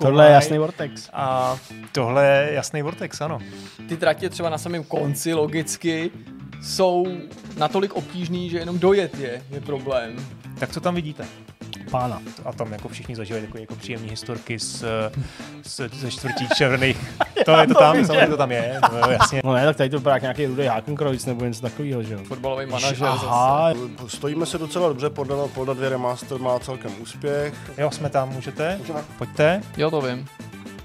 Tohle je jasný Vortex. A tohle je jasný Vortex, ano. Ty tratě třeba na samém konci logicky jsou natolik obtížný, že jenom dojet je, je problém. Tak co tam vidíte? Pána. A tam jako všichni zažili takové jako příjemné historky z, z, ze čtvrtí červených. To je to tam, samozřejmě to tam je, no, jasně. No ne, tak tady to vypadá jak nějaký rudý Hakenkreuz nebo něco takového, že jo. Fotbalový manažer Aha, Stojíme se docela dobře, podle Polda 2 Remaster má celkem úspěch. Jo, jsme tam, můžete? Pojďte. Jo, to vím.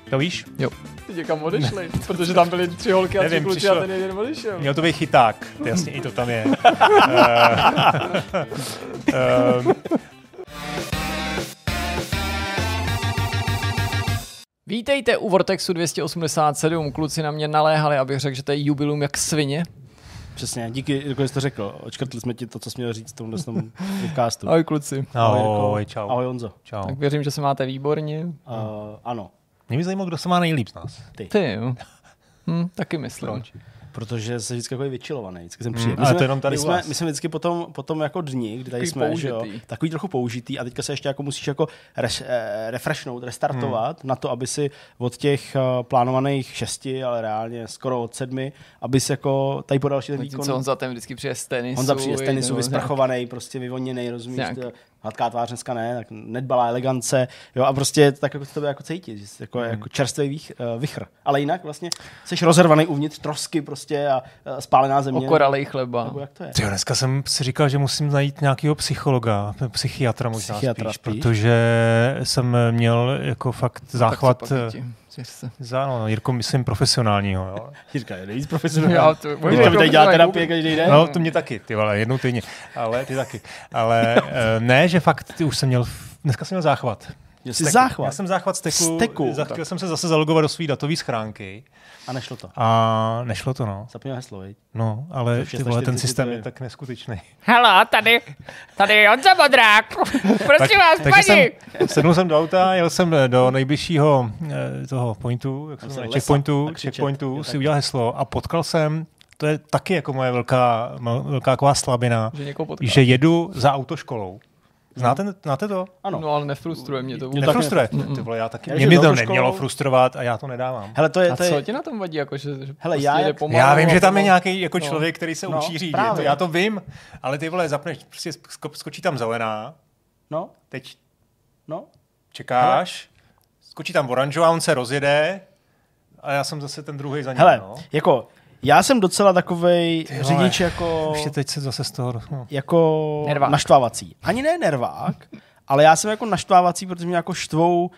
To víš? Jo. Ty někam odešli, protože tam byly tři holky a tři Nevím, kluci přišlo- a ten jeden odešel. Měl to být chyták, to jasně i to tam je. Eh, ehm, Vítejte u Vortexu 287. Kluci na mě naléhali, abych řekl, že to je jubilum jak svině. přesně, díky, jako jsi to řekl. Očkrtli jsme ti to, co jsi měl říct v tomhle tom podcastu. Ahoj kluci. Ahoj, čau. Ahoj Honzo. Čau. Tak věřím, že se máte výborně. Uh, ano, Mě by zajímalo, kdo se má nejlíp z nás. Ty jo. Hm, taky myslím. Proč? Protože jsi vždycky takový vyčilovaný, vždycky jsem Hmm, příjemný. ale to jenom tady my jsme, my jsme vždycky potom, potom jako dní, kdy tady Takový jsme, že jo, použitý. takový trochu použitý a teďka se ještě jako musíš jako res, eh, refreshnout, restartovat Hmm. na to, aby si od těch eh, plánovaných šesti, ale reálně skoro od sedmi, aby si jako tady podal ještě ten výkon. Co Honza ten vždycky přijde z tenisu. Honza přijde z tenisu, vysprchovaný, prostě vyvoněný, rozumíš, hladká tvář dneska ne, tak nedbalá elegance, jo, a prostě tak jako to jako cítit, že jsi jako, Hmm. jako čerstvý vých, uh, vichr. Ale jinak vlastně jsi rozervaný uvnitř, trosky prostě a uh, spálená země. Okoralej chleba. Nebo jak to je? Tyjo, dneska jsem si říkal, že musím najít nějakého psychologa, psychiatra možná Psychiatra spíš, spíš? protože jsem měl jako fakt záchvat, Tak Zvěř se. za, no, Jirko, myslím profesionálního, jo. Jirka je nejvíc profesionální. Já to- Jirka mi tady dělá terapie každý den. No, to mě taky, ty vole, jednou týdně, ale ty taky. Ale eh, ne, že fakt, ty už jsem měl, dneska jsem měl záchvat. Že jsi záchvat. Já jsem záchvat steku, Steku. za- chtěl jsem se zase zalogovat do své datové schránky A nešlo to. a nešlo to, no. Zapomněl heslo, viď? No, ale ty vole, ten 640 systém je tak neskutečný. Halo, tady, tady je Honza Modrák. Prosím vás, takže jsem, paní. sednul jsem do auta, jel jsem do nejbližšího eh, toho pointu, jak se Tam se checkpointu, tak křičet. checkpointu si tak. udělal heslo a potkal jsem, to je taky jako moje velká, velká taková slabina, Že že jedu za autoškolou. Znáte, znáte to? Ano. No ale nefrustruje mě to Mě vůbec. tak Nefrustruje. ne- Ty vole, já taky. Já Mě by to nemělo frustrovat a já to nedávám. Hele, to je, A to je, co ti na tom vadí? Jako, že, že Hele, prostě já jak- pomalu Já vím, že tam je pomalu. nějaký jako No. člověk, který se No, učí řídit. právě. To, já to vím, ale ty vole, zapneš, prostě sko- skočí tam zelená, no, teď no, čekáš, skočí tam oranžová, on se rozjede a já jsem zase ten druhý za ním. Hele, no. jako, já jsem docela takovej Ty vole. řidič jako, Ještě teď se zase z toho... No. jako Nervák. naštvávací. Ani ne nervák, ale já jsem jako naštvávací, protože mě jako štvou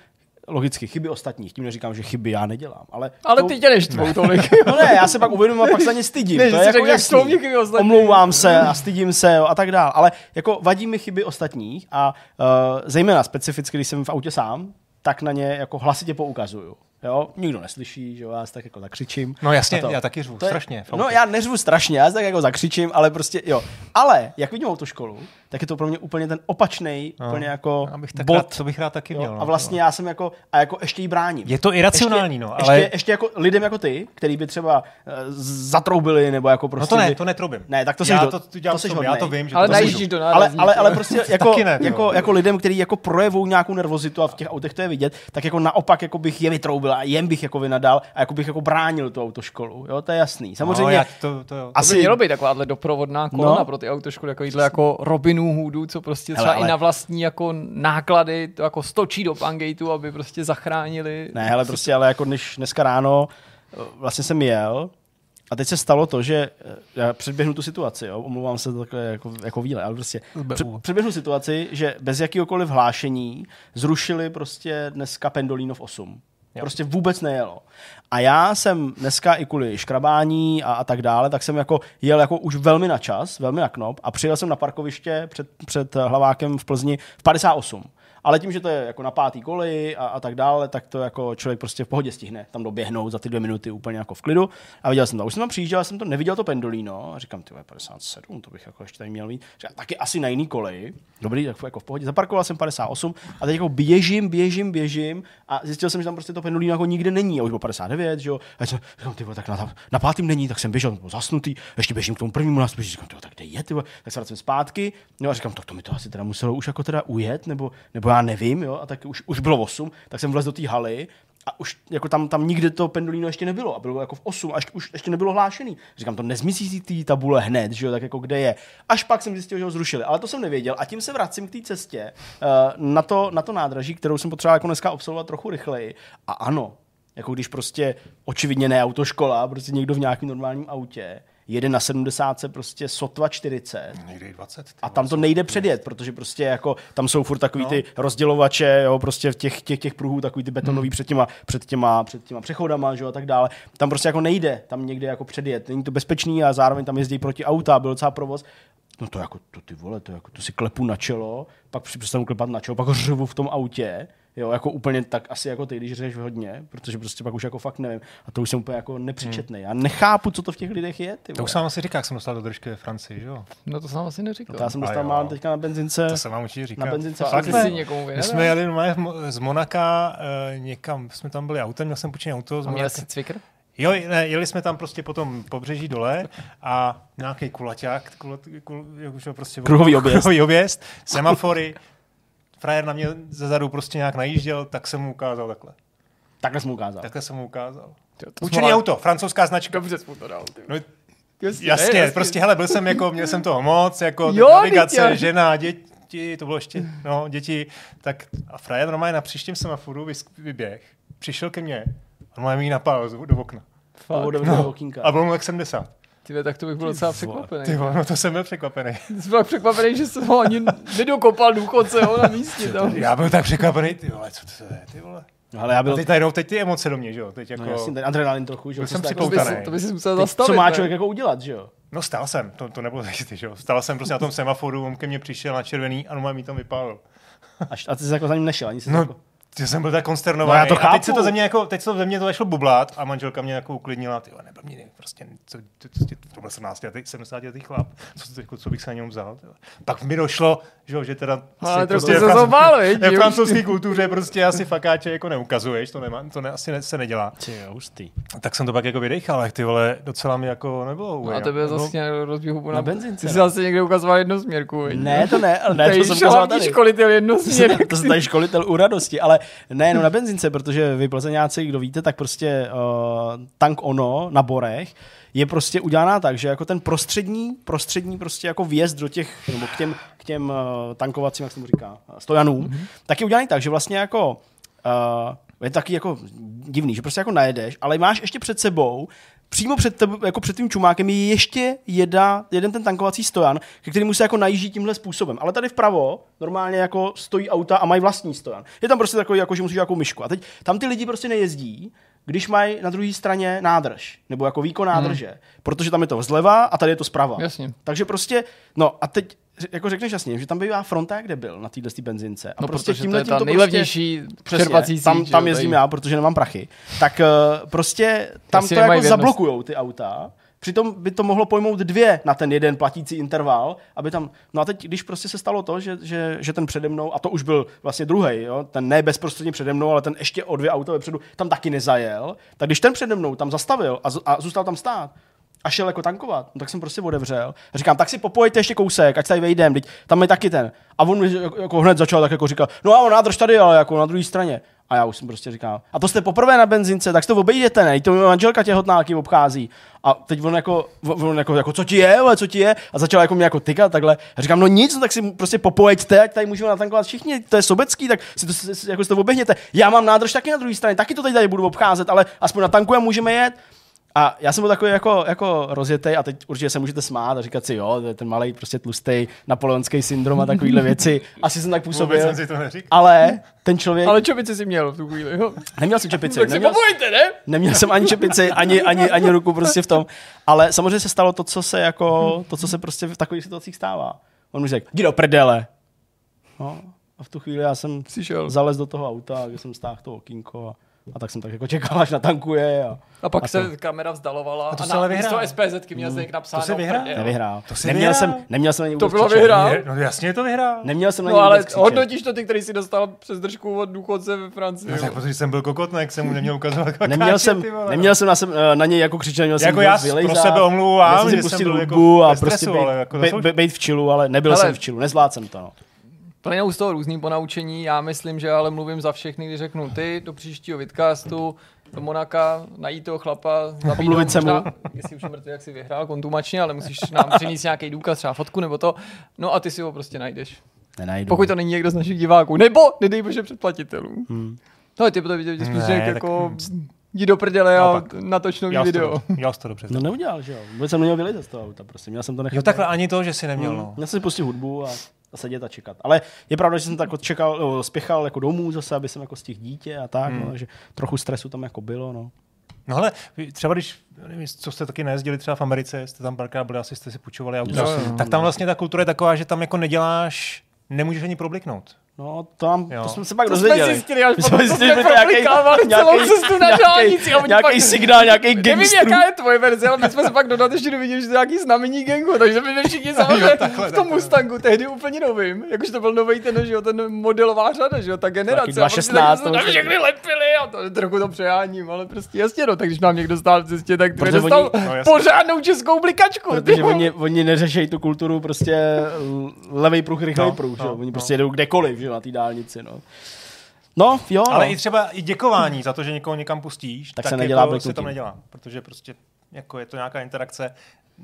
logicky chyby ostatních. Tím neříkám, že chyby já nedělám, ale... Ale štvou- ty tě neštvou tolik. No ne, já se pak uvědomím a pak se za ně stydím. Ne, to že je jako jasný. chyby ostatní. Omlouvám se a stydím se jo, a tak dál. Ale jako vadí mi chyby ostatních a uh, zejména specificky, když jsem v autě sám, tak na ně jako hlasitě poukazuju. Jo? Nikdo neslyší, že jo, já si tak jako zakřičím. no jasně, to. já taky řvu, To je- strašně. No já neřvu strašně, já si tak jako zakřičím, ale prostě jo. Ale jak vidím autoškolu, tak je to pro mě úplně ten opačný, No, úplně jako Abych tak bod. rád, to bych rád taky jo? měl. no. a vlastně já jsem jako, a jako ještě jí bráním. Je to iracionální, ještě, no, ještě, ale... ještě, jako lidem jako ty, který by třeba uh, zatroubili, nebo jako No prostě... to ne, by- to netrobím. Ne, tak to jsi já do- to, to, dělám to seš sobě, já to vím, že Ale to najíždíš do ale, ale, ale prostě jako, jako, jako lidem, kteří jako projevují nějakou nervozitu a v těch autech to je vidět, tak jako naopak jako bych je vytroubil a jen bych jako vynadal a jako bych jako bránil tu autoškolu. Jo, to je jasný. Samozřejmě No, to, to, jo. Asi- To by mělo být takováhle doprovodná kolona No. pro ty autoškoly, takovýhle jako Robinů Hoodů, co prostě Hele, třeba ale- i na vlastní jako náklady to jako stočí do pangateu, aby prostě zachránili. Ne, ale prostě, ale jako dnes, dneska ráno eh, vlastně jsem jel a teď se stalo to, že eh, já předběhnu tu situaci, jo, omlouvám se to takhle jako, jako výle, ale prostě před, předběhnu situaci, že bez jakýhokoliv hlášení zrušili prostě dneska Pendolino v 8. Jo. Prostě vůbec nejelo. A já jsem dneska i kvůli škrabání a, a tak dále, tak jsem jako jel jako už velmi na čas, velmi na knop a přijel jsem na parkoviště před, před hlavákem v Plzni v 58. Ale tím, že to je jako na pátý koleji a, a tak dále, tak to jako člověk prostě v pohodě stihne tam doběhnout za ty dvě minuty úplně jako v klidu. A viděl jsem to. Už jsem tam přijížděl, jsem to neviděl to pendolino. A říkám, ty vole, 57, to bych jako ještě tady měl mít. Říkám, taky asi na jiný koleji. Dobrý, tak jako v pohodě. Zaparkoval jsem 58 a teď jako běžím, běžím, běžím a zjistil jsem, že tam prostě to pendolino jako nikde není. A už bylo 59, že jo. A jsem, říkám, ty tak na, na pátým není, tak jsem běžel, byl zasnutý, ještě běžím k tomu prvnímu nástupu, říkám, tak kde je, ty tak se vracím zpátky. No a říkám, tak to mi to asi teda muselo už jako teda ujet, nebo, nebo nebo já nevím, jo, a tak už, už bylo 8, tak jsem vlez do té haly a už jako tam, tam nikde to pendolino ještě nebylo a bylo jako v 8 a ještě, už ještě nebylo hlášený. Říkám, to nezmizí z té tabule hned, že jo, tak jako kde je. Až pak jsem zjistil, že ho zrušili, ale to jsem nevěděl a tím se vracím k té cestě uh, na, to, na to nádraží, kterou jsem potřeboval jako dneska absolvovat trochu rychleji. A ano, jako když prostě očividně ne autoškola, prostě někdo v nějakém normálním autě jede na 70 prostě sotva 40 Někdy 20. ty a tam to nejde předjet, protože prostě jako tam jsou furt takový ty rozdělovače, jo, prostě v těch, těch, těch pruhů, takový ty betonový před těma, před těma, před těma přechodama, že jo, a tak dále. Tam prostě jako nejde tam někde jako předjet. Není to bezpečný a zároveň tam jezdí proti auta, byl docela provoz. No to jako, to ty vole, to, jako, to si klepu na čelo, pak při- přestanu klepat na čelo, pak řvu v tom autě, jo, jako úplně tak asi jako ty, když řeš hodně, protože prostě pak už jako fakt nevím. A to už jsem úplně jako nepřičetný. Já nechápu, co to v těch lidech je, ty To už jsem asi říká, jak jsem dostal do držky ve Francii, že jo? No to jsem asi neříkal. To já jsem dostal málem teďka na benzince. To jsem vám určitě říkal. Na benzince Fakt ne. si někomu My jsme jeli z Monaka uh, někam, jsme tam byli autem, měl jsem půjčený auto z A měl Monaka. jsi cvikr? Jo, ne, jeli jsme tam prostě potom pobřeží dole a nějaký kulaťák, kulat, kul, jak už to prostě Kruhový objezd. kruhový objezd, semafory, frajer na mě ze zadu prostě nějak najížděl, tak jsem mu ukázal takhle. Takhle jsem mu ukázal. Takhle jsem mu ukázal. Půjčený jsme- auto, francouzská značka. Dobře jsi mu to dal. ty. No, Jasně, jasně, ne, prostě, hele, byl jsem jako, měl jsem toho moc, jako Jo, navigace, jo. žena, děti, to bylo ještě, no, děti, tak a frajer normálně na příštím semaforu vyběh, přišel ke mně, normálně mi napál do okna. Fakt. no. okýnka. A bylo mu jak 70. Ty tak to bych byl docela překvapený. Ty vole, no to jsem byl překvapený. Jsi byl překvapený, že jsem ho ani nedokopal důchodce ho na místě. Tam. Já byl tak překvapený, ty vole, co to je, ty vole. No, ale já A byl... teď najednou, teď ty emoce do mě, že jo, teď jako, No, no, jasně, ten adrenalin trochu, že jo. Jsem To by, připoutaný. si, to by si musel Teď, zastavit. Co má ne? člověk jako udělat, že jo? no stál jsem, to, to nebylo tak, že jo, stál jsem prostě na tom semaforu, on ke mně přišel na červený a normálně mi tam vypálil. Až, a ty jsi jako za ním nešel, ani si No, jako... já jsem byl tak konsternovaný. No, já to A teď se chápu. to ze mě jako, teď se to ze mě to začalo bublat a manželka mě jako uklidnila, ty vole, nebyl mě prostě, co, to, to, to, to byl 17 letý, 70 letý chlap, co, to, jako, co bych se na něm vzal. Ty vole. Pak mi došlo, že, jo, že teda Ale trošku ve se francouz- ve už. francouzské kultuře prostě asi fakáče jako neukazuješ, to, nemá, to ne, asi ne, se nedělá. Ty jo, hustý. Tak jsem to pak jako vydechal, ale ty vole, docela mi jako nebylo. No a tebe no, zase nějak rozběhu po Na benzince, Ty jsi no. zase někde ukazoval jednosměrku? Ne, to ne, ale ne, to jsem ukazoval tady. školitel jednosměrek. to je tady školitel u radosti, ale nejenom na benzince, protože vy plzeňáci, kdo víte, tak prostě uh, tank ono na Borech je prostě udělaná tak, že jako ten prostřední, prostřední prostě jako vjezd do těch, nebo k těm, k těm uh, tankovacím, jak se mu říká, stojanům, mm-hmm. tak je udělaný tak, že vlastně jako uh, je taky jako divný, že prostě jako najedeš, ale máš ještě před sebou přímo před, teb, jako před tím čumákem je ještě jedna, jeden ten tankovací stojan, ke kterému se jako najíždí tímhle způsobem. Ale tady vpravo normálně jako stojí auta a mají vlastní stojan. Je tam prostě takový, jako, že musíš jako myšku. A teď tam ty lidi prostě nejezdí, když mají na druhé straně nádrž, nebo jako výkon nádrže, hmm. protože tam je to zleva a tady je to zprava. Jasně. Takže prostě, no a teď jako řekneš jasně, že tam bývá fronta, jak byl na této benzince. A No, prostě protože to tímhle je tím ta to nejlevnější Přesně, čerpací síť. tam, tam jo, jezdím tady. já, protože nemám prachy. Tak uh, prostě tam Asi to jako věrnost. zablokujou ty auta. Přitom by to mohlo pojmout dvě na ten jeden platící interval, aby tam... No a teď, když prostě se stalo to, že, že, že ten přede mnou, a to už byl vlastně druhý, ten ne bezprostředně přede mnou, ale ten ještě o dvě auta vepředu, tam taky nezajel, tak když ten přede mnou tam zastavil a, z- a zůstal tam stát, a šel jako tankovat, no tak jsem prostě odevřel. A říkám, tak si popojte ještě kousek, ať tady vejdem, teď tam je taky ten. A on mi jako, jako hned začal tak jako říkal, no a on nádrž tady, ale jako na druhé straně. A já už jsem prostě říkal, a to jste poprvé na benzince, tak si to obejděte, ne? To mi manželka těhotná kým obchází. A teď on jako, on jako, jako, co ti je, ale co ti je? A začal jako mě jako tykat takhle. A říkám, no nic, no tak si prostě popojeďte, ať tady můžeme natankovat všichni, to je sobecký, tak si to, si- jako si to oběhněte. Já mám nádrž taky na druhé straně, taky to teď tady budu obcházet, ale aspoň natankujeme, můžeme jet. A já jsem byl takový jako, jako rozjetý a teď určitě se můžete smát a říkat si, jo, to je ten malý prostě tlustý napoleonský syndrom a takovýhle věci. Asi jsem tak Vůbec působil. jsem si to neříkal. Ale ten člověk, ale... Čopici si měl v tu chvíli, jo? neměl jsem čepici, Tak si neměl, popojte, ne? neměl jsem ani čepici, ani, ani, ani ruku prostě v tom. Ale samozřejmě se stalo to, co se jako, to, co se prostě v takových situacích stává. On mi řekl, jdi do prdele. No, a v tu chvíli já jsem Jsi šel. zalez do toho auta, kde jsem stáhl to okýnko a, a tak jsem tak jako čekal, až natankuje. A, A pak A se kamera vzdalovala a, to a se ale na místo vyhrál. SPZky měl zde napsáno. To se vyhrál. prdel. nevyhrál. To jsi neměl, vyhrál. jsem, neměl jsem na něj To bylo křičet. vyhrál. No jasně to vyhrál. Neměl jsem na No ale hodnotíš to ty, který si dostal přes držku od důchodce ve Francii. No, jo. tak protože jsem byl kokotnek, jsem mu neměl ukazovat kakáče, Neměl jsem, ty vole, neměl jsem na, sebe, na něj jako křičet, neměl jsem Jako já pro sebe omlouvám, Měl jsem si jsem byl jako hudbu a prostě být, jako být, v čilu, ale nebyl jsem v čilu, nezvládl jsem to. No. Plynou z toho různý ponaučení, já myslím, že ale mluvím za všechny, když řeknu ty do příštího vidcastu, do Monaka, najít toho chlapa, zabít se mu. jestli už mrtvý, jak si vyhrál kontumačně, ale musíš nám přinést nějaký důkaz, třeba fotku nebo to, no a ty si ho prostě najdeš. Nenajdu. Pokud to není někdo z našich diváků, nebo nedej bože předplatitelů. Hmm. No ty potom viděl, že spíš Ne, řekl tak- jako jdi do prdele a natoč nový jsi video. to, jsi to dobře. No neudělal, že jo. Vůbec jsem neměl vylezet z toho auta, prostě. Měl jsem to nechat. Jo, takhle ani to, že jsi neměl, no. Měl jsem si pustit hudbu a, a sedět a čekat. Ale je pravda, že jsem tak čekal, no, spěchal jako domů zase, aby jsem jako stihl dítě a tak, Hmm. no, že trochu stresu tam jako bylo, no. No ale třeba když, nevím, co jste taky nejezdili třeba v Americe, jste tam párkrát byli, asi jste si půjčovali auta, Jo, jo. tak tam vlastně ta kultura je taková, že tam jako neděláš, nemůžeš ani probliknout. No, to, nám, Jo. to jsme se pak To jsme dozvěděli. zjistili až potom, jsme zjistili, jsme že to je nějaký- celou nějaký- cestu na nějaký- dálnici. signál, nějaký Nevím, gangstrů. jaká je tvoje verze, ale my jsme se pak dodat ještě dověděli, že to je nějaký znamení gangu, takže my všichni samozřejmě v tom. Mustangu, tehdy úplně novým, jakože to byl nový ten, že jo, ten modelová řada, že jo, ta generace. Taky a prostě 2016 taky se to tam už všechny lepili a to trochu to přejáním, ale prostě jasně, no, tak když nám někdo stál v cestě, tak to Protože dostal oni- no, pořádnou českou blikačku. ty Protože oni, oni neřeší tu kulturu prostě l- levej pruh, rychlej No, pruh, že jo. no, Oni prostě jedou kdekoliv, že jo, na té dálnici, no. No, jo, Ale no. i třeba i děkování za to, že někoho někam pustíš, Tak tak, se nedělá jako se tam nedělá, protože prostě jako je to nějaká interakce,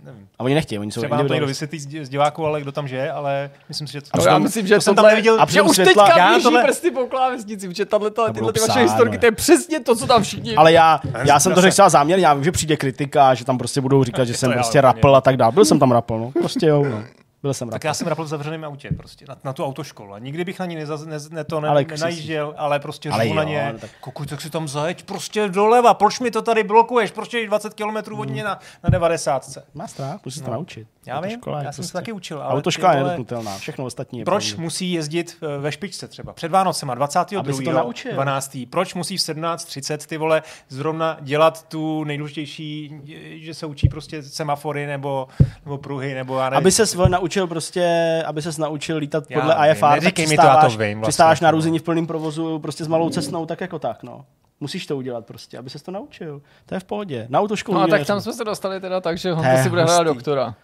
nevím. A oni nechtějí, oni jsou Třeba nám to někdo vysvětlí z- diváků, ale kdo tam žije, ale myslím si, že to, No, já myslím, že to jsem tam neviděl. a Že už světla- teďka Já běží tohle- prsty po klávesnici, protože tahle, tyhle bylo ty vaše psáno, historky, to je přesně to, co tam všichni Ale já, já jsem to řekl třeba záměrně, já vím, že přijde kritika, že tam prostě budou říkat, že jsem prostě rapl a tak dále. Byl jsem tam rapl, no. Prostě jo, no. Byl jsem Tak rapl. já jsem rapl v zavřeném autě, prostě, na, na tu autoškolu. A nikdy bych na ní neza, ne, ne, to ne, Ale nenajížděl, ale prostě Ale řvu na jo, ně. no tak- Kukuj, tak si tam zajeď prostě doleva, proč mi to tady blokuješ, proč je 20 km od mě na, na 90. Má strach, musíš se to naučit. Já vím, já jsem se prostě- taky učil. Ale Autoškola je vole, nedotknutelná, všechno ostatní je Proč pravda. musí jezdit eh, ve špičce třeba? Před Vánocema, 22. Aby se to naučil. 12. Proč musí v 17.30 ty vole zrovna dělat tu nejdůležitější, že se učí prostě semafory nebo, nebo pruhy, nebo já nevím. Aby se svoj naučil prostě, aby se naučil lítat Já podle vím, IFR, tak mi to, já to vím vlastně. přistáváš na růzení v plném provozu prostě s malou cestnou, tak jako tak, no. Musíš to udělat prostě, aby se to naučil. To je v pohodě. Na autoškolu No a tak tam jsme se dostali teda tak, že je si bude hrát doktora.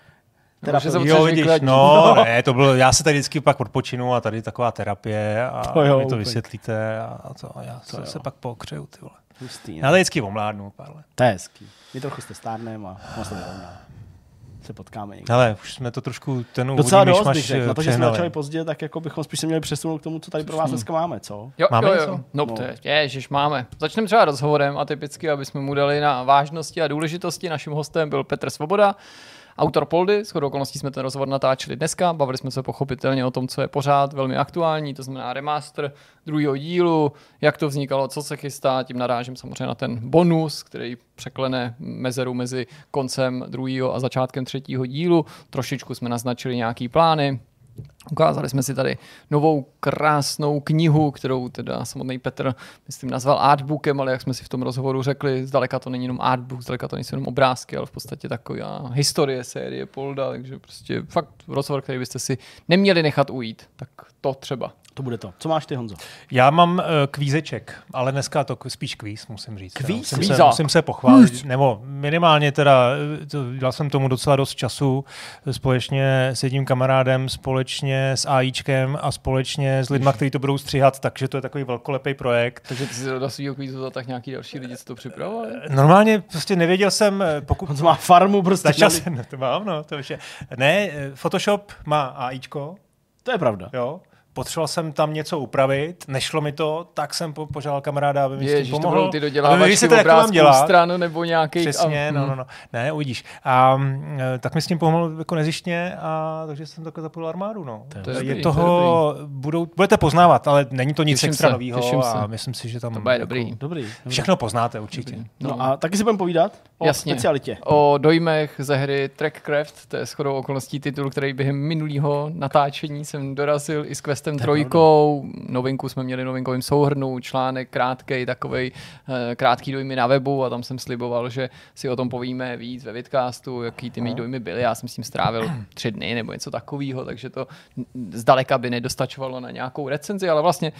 Teda že se to- chceš Jo, vidíš, vykladit. no, ne, to bylo, já se tady vždycky pak odpočinu a tady taková terapie a To jo, mi to úplně. vysvětlíte a to a já se, jo. se pak pokřeju, ty vole. Hustý, Já no. tady vždycky omládnu pár let. To je hezký. My trochu jste stárnem a moc to. Se potkáme někdy. Ale už jsme to trošku ten Docela úvodní dost, bych myšmaš řekl. Na to, že jsme začali pozdě, tak jako bychom spíš se měli přesunout k tomu, co tady pro vás dneska máme, co? Jo, Máme jo, něco? jo. No, No. to je, ježiš, máme. Začneme třeba rozhovorem atypicky, aby jsme mu dali na vážnosti a důležitosti. Naším hostem byl Petr Svoboda, autor Poldy. S chodou okolností jsme ten rozhovor natáčeli dneska. Bavili jsme se pochopitelně o tom, co je pořád velmi aktuální, to znamená remaster druhého dílu, jak to vznikalo, co se chystá. Tím narážím samozřejmě na ten bonus, který překlene mezeru mezi koncem druhého a začátkem třetího dílu. Trošičku jsme naznačili nějaký plány, Ukázali jsme si tady novou krásnou knihu, kterou teda samotný Petr, myslím, nazval artbookem, ale jak jsme si v tom rozhovoru řekli, zdaleka to není jenom artbook, zdaleka to nejsou jenom obrázky, ale v podstatě taková historie série Polda, takže prostě fakt rozhovor, který byste si neměli nechat ujít. Tak to třeba. To bude to. Co máš ty, Honzo? Já mám uh, kvízeček, ale dneska to k- spíš kvíz, musím říct. Kvíz? Musím se, musím se pochválit, nebo minimálně teda, eh, to, dal jsem tomu docela dost času, eh, společně s jedním kamarádem, společně s AIčkem a společně s lidma, kteří to budou stříhat, takže to je takový velkolepý projekt. Takže ty si do svého kvízu tak nějaký další lidi, co to připravovali? Normálně prostě nevěděl jsem, pokud Honzo má farmu prostě. začal na- jsem, no, to mám, no, to už je. Ne, Photoshop má AIčko, To je pravda. jo, potřeboval jsem tam něco upravit, nešlo mi to, tak jsem po, požádal kamaráda, aby mi s Ježiš, tím to pomohl. budou ty Aby mi dodělávačky vysvětlil, jak to mám obrázků dělat. stran nebo nějakých... Přesně, a, no, no, no. Ne, uvidíš. A eh, tak mi s tím pomohl jako nezištně a takže jsem takhle zapojil armádu, no. To je je dobrý, toho, budou, budete poznávat, ale není to nic Těším extra se, nového a se. myslím si, že tam To bude jako dobrý. Dobrý. dobrý. všechno poznáte určitě. No a taky si budeme povídat o Jasně. specialitě. O dojmech ze hry Trackcraft, to je shodou okolností titul, který během minulého natáčení jsem dorazil i s Questem trojkou. Novinku jsme měli novinkovým souhrnu, článek krátkej, takovej eh, krátký dojmy na webu a tam jsem sliboval, že si o tom povíme víc ve vidcastu, jaký ty mý dojmy byly. Já jsem s tím strávil tři dny nebo něco takového, takže to zdaleka by nedostačovalo na nějakou recenzi, ale vlastně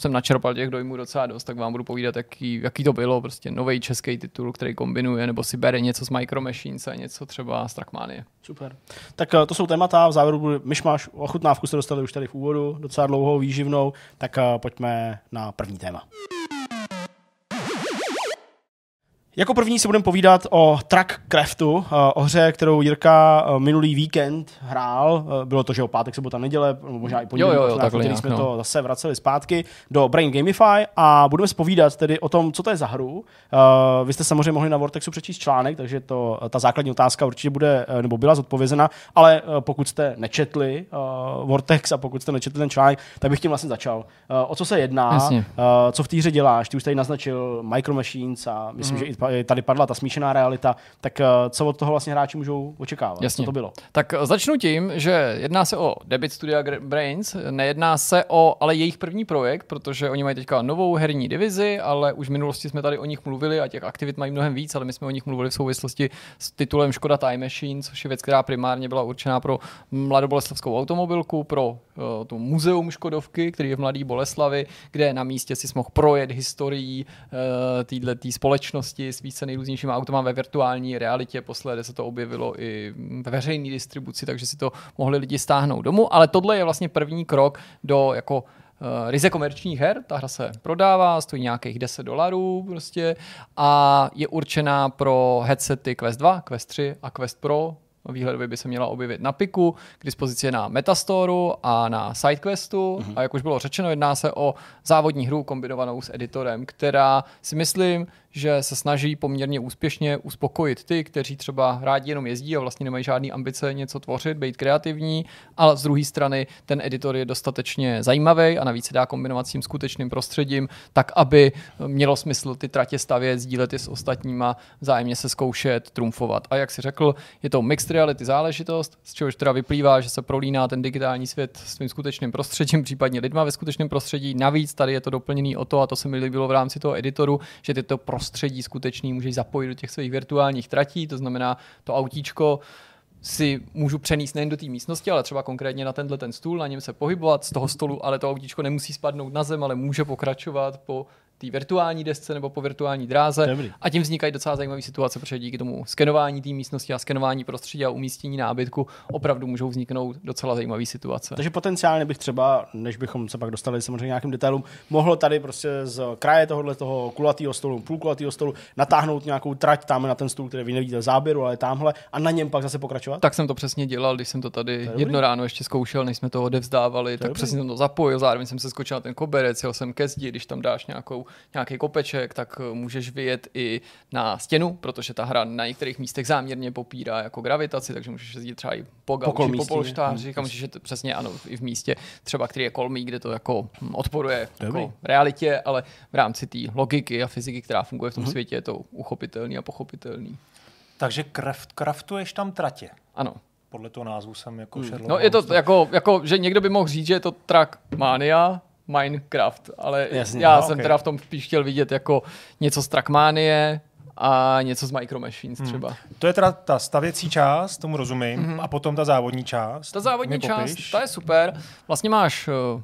jsem načerpal těch dojmů docela dost, tak vám budu povídat, jaký, jaký to bylo, prostě nový český titul, který kombinuje, nebo si bere něco z Micro Machines a něco třeba z Trackmanie. Super. Tak eh, to jsou témata, v závěru bude myšmaš, ochutnávku jste dostali už tady v úvodu, docela dlouhou, výživnou, tak eh, pojďme na první téma. Jako první si budeme povídat o Trackcraftu, eh, o hře, kterou Jirka eh, minulý víkend hrál. Eh, Bylo to, že o pátek, sobota, neděle, možná i pondělí, Jo, jo, jo, takhle nějak, jsme no. to zase vraceli zpátky do Brain Gamify a budeme spovídat tedy o tom, co to je za hru. Vy jste samozřejmě mohli na Vortexu přečíst článek, takže to, ta základní otázka určitě bude, nebo byla zodpovězena, ale pokud jste nečetli Vortex a pokud jste nečetli ten článek, tak bych tím vlastně začal. O co se jedná, Jasně. co v té hře děláš, ty už tady naznačil Micro Machines a myslím, Mhm. že i tady padla ta smíšená realita, tak uh, co od toho vlastně hráči můžou očekávat? Jasně. Co to bylo? Tak eh, začnu tím, že jedná se o debit studia Brains, nejedná se o ale jejich první projekt, protože oni mají teďka novou herní divizi, ale už v minulosti jsme tady o nich mluvili a těch aktivit mají mnohem víc, ale my jsme o nich mluvili v souvislosti s titulem Škoda Time Machine, což je věc, která primárně byla určená pro mladoboleslavskou automobilku, pro uh, to muzeum Škodovky, který je v Mladé Boleslavi, kde na místě si mohl projet historií uh, této společnosti s více nejrůznějšími autama ve virtuální realitě. Posledně se to objevilo i ve veřejné distribuci, takže si to mohli lidi stáhnout domů. Ale tohle je vlastně první krok do jako uh, ryze komerčních her. Ta hra se prodává, stojí nějakých 10 dolarů prostě a je určená pro headsety Quest 2, Quest 3 a Quest Pro. Výhledově by se měla objevit na Piku, k dispozici je na Metastoru a na SideQuestu. Mm-hmm. A jak už bylo řečeno, jedná se o závodní hru kombinovanou s editorem, která si myslím, že se snaží poměrně úspěšně uspokojit ty, kteří třeba rádi jenom jezdí a vlastně nemají žádný ambice něco tvořit, být kreativní, ale z druhé strany ten editor je dostatečně zajímavý a navíc se dá kombinovat s tím skutečným prostředím, tak aby mělo smysl ty tratě stavět, sdílet je s ostatníma, vzájemně se zkoušet, trumfovat. A jak si řekl, je to mixed reality záležitost, z čehož teda vyplývá, že se prolíná ten digitální svět s tím skutečným prostředím, případně lidma ve skutečném prostředí. Navíc tady je to doplněný o to, a to se mi líbilo v rámci toho editoru, že tyto prostředí skutečný můžeš zapojit do těch svých virtuálních tratí, to znamená to autíčko si můžu přenést nejen do té místnosti, ale třeba konkrétně na tenhle ten stůl, na něm se pohybovat z toho stolu, ale to autíčko nemusí spadnout na zem, ale může pokračovat po té virtuální desce nebo po virtuální dráze. Dobrý. A tím vznikají docela zajímavé situace, protože díky tomu skenování té místnosti a skenování prostředí a umístění nábytku opravdu můžou vzniknout docela zajímavé situace. Takže potenciálně bych třeba, než bychom se pak dostali samozřejmě nějakým detailům, mohl tady prostě z kraje tohohle toho kulatého stolu, půlkulatého stolu natáhnout nějakou trať tam na ten stůl, který vy nevidíte v záběru, ale tamhle a na něm pak zase pokračovat. Tak jsem to přesně dělal, když jsem to tady dobrý. jedno ráno ještě zkoušel, než jsme to odevzdávali, tak dobrý. přesně jsem to zapojil, zároveň jsem se skočil na ten koberec, jel jsem ke zdi, když tam dáš nějakou, nějaký kopeček, tak eh, můžeš vyjet i na stěnu, protože ta hra na některých místech záměrně popírá jako gravitaci, takže můžeš jezdit třeba i po gauči, po, kolmístění. polštářích a můžeš jet přesně ano, i v místě třeba, který je kolmý, kde to jako hm, odporuje Dobrý. jako realitě, ale v rámci té logiky a fyziky, která funguje v tom světě, je to uchopitelný a pochopitelný. Takže craft, craftuješ tam tratě. Ano. Podle toho názvu jsem jako Sherlock No je to jako, jako, že někdo by mohl říct, že je to Trackmania, Minecraft, ale Jasně, já no, jsem ok. teda v tom spíš chtěl vidět jako něco z Trackmanie a něco z Micro Machines třeba. To je teda ta stavěcí část, tomu rozumím, mm-hmm. a potom ta závodní část. Ta závodní část, popiš. ta je super. Vlastně máš uh,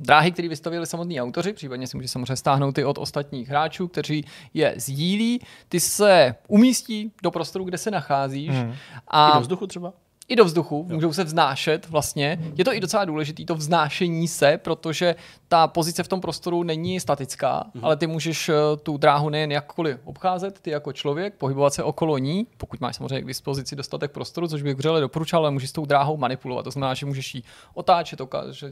dráhy, které vystavili samotní autoři, případně si můžeš samozřejmě stáhnout i od ostatních hráčů, kteří je sdílí. Ty se umístí do prostoru, kde se nacházíš. Mhm. A I do vzduchu třeba? I do vzduchu, můžou se vznášet vlastně. Je to i docela důležité, to vznášení se, protože ta pozice v tom prostoru není statická, Mhm. ale ty můžeš eh, tu dráhu nejen jakkoliv obcházet, ty jako člověk, pohybovat se okolo ní, pokud máš samozřejmě k dispozici dostatek prostoru, což bych vřele doporučal, ale můžeš s tou dráhou manipulovat. To znamená, že můžeš ji otáčet,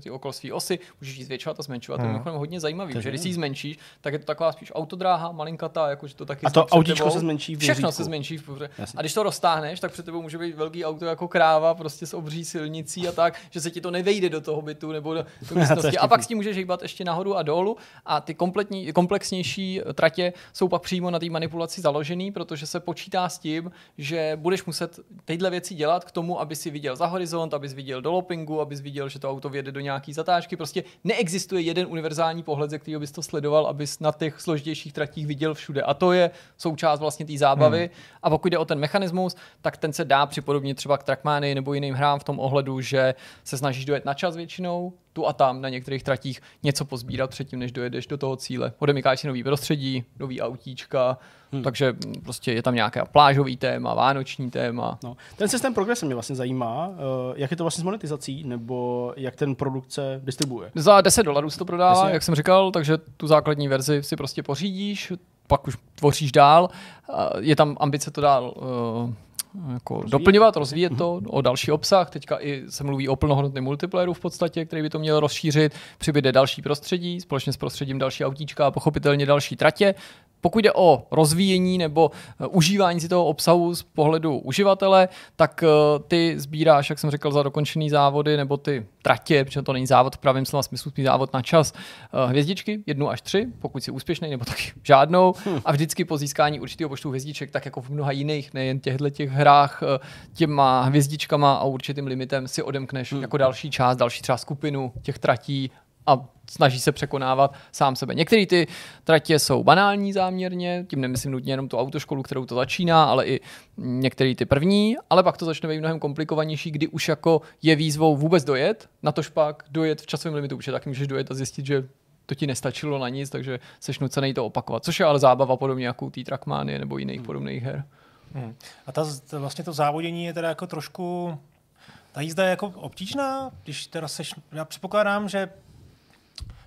ti okolo své osy, můžeš ji zvětšovat a zmenšovat. To je mimochodem hodně zajímavý, že když si ji zmenšíš, tak je to taková spíš autodráha, malinkatá, jakože to taky A to autíčko tebou. se zmenší v Všechno se zmenší. v. A když to roztáhneš, tak před tebou může být velký auto jako kráva, prostě s obří silnicí a tak, že se ti to nevejde do toho bytu nebo do, do místnosti. A pak s tím můžeš hýbat ještě nahoru a dolů. A ty kompletní, komplexnější tratě jsou pak přímo na té manipulaci založený, protože se počítá s tím, že budeš muset tyhle věci dělat k tomu, aby si viděl za horizont, abys viděl do loopingu, abys viděl, že to auto vjede do nějaký zatáčky. Prostě neexistuje jeden univerzální pohled, ze kterého bys to sledoval, abys na těch složitějších tratích viděl všude. A to je součást vlastně té zábavy. Hmm. A pokud jde o ten mechanismus, tak ten se dá připodobnit třeba k Trackmanii Trackmany nebo jiným hrám v tom ohledu, že se snažíš dojet na čas většinou, tu a tam na některých tratích něco pozbírat předtím, než dojedeš do toho cíle. Odemykáš si nový prostředí, nový autíčka, hmm. takže prostě je tam nějaké plážový téma, vánoční téma. No. Ten systém progrese mě vlastně zajímá, uh, jak je to vlastně s monetizací, nebo jak ten produkt se distribuje. Za 10 dolarů se to prodává, Jasně. jak jsem říkal, takže tu základní verzi si prostě pořídíš, pak už tvoříš dál. A Je tam ambice to dál uh, jako rozvíjet. doplňovat, rozvíjet to o další obsah. Teďka i se mluví o plnohodnotném multiplayeru v podstatě, který by to měl rozšířit. Přibyde další prostředí, společně s prostředím další autíčka a pochopitelně další tratě. Pokud jde o rozvíjení nebo eh, užívání si toho obsahu z pohledu uživatele, tak eh, ty sbíráš, jak jsem řekl, za dokončený závody nebo ty tratě, protože to není závod v pravém slova smyslu, spíš závod na čas, eh, hvězdičky, jednu až tři, pokud jsi úspěšný, nebo taky žádnou. A vždycky po získání určitého počtu hvězdiček, tak jako v mnoha jiných, nejen těchto těch hrách, těma hvězdičkama a určitým limitem si odemkneš jako další část, další třeba skupinu těch tratí a snaží se překonávat sám sebe. Některé ty tratě jsou banální záměrně, tím nemyslím nutně jenom tu autoškolu, kterou to začíná, ale i některé ty první, ale pak to začne být mnohem komplikovanější, kdy už jako je výzvou vůbec dojet, na tož pak dojet v časovém limitu, protože taky můžeš dojet a zjistit, že to ti nestačilo na nic, takže seš nucený to opakovat, což je ale zábava podobně jako u té Trackmany nebo jiných podobných her. Hmm. A ta, to, vlastně to závodění je teda jako trošku, ta jízda je jako obtížná, když teda seš, já předpokládám, že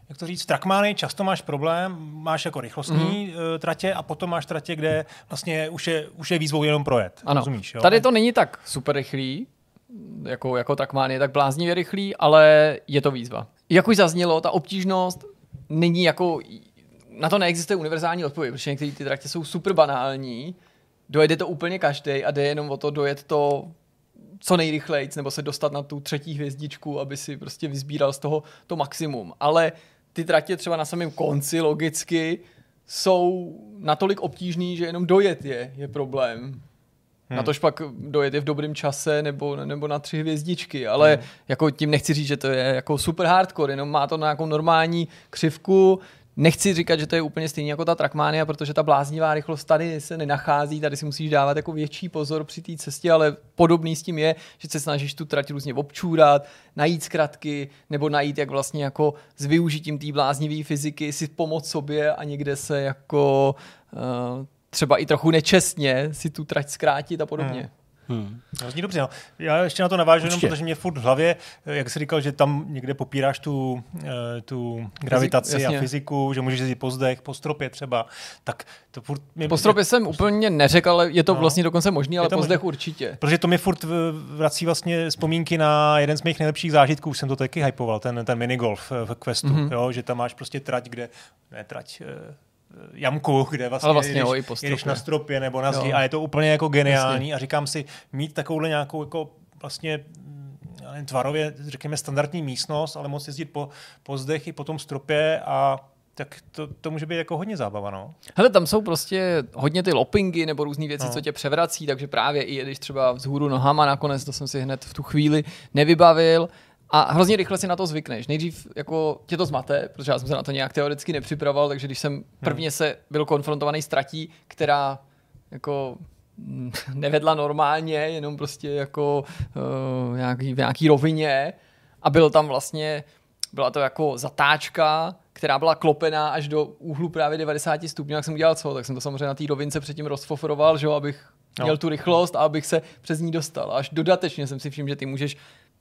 jak to říct, v Trackmany často máš problém, máš jako rychlostní mm-hmm. tratě a potom máš tratě, kde vlastně už je, už je výzvou jenom projet. Ano, Rozumíš, jo? tady to není tak super rychlý, jako, jako Trackman je tak bláznivě rychlý, ale je to výzva. Jak už zaznělo, ta obtížnost není jako, na to neexistuje univerzální odpověď, protože některé ty tratě jsou super banální, dojede to úplně každý a jde jenom o to dojet to co nejrychleji, nebo se dostat na tu třetí hvězdičku, aby si prostě vyzbíral z toho to maximum. Ale ty tratě třeba na samém konci logicky jsou natolik obtížný, že jenom dojet je, je problém. Hmm. Na tož pak dojet je v dobrém čase nebo, nebo na tři hvězdičky, ale hmm. jako tím nechci říct, že to je jako super hardcore, jenom má to nějakou normální křivku, Nechci říkat, že to je úplně stejně jako ta Trackmania, protože ta bláznivá rychlost tady se nenachází, tady si musíš dávat jako větší pozor při té cestě, ale podobný s tím je, že se snažíš tu trať různě občůrat, najít zkratky, nebo najít, jak vlastně jako s využitím té bláznivé fyziky si pomoct sobě a někde se jako uh, třeba i trochu nečestně si tu trať zkrátit a podobně. Hmm. Hmm. Zní dobře, no. Já ještě na to navážu, jenom protože mě furt v hlavě, eh, jak jsi říkal, že tam někde popíráš tu, eh, tu gravitaci jasně. a fyziku, že můžeš jezdit po zdech, po stropě třeba, tak to furt... Mě, Po stropě jsem úplně neřekl, ale je to No. vlastně dokonce možný, ale po zdech určitě. Protože to mi furt vrací vlastně vzpomínky na jeden z mých nejlepších zážitků, už jsem to taky hypoval, ten, ten minigolf eh, v Questu, Mhm. mm-hmm. jo, že tam máš prostě trať, kde, ne trať, jamku, kde vlastně, Ale vlastně jedeš, jo, i stropě. na stropě nebo na zdi a je to úplně jako geniální a říkám si, mít takovouhle nějakou jako vlastně tvarově, řekněme, standardní místnost, ale moc jezdit po, po zdech i po tom stropě a tak to, to může být jako hodně zábava, no. Hele, tam jsou prostě hodně ty loppingy nebo různé věci, No. co tě převrací, takže právě i když třeba vzhůru nohama nakonec, to jsem si hned v tu chvíli nevybavil, a hrozně rychle si na to zvykneš. Nejdřív jako tě to zmate, protože já jsem se na to nějak teoreticky nepřipravoval, takže když jsem prvně se byl konfrontovaný s tratí, která jako mm, nevedla normálně, jenom prostě jako uh, nějaký, v nějaký rovině a byl tam vlastně, byla to jako zatáčka, která byla klopená až do úhlu právě 90 stupňů, jak jsem udělal co, tak jsem to samozřejmě na té rovince předtím rozfoforoval, že jo, abych No. měl tu rychlost a abych se přes ní dostal. Až dodatečně jsem si všiml, že ty můžeš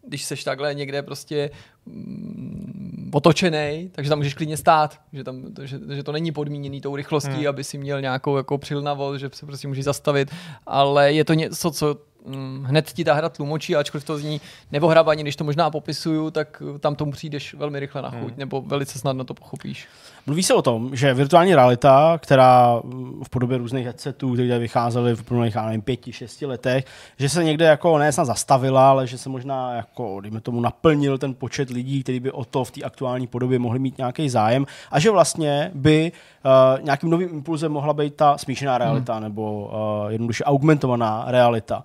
když seš takhle někde prostě mm, otočený, takže tam můžeš klidně stát, že, tam, že, že to není podmíněný tou rychlostí, hmm. aby si měl nějakou jako přilnavost, že se prostě můžeš zastavit, ale je to něco, co mm, hned ti ta hra tlumočí, ačkoliv to zní nevohrabaně, když to možná popisuju, tak tam tomu přijdeš velmi rychle na chuť, hmm. nebo velice snadno to pochopíš. Mluví se o tom, že virtuální realita, která v podobě různých headsetů, které vycházely v plných, já nevím, pěti, šesti letech, že se někde jako ne snad zastavila, ale že se možná jako, dejme tomu, naplnil ten počet lidí, kteří by o to v té aktuální podobě mohli mít nějaký zájem a že vlastně by uh, nějakým novým impulzem mohla být ta smíšená realita hmm. nebo uh, jednoduše augmentovaná realita.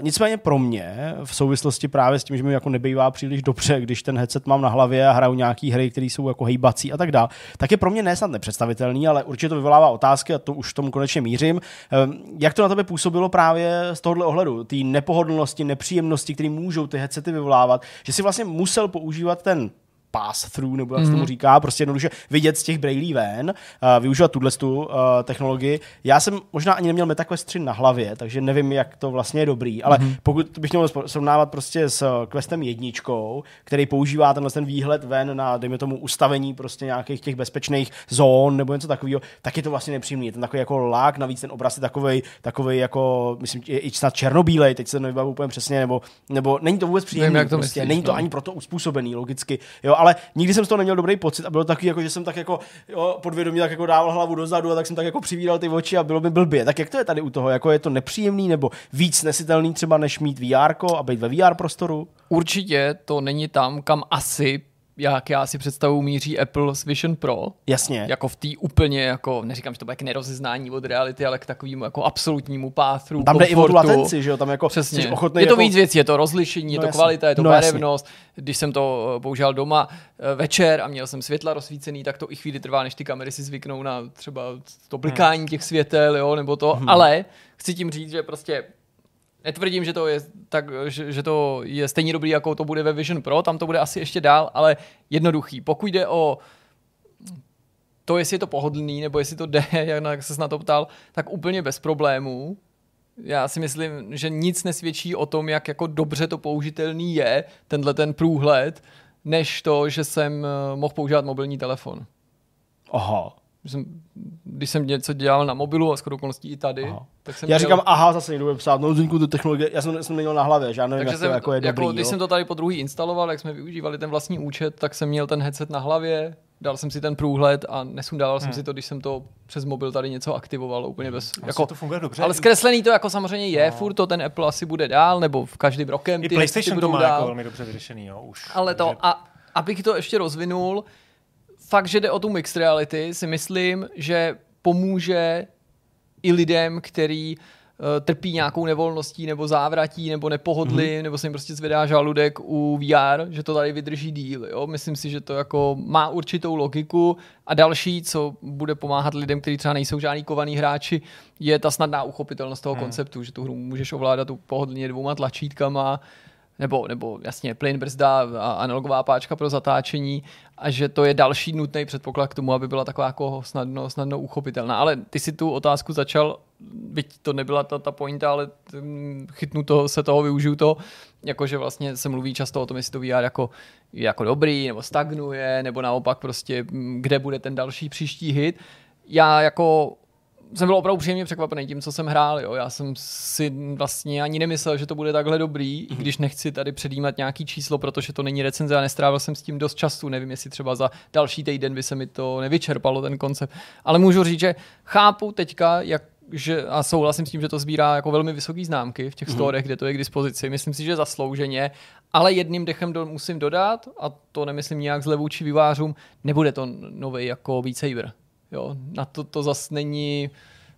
nicméně pro mě, v souvislosti právě s tím, že mi jako nebývá příliš dobře, když ten headset mám na hlavě a hraju nějaký hry, které jsou jako hejbací a tak dále, tak je pro mě ne snad nepředstavitelný, ale určitě to vyvolává otázky a to už tomu konečně mířím. Eh, jak to na tebe působilo právě z tohohle ohledu? Ty nepohodlnosti, nepříjemnosti, které můžou ty headsety vyvolávat, že si vlastně musel používat ten pass-through, nebo jak se tomu Mhm. říká, prostě jednoduše vidět z těch brailí ven, uh, využívat tuhle tu uh, technologii. Já jsem možná ani neměl MetaQuest 3 na hlavě, takže nevím, jak to vlastně je dobrý, ale Mhm. pokud bych měl srovnávat prostě s uh, Questem jedničkou, který používá tenhle ten výhled ven na, dejme tomu, ustavení prostě nějakých těch bezpečných zón nebo něco takového, tak je to vlastně nepříjemný. Je ten takový jako lák, navíc ten obraz je takový, takový jako, myslím, je i snad černobílej, teď se nevybavu úplně přesně, nebo, nebo není to vůbec příjemný. jak to prostě, myslíš, není to no. ani proto uspůsobený, logicky. Jo, ale nikdy jsem z toho neměl dobrý pocit a bylo taky jako, že jsem tak jako jo, podvědomě tak jako dával hlavu dozadu a tak jsem tak jako přivíral ty oči a bylo mi blbě. Tak jak to je tady u toho? Jako je to nepříjemný nebo víc nesitelný třeba než mít VR a být ve VR prostoru? Určitě to není tam, kam asi, jak já si představu, míří Apple s Vision Pro. Jasně. Jako v té úplně, jako, neříkám, že to bude k nerozeznání od reality, ale k takovému jako absolutnímu páthru, Tam jde i o tu komfortu. latenci, že jo? Tam jako Přesně. ochotný je to jako... víc věcí, je to rozlišení, je No to jasně. kvalita, je to No barevnost. Když jsem to eh, používal doma eh, večer a měl jsem světla rozsvícený, tak to i chvíli trvá, než ty kamery si zvyknou na třeba to blikání těch světel, jo, nebo to. Hmm. Ale chci tím říct, že prostě Netvrdím, že to je tak, že, že to je stejně dobrý, jako to bude ve Vision Pro, tam to bude asi ještě dál, ale jednoduchý. Pokud jde o to, jestli je to pohodlný, nebo jestli to jde, jak se na to ptal, tak úplně bez problémů. Já si myslím, že nic nesvědčí o tom, jak jako dobře to použitelný je, tenhle ten průhled, než to, že jsem eh, mohl používat mobilní telefon. Aha. Že Jsem, když jsem něco dělal na mobilu a shodou okolností i tady, Aha. tak jsem Já měl- říkám, aha, zase někdo bude psát, no Zdeňku, ty technologie, já jsem, jsem neměl na hlavě, že já nevím, Takže jak jsem, to jako je dobrý. jako, když jo. jsem to tady po druhý instaloval, jak jsme využívali ten vlastní účet, tak jsem měl ten headset na hlavě, dal jsem si ten průhled a nesundával jsem si to, když jsem to přes mobil tady něco aktivoval úplně bez... Jako, Jako, to funguje dobře. ale zkreslený to jako samozřejmě je, no. furt to ten Apple asi bude dál, nebo v každým rokem I ty PlayStation headsety to má dál. jako velmi dobře vyřešený, jo, už. Ale to, a abych to ještě rozvinul, fakt, že jde o tu mixed reality, si myslím, že pomůže i lidem, který uh, trpí nějakou nevolností nebo závratí nebo nepohodlí, mm-hmm. nebo se jim prostě zvedá žaludek u VR, že to tady vydrží díl. Jo? Myslím si, že to jako má určitou logiku a další, co bude pomáhat lidem, kteří třeba nejsou žádný kovaný hráči, je ta snadná uchopitelnost toho hmm. konceptu, že tu hru můžeš ovládat pohodlně dvouma tlačítkama, nebo, nebo jasně plyn brzda a analogová páčka pro zatáčení a že to je další nutný předpoklad k tomu, aby byla taková jako snadno, snadno uchopitelná. Ale ty si tu otázku začal, byť to nebyla ta, ta pointa, ale mm, chytnu to, se toho, využiju to, jakože vlastně se mluví často o tom, jestli to VR jako, jako dobrý, nebo stagnuje, nebo naopak prostě, mm, kde bude ten další příští hit. Já jako jsem byl opravdu příjemně překvapený tím, co jsem hrál. Jo. Já jsem si vlastně ani nemyslel, že to bude takhle dobrý, mm-hmm. i když nechci tady předjímat nějaký číslo, protože to není recenze a nestrávil jsem s tím dost času. Nevím, jestli třeba za další týden by se mi to nevyčerpalo, ten koncept. Ale můžu říct, že chápu teďka, jak že, a souhlasím s tím, že to sbírá jako velmi vysoké známky v těch mm-hmm. storech, kde to je k dispozici. Myslím si, že zaslouženě, ale jedným dechem do, musím dodat, a to nemyslím nějak zle vůči vývářům, nebude to nový jako Beat Saber. Jo, na to to zas není,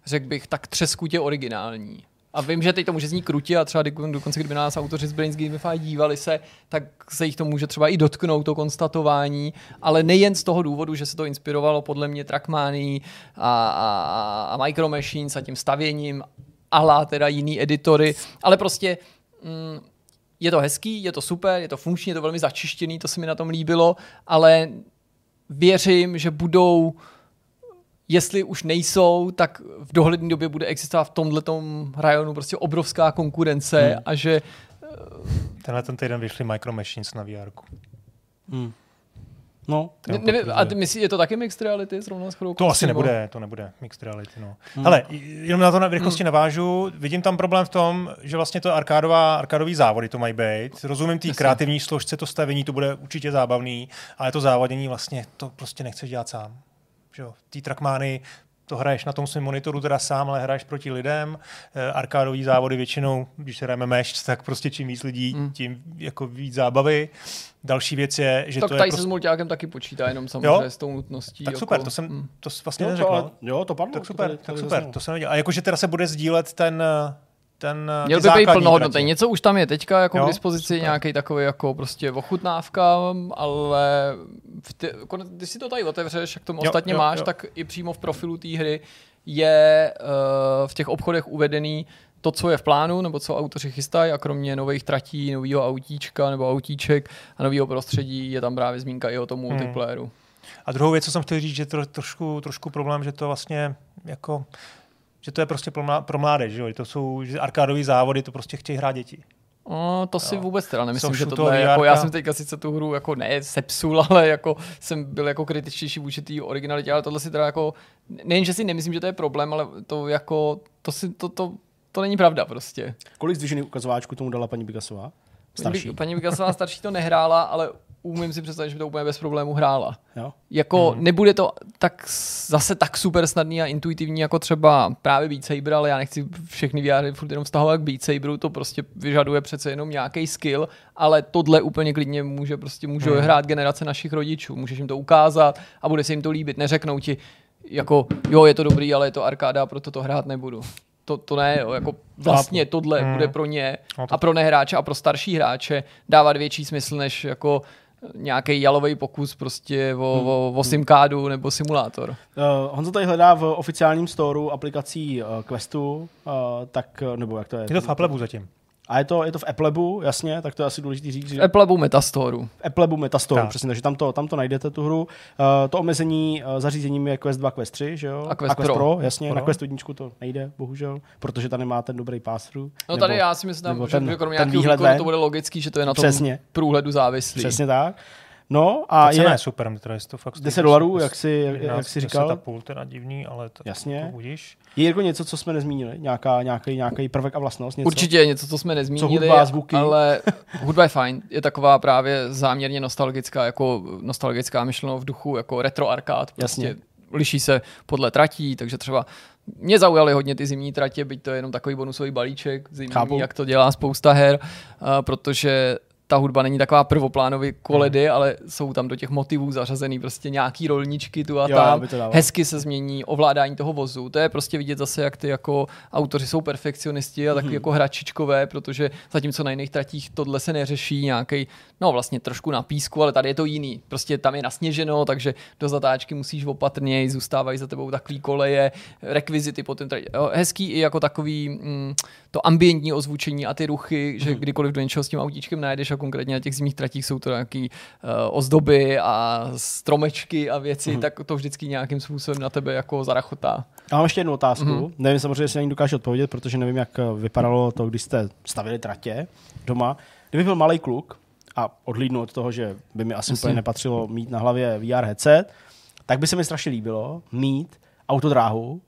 řekl bych, tak třeskutě originální. A vím, že teď to může znít krutě a třeba do- dokonce, kdyby nás autoři z Brains Gamify dívali se, tak se jich to může třeba i dotknout, to konstatování, ale nejen z toho důvodu, že se to inspirovalo podle mě Trackmany a, a, a Micro Machines a tím stavěním ala teda jiný editory, ale prostě mm, je to hezký, je to super, je to funkční, je to velmi začištěný, to se mi na tom líbilo, ale věřím, že budou jestli už nejsou, tak v dohledné době bude existovat v tomhletom rajonu prostě obrovská konkurence hmm. a že Tenhle ten týden vyšly Micro Machines na VR. No, ne, nevím, a ty myslíš, je to taky mixed reality zrovna s chodou To asi nebude, to nebude mixed reality, no. Hmm. Hele, jenom na to na v rychlosti hmm. navážu, vidím tam problém v tom, že vlastně to arkádová, arkádový závody to mají být. Rozumím té kreativní složce, to stavění, to bude určitě zábavný, ale to závodění vlastně, to prostě nechceš dělat sám. Že jo, ty trackmány, to hraješ na tom svém monitoru teda sám, ale hraješ proti lidem. Eh, Arkádový závody většinou, když se hrajeme meš, tak prostě čím víc lidí, Hmm. tím jako víc zábavy. Další věc je, že Tak to je tady prostě... se s mulťákem taky počítá, jenom samozřejmě Jo? s tou nutností. Tak jako, super, to jsem mm. to vlastně jo, to, neřekl. ale, no. jo, to padlo. Tak to super, tady- tak tady super, to jsem nevěděl. A jakože teda se bude sdílet ten, eh, ten eh, Měl by být plnohodnotný. Něco už tam je teďka jako Jo, k dispozici, nějaký takový jako prostě ochutnávka, ale v ty, konec- když si to tady otevřeš, jak tomu Jo, ostatně jo, máš, jo. tak i přímo v profilu té hry je uh, v těch obchodech uvedený to, co je v plánu, nebo co autoři chystají a kromě nových tratí, nového autíčka nebo autíček a nového prostředí je tam právě zmínka i o tom multiplayeru. A druhou věc, co jsem chtěl říct, že to trošku, trošku problém, že to vlastně jako že to je prostě pro, mlá, pro mládež, že jo? To jsou že arkádové závody, to prostě chtějí hrát děti. No, to si Jo. vůbec teda nemyslím, Jsou že tohle je jako, já jsem teďka sice tu hru jako ne sepsul, ale jako jsem byl jako kritičtější vůči té originalitě, ale tohle si teda jako, nejen, že si nemyslím, že to je problém, ale to jako, to si, to, to, to není pravda prostě. Kolik zdvižených ukazováčků tomu dala paní Picassová? Starší. Paní, Picassová starší to nehrála, ale umím si představit, že by to úplně bez problémů hrála. Jo? Jako hmm. nebude to tak zase tak super snadný a intuitivní jako třeba právě Beat Saber, ale já nechci všechny VR furt jenom vztahovat k Beat Saberu, to prostě vyžaduje přece jenom nějaký skill, ale tohle úplně klidně může prostě může hmm. hrát generace našich rodičů, můžeš jim to ukázat a bude se jim to líbit, neřeknou ti jako jo, je to dobrý, ale je to arkáda, proto to hrát nebudu. To, to ne, jo, jako vlastně tohle Hmm. bude pro ně No a pro nehráče a pro starší hráče dávat větší smysl, než jako nějaký jalový pokus prostě o, Hmm. o, o simkádu nebo simulátor. Uh, Honzo tady hledá v oficiálním storu aplikací uh, Questu, uh, tak, nebo jak to je? Je to v Applebu zatím. A je to, je to v Applebu, jasně, tak to je asi důležitý říct. Že... Applebu Metastoru. v Applebu Metastore, Tak. přesně, takže tam to, tam to najdete tu hru. Uh, to omezení uh, zařízením je Quest 2, Quest 3, že jo? A Quest Quest Pro. Pro jasně, Pro. na Quest 1 to nejde, bohužel, protože tam nemá ten dobrý pass-through. No nebo- tady já si myslím, nebo ten- že kromě ten nějakého výhled výkonu to bude logický, že to je na tom Přesně. průhledu závislý. Přesně tak. No A a cena je, je, super, teda je to fakt 10 dolarů, jak si, jak, jak si říkal. Ta půl teda divný, ale to, Jasně. to budíš. Je jako něco, co jsme nezmínili? Nějaká, nějaký, nějaký prvek a vlastnost? Něco? Určitě něco, co jsme nezmínili, hudba, zvuky? ale hudba je fajn. Je taková právě záměrně nostalgická, jako nostalgická myšleno v duchu, jako retro arkád. Prostě Jasně. liší se podle tratí, takže třeba mě zaujaly hodně ty zimní tratě, byť to je jenom takový bonusový balíček zimní, Chápu. jak to dělá spousta her, a protože ta hudba není taková prvoplánový koledy, Hmm. ale jsou tam do těch motivů zařazený prostě nějaký rolničky tu a Jo, tam. Hezky se změní ovládání toho vozu. To je prostě vidět zase, jak ty jako autoři jsou perfekcionisti a Mhm. takový jako hračičkové, protože zatímco na jiných tratích tohle se neřeší nějaký, no vlastně trošku na písku, ale tady je to jiný. Prostě tam je nasněženo, takže do zatáčky musíš opatrněji, zůstávají za tebou takový koleje, rekvizity potom. Tady, jo, hezký i jako takový mm, to ambientní ozvučení a ty ruchy, že Mhm. kdykoliv do něčeho s tím autíčkem najdeš konkrétně na těch zimních tratích jsou to nějaký uh, ozdoby a stromečky a věci, Mhm. tak to vždycky nějakým způsobem na tebe jako zarachotá. Já mám ještě jednu otázku. Mhm. Mm-hmm. Nevím samozřejmě, jestli na ní dokážu odpovědět, protože nevím, jak eh, vypadalo to, když jste stavili tratě doma. Kdyby byl malý kluk a odhlídnu od toho, že by mi asi úplně nepatřilo mít na hlavě VR headset, tak by se mi strašně líbilo mít autodráhu,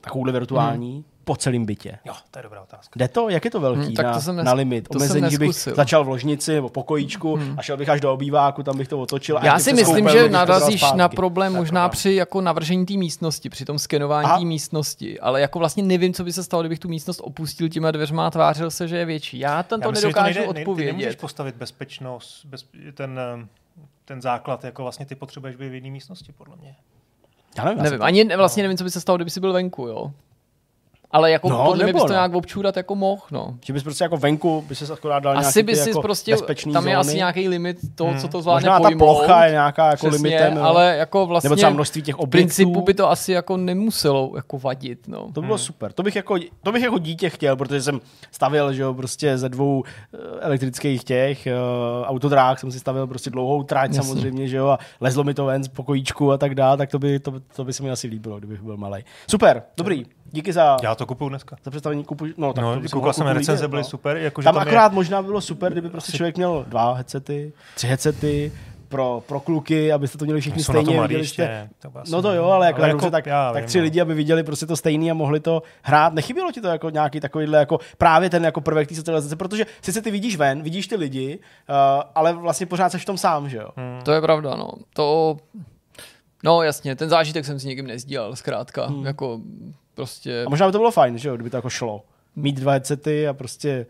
takovouhle virtuální, Mhm. Po celém bytě. Jo, to je dobrá otázka. Jde to? Jak je to velký Hmm, tak to na, jsem nes- na limit? to jsem Omezení, že bych začal v ložnici nebo pokojíčku hmm. a šel bych až do obýváku, tam bych to otočil. a Já si myslím, že to narazíš na problém Tak možná při jako navržení té místnosti, při tom skenování té místnosti, ale jako vlastně nevím, co by se stalo, kdybych tu místnost opustil těma dveřma a tvářil se, že je větší. Já ten to Já myslím, že nedokážu nejde- nej- Ty nemůžeš odpovědět. postavit bezpečnost, bez, ten, eh, ten základ, jako vlastně ty potřebuješ být v jiné místnosti, podle mě. Já nevím, Nevím, ani vlastně nevím, co by se stalo, kdyby si byl venku, jo. Ale jako No, no, podle mě bys to no. nějak občůrat jako mohl, no. Že bys prostě jako venku, by se akorát dal Asi nějaký by si jako prostě, tam je zóny. asi nějaký limit toho, Hmm. co to zvládne Možná ta pojmout. plocha je nějaká jako Přesně, limitem, jo. ale jako vlastně nebo třeba množství těch v objektů. principu by to asi jako nemuselo jako vadit, no. To bylo super. To bych, jako, to bych jako dítě chtěl, protože jsem stavil, že jo, prostě ze dvou eh, elektrických těch uh, autodráh jsem si stavil prostě dlouhou trať Jasně. samozřejmě, že jo, a lezlo mi to ven z pokojíčku a tak dále, tak to by, to, to by se mi asi líbilo, kdybych byl malý. Super, dobrý. Díky za, Já to kupuju dneska. za představení kupu. No, tak No, koukal jsem recenze, byly no. super. Jako, že Tam je- akorát možná by bylo super, kdyby prostě člověk měl dva headsety, tři headsety, pro, pro kluky, abyste to měli všichni jsou stejně. viděli ještě, jste, to no to jo, ale jako, Ale tak, jako- dobře, tak, já tak tři no. lidi, aby viděli prostě to stejný a mohli to hrát. Nechybělo ti to jako nějaký takovýhle jako právě ten jako prvek té socializace, protože sice ty vidíš ven, vidíš ty lidi, uh, ale vlastně pořád seš v tom sám, že jo? Hmm. To je pravda, no. To, no jasně, ten zážitek jsem si nikým nezdílel, zkrátka. Hmm. Jako prostě... A možná by to bylo fajn, že jo, kdyby to jako šlo. Mít dva headsety a prostě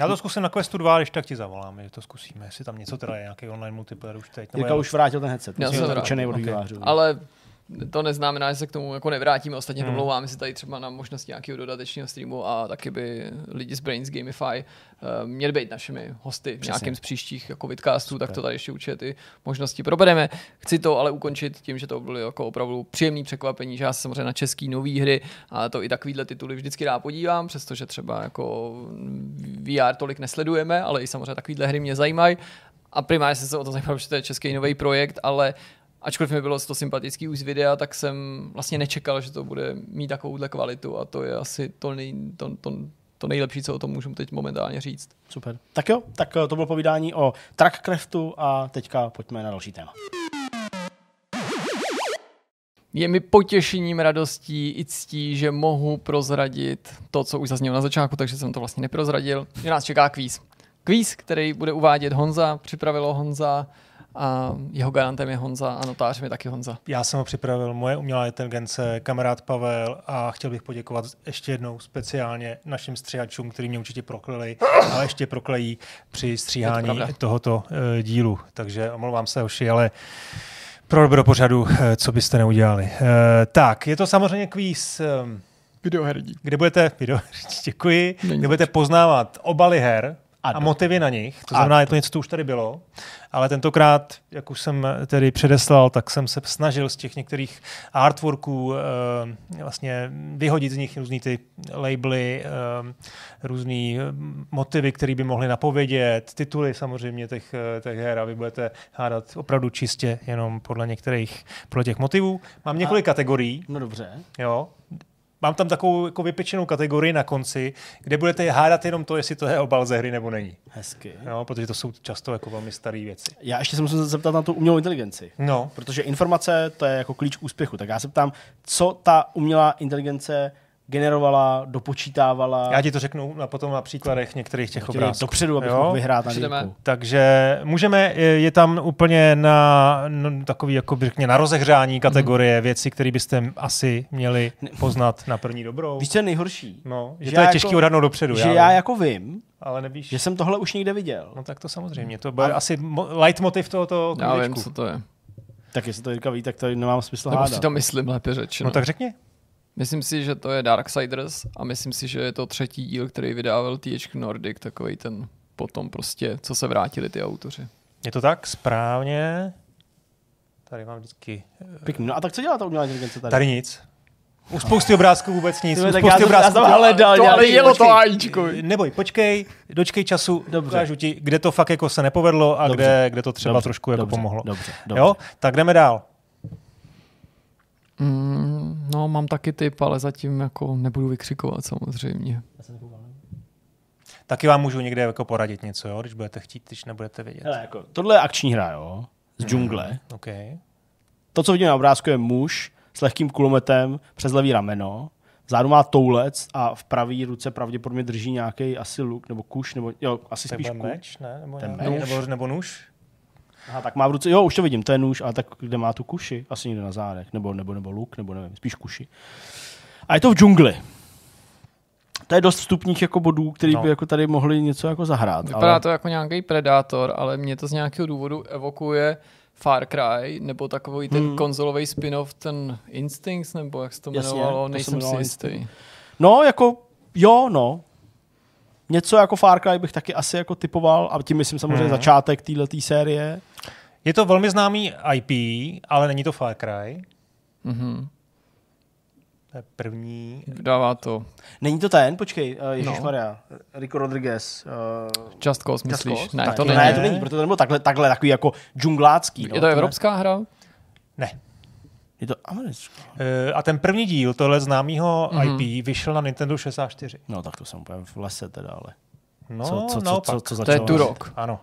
Já to zkusím na Questu 2, když tak ti zavolám, že to zkusíme, jestli tam něco teda je, nějaký online multiplayer už teď. Jirka už vrátil ten headset. Já jsem určený od ok. vývojářů. Ale to neznamená, že se k tomu jako nevrátíme. Ostatně Hmm. domlouváme se tady třeba na možnost nějakého dodatečného streamu a taky by lidi z Brains Gamify uh, měli být našimi hosty v nějakém z příštích jako vidcastů, tak to tady ještě určitě ty možnosti probereme. Chci to ale ukončit tím, že to byly jako opravdu příjemný překvapení, že já se samozřejmě na český nový hry a to i takovýhle tituly vždycky rád podívám, přestože třeba jako VR tolik nesledujeme, ale i samozřejmě takovýhle hry mě zajímají. A primárně jsem se o to zajímal, protože to je český nový projekt, ale ačkoliv mi bylo to sympatický už z videa, tak jsem vlastně nečekal, že to bude mít takovouhle kvalitu a to je asi to, nej, to, to, to nejlepší, co o tom můžu teď momentálně říct. Super. Tak jo, tak eh, to bylo povídání o Trackcraftu a teďka pojďme na další téma. Je mi potěšením, radostí i ctí, že mohu prozradit to, co už zaznělo na začátku, takže jsem to vlastně neprozradil, že nás čeká kvíz. Kvíz, který bude uvádět Honza, připravilo Honza a jeho garantem je Honza a notářem je taky Honza. Já jsem ho připravil, moje umělá inteligence, kamarád Pavel a chtěl bych poděkovat ještě jednou speciálně našim stříhačům, kteří mě určitě proklili a ještě proklejí při stříhání pravda. tohoto uh, dílu. Takže omlouvám se, hoši, ale pro dobro pořadu, uh, co byste neudělali. Uh, tak, je to samozřejmě kvíz, um, Videoherní. kde budete, video, děkuji, Není kde budete poznávat obaly her a, A a motivy na nich. To a znamená, je to něco, co už tady bylo, ale tentokrát, jak už jsem tedy předeslal, tak jsem se snažil z těch některých artworků eh, vlastně vyhodit z nich různý ty labely, eh, různý eh, motivy, které by mohly napovědět, tituly samozřejmě těch, eh, těch her a vy budete hádat opravdu čistě jenom podle některých, podle těch motivů. Mám několik kategorií, No dobře. Jo. Mám tam takovou jako vypečenou kategorii na konci, kde budete hádat jenom to, jestli to je obal ze hry nebo není. Hezky. Jo, protože to jsou často jako velmi staré věci. Já ještě se musím zeptat na tu umělou inteligenci. No, Protože informace to je jako klíč k úspěchu. Tak já se ptám, co ta umělá inteligence generovala, dopočítávala já ti to řeknu na, potom na příkladech některých těch obrázků. dopředu, abych mohl vyhrát na. Takže můžeme, je tam úplně na no, takový, jako řekně, na rozehřání kategorie věci, které byste asi měli poznat na první dobrou. Víš, co je nejhorší? No, že, Že to je těžký jako- odhadnout dopředu. že já, já jako vím, ale nevíš. že jsem tohle už někde viděl. No tak to samozřejmě, to bude asi mo- leitmotiv tohoto Já vím, co to je. Tak jestli to Jirka ví, tak to nemám smysl Nebo si hádat. to myslím lépe řečeno. No tak řekni. Myslím si, že to je Darksiders a myslím si, že je to třetí díl, který vydával THQ Nordic, takový ten potom prostě, co se vrátili ty autoři. Je to tak? Správně. Tady mám vždycky... Pěkný. No a tak co dělá ta umělá inteligence tady? Tady nic. U spousty obrázků vůbec nic. Ty U spousty já obrázků... hledal to ale jelo to počkej. AIčko. Neboj, počkej, dočkej času, Dobře. ukážu ti, kde to fakt jako se nepovedlo a Dobře. kde, kde to třeba Dobře, trošku jako dobře, pomohlo. Dobře, dobře. Jo, tak jdeme dál. Mm, no, mám taky typ, ale zatím jako nebudu vykřikovat samozřejmě. Taky vám můžu někde jako poradit něco, jo, když budete chtít, když nebudete vědět. Hele, jako, tohle je akční hra, jo? Z džungle. OK. To, co vidíme na obrázku, je muž s lehkým kulometem přes levý rameno. Vzadu má toulec a v pravý ruce pravděpodobně drží nějaký asi luk nebo kuš, nebo jo, asi spíš kuš. meč, ne? Nebo, Ten meč. nebo, nebo nůž? Aha, tak má v ruce, jo, už to vidím, to je nůž, ale tak kde má tu kuši? Asi někde na zádech, nebo, nebo, nebo luk, nebo nevím, spíš kuši. A je to v džungli. To je dost vstupních jako bodů, který No. by jako tady mohli něco jako zahrát. Vypadá ale... to jako nějaký predátor, ale mě to z nějakého důvodu evokuje Far Cry, nebo takový ten Hmm. konzolový spin-off, ten Instincts, nebo jak se to Jasně, jmenovalo, to se nejsem si jmenovalo jistý. No, jako, jo, no. Něco jako Far Cry bych taky asi jako typoval, a tím myslím samozřejmě Hmm. začátek této série. Je to velmi známý IP, ale není to Far Cry. Mhm. To je první. Dává to Není to ten, počkej, uh, Ježíš No. Maria, Rico Rodriguez. Uh, Just Cause, myslíš? Ne, tak, to ne, není. to není, protože to nebylo takhle, takhle takový jako džunglácký. No, Je to ne- evropská hra? Ne. Je to americká. Eh, A ten první díl tohle známého Mhm. IP vyšel na Nintendo 64. No tak to jsem úplně v lese teda, ale. No, co, co, co, naopak. co, co To je začalo? Turok. Ano.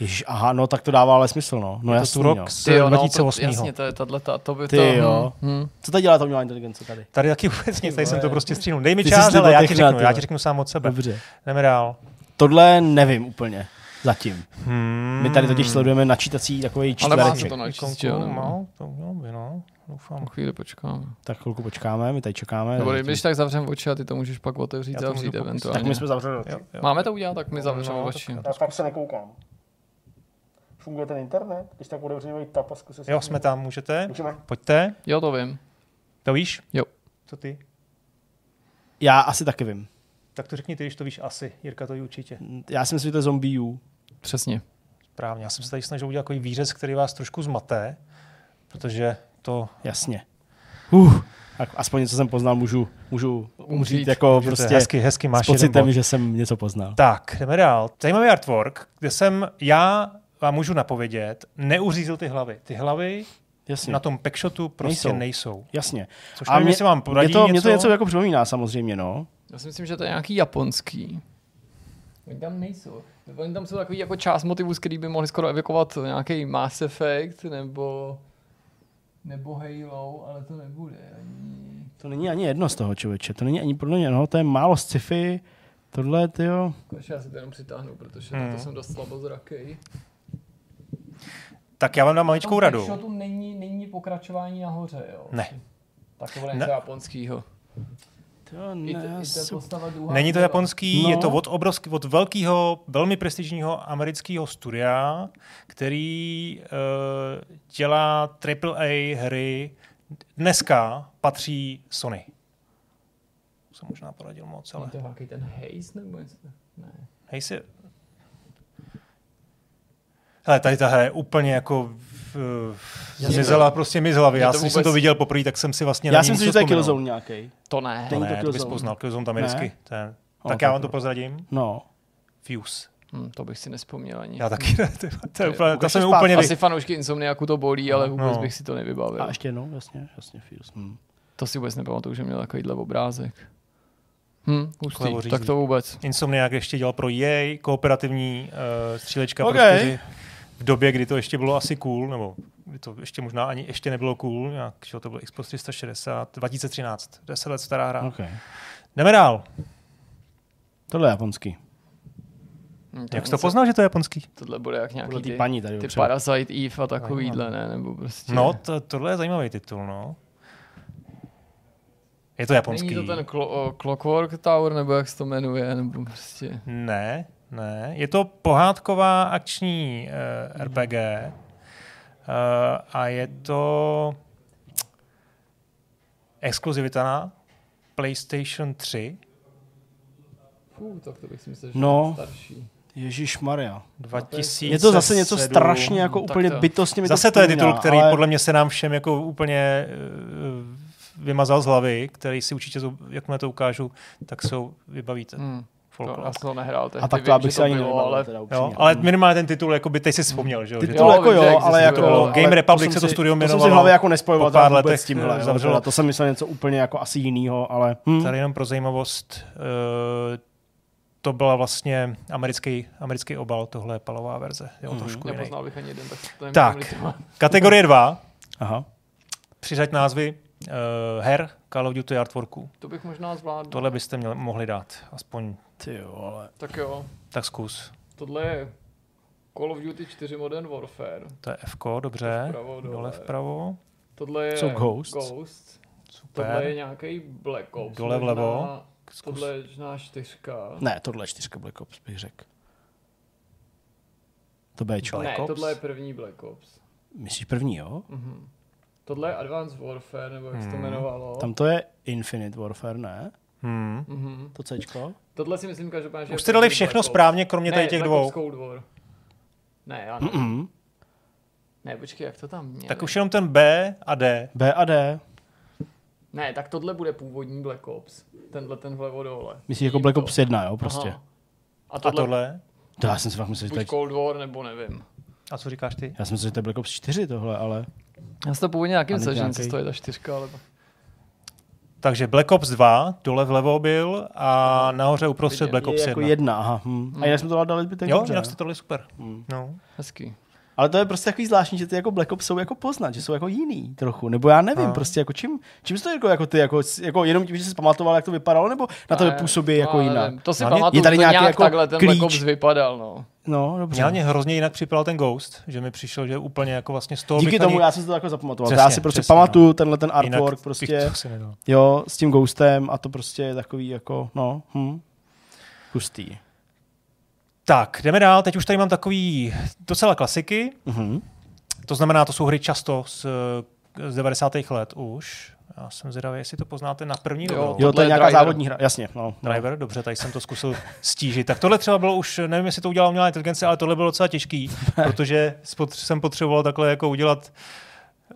Ježíš, aha, no tak to dává ale smysl, no. No Je to jasný, Turok jo. z Ty jo, no, 2008. jasně, to je tato, to by Ty to... jo. Hm, hm. Co tady dělá ta umělá inteligence tady? Tady taky vůbec nic, tady jsem to prostě stříhnul. Dej mi Ty čas, ale já ti řeknu, ty já ti řeknu sám od sebe. Dobře. Jdeme dál. Tohle nevím úplně. Zatím. Hmm. My tady totiž sledujeme načítací takový Ale má se čtvereček. to načíst, Konku, jo, no, to mělo by, no. Doufám. Chvíli počkáme. Tak chvilku počkáme, my tady čekáme. Nebo když tak zavřeme oči a ty to můžeš pak otevřít, Já můžu pokusit. eventuálně. Tak my jsme zavřeli oči. Jo, jo. Máme to udělat, tak my zavřeme No, oči. tak- Tak, tak se nekoukám. Funguje ten internet? Když tak otevřeme tap a zkusím Jo, jsme tam, můžete? Můžeme. Pojďte. Jo, to vím. To víš? Jo. Co ty? Já asi taky vím. Tak to řekni ty, když to víš asi. Jirka to ví určitě. Já si myslím, že to je zombie U. Přesně. Správně. Já jsem se tady snažil udělat takový výřez, který vás trošku zmaté, protože to Jasně. Uh, tak aspoň něco jsem poznal, můžu, můžu umřít Umřít. jako můžete, prostě hezky, hezky s máš jeden pocitem, že jsem něco poznal. Tak, jdeme dál. Zajímavý artwork, kde jsem já vám můžu napovědět, neuřízl ty hlavy. Ty hlavy Jasně. na tom packshotu prostě Nejsou. nejsou. Jasně. Což A nevím, mě, vám mě, to, něco. mě to něco jako připomíná samozřejmě, no. Já si myslím, že to je nějaký japonský. Oni tam nejsou. Oni tam jsou takový jako část motivů, z který by mohli skoro evokovat nějaký Mass Effect nebo nebo Halo, ale to nebude. Ani... To není ani jedno z toho, člověče. To není ani podle mě, no, to je málo sci-fi. Tohle, ty jo. Já si to jenom přitáhnu, protože Hmm. hmm. to jsem dost slabozraký. Tak já vám dám maličkou radu. To není, není pokračování nahoře, jo? Ne. Tak to bude Ne. něco japonskýho. To I, to, ne, i postava druhá. Není to japonský, No. je to od, obrovský, od velkého, velmi prestižního amerického studia, který uh, dělá AAA hry. Dneska patří Sony. Jsem možná poradil moc, ale Je to nějaký ten Haze nebo něco? Ne. hej si... Hele, tady ta hra je úplně jako zmizela prostě mi z hlavy. Já když jsem vůbec- to viděl poprvé, tak jsem si vlastně na Já ní si myslím, že to je. Killzone nějaký. To ne. To ne, to to bys poznal, Killzone americky. Ne? Ten. O, Tak tak já vám to prozradím. No. Fuse. Hm, to bych si nespomněl ani. Já taky ne, ty, to je úplně, to zpátky. úplně. Asi fanoušky Insomniaku to bolí, ale vůbec No. bych si to nevybavil. A ještě jednou, jasně, jasně, Fuse. Hm. To si vůbec nepamatuju, že měl takovýhle obrázek. Hm, hustý. Tak to vůbec. Insomniac ještě dělal pro EA kooperativní uh, střílečka OK. pro čtyři. V době, kdy to ještě bylo asi cool, nebo kdy to ještě možná ani ještě nebylo cool, nějak, že to bylo Xbox 360, 2013, 10 let stará hra. Okay. Jdeme dál. Tohle je japonský. Hm, Jak jsi to poznal, že to je japonský? Tohle bude jak nějaký Podle ty, paní tady ty. Parasite Eve a takovýhle, ne? Nebo prostě... No, to, tohle je zajímavý titul, no. Je to japonský. Není to ten Clo- Clockwork Tower, nebo jak se to jmenuje, nebo prostě... Ne, ne. Je to pohádková akční uh, RPG uh, a je to exkluzivita na PlayStation 3 Fů, tak to bych si myslel, že No. je starší. Ježíš Maria. 2007. Je to zase něco strašně jako úplně to- bytostně mi Zase to je připomíná, titul, který ale... podle mě se nám všem jako úplně uh, vymazal z hlavy, který si určitě, jakmile to ukážu, tak jsou vybavíte. Hm, to, Folklor. já jsem to nehrál, tehdy A tak to vím, abych si ani bylo, nevybavil, ale... teda Jo, ale minimálně ten titul, jako by teď si vzpomněl, že jo? Titul Jo, jako jo, ale jako... Game to Republic se to studio To jsem si v jmenovalo hlavě jako nespojoval po pár tam vůbec letech, s tímhle, eh, jo, zavřelo. to jsem myslel něco úplně jako asi jinýho, ale... Hm. Tady jenom pro zajímavost, uh, to byla vlastně americký, americký obal, tohle je palová verze. Jo, Mhm. trošku. Nepoznal bych ani jeden, tak to nevím, Tak. Kategorie 2, Aha. přiřaď názvy uh, her Call of Duty Artworků. To bych možná zvládl. Tohle byste měli, mohli dát, aspoň Ty jo, ale... Tak jo, tak zkus. tohle je Call of Duty 4 Modern Warfare. To je F, dobře, Vpravo, dole. dole vpravo, Tohle je Jsou Ghosts. Ghost. Tohle je super. nějaký Black Ops. Dole vlevo. Zkus. Tohle je možná čtyřka. Ne, tohle je čtyřka Black Ops, bych řekl. To Bčko. Black ne, Ops? tohle je první Black Ops. Myslíš první, jo? Mhm. Tohle je Advanced Warfare, nebo jak se to Hmm. jmenovalo. Tam to je Infinite Warfare, ne? Hmm. Mhm. To Cčko? Tohle si myslím každopádně, že Už jste dali všechno Black správně, kromě ne, tady těch dvou. Ops Cold War. Ne, já ne. Mm-mm. Ne, počkej, jak to tam měli? Tak už jenom ten B a D. B a D. Ne, tak tohle bude původní Black Ops. Tenhle ten vlevo dole. Myslíš jako Black to. Ops 1, jo, prostě. Aha. A A tohle, tohle? To já jsem si fakt myslel, že to je... Cold War, nebo nevím. A co říkáš ty? Já jsem myslel, že to je Black Ops 4 tohle, ale... Já jsem to původně nějakým nějaký- něco stojí ta čtyřka, ale... Takže Black Ops 2, dole vlevo byl a nahoře uprostřed Vidět. Black Ops je jako 1. jedna, aha. Hm. A jinak jsme to dali zbytek Jo, dobře. jinak jste to dali super. Hm. No. Hezký. Ale to je prostě takový zvláštní, že ty jako Black Ops jsou jako poznat, že jsou jako jiný trochu. Nebo já nevím, No. prostě jako čím, čím jsi to jako, jako ty, jako, jako jenom tím, že jsi pamatoval, jak to vypadalo, nebo na tebe Ne, působí jako no, jinak. To si pamatuju, je tady to nějaký nějak jako takhle ten Black klíč. Ops vypadal, no. No, dobře. Mě hrozně jinak připadal ten Ghost, že mi přišel, že úplně jako vlastně z toho Díky tomu ani... já jsem si to jako zapamatoval. Přesně, já si prostě přesně, pamatuju no. tenhle ten jinak artwork bych prostě, to jo, s tím ghostem a to prostě je takový jako, no, hm, hustý. Tak, jdeme dál. Teď už tady mám takový docela klasiky. Mhm. To znamená, to jsou hry často z, z 90. let už. Já jsem zvědavý, jestli to poznáte na první Jo, dobrou. Jo, to je je nějaká driver. závodní hra, jasně. No, no. Driver, dobře, tady jsem to zkusil stížit. Tak tohle třeba bylo už, nevím, jestli to udělala umělá inteligence, ale tohle bylo docela těžký, protože spotř- jsem potřeboval takhle jako udělat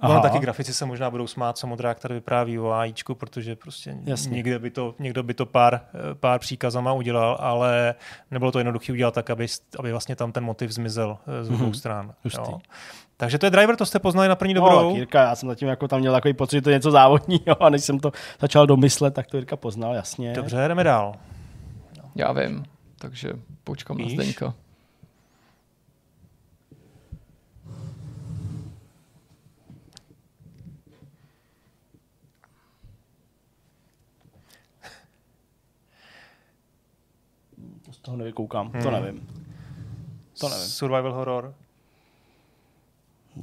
Aha. taky grafici se možná budou smát, co Modrák tady vypráví o AIčku, protože prostě Jasně. někde by to, někdo by to pár, eh, pár příkazama udělal, ale nebylo to jednoduché udělat tak, aby, aby vlastně tam ten motiv zmizel eh, z obou Mhm. stran. Jo. Takže to je driver, to jste poznali na první No, dobrou. tak Jirka, já jsem zatím jako tam měl takový pocit, že to je něco závodního a než jsem to začal domyslet, tak to Jirka poznal, jasně. Dobře, jdeme dál. Já vím, takže počkám na Víš? Zdeňka. Z toho nevykoukám, Hmm. to nevím. To nevím. Survival horror.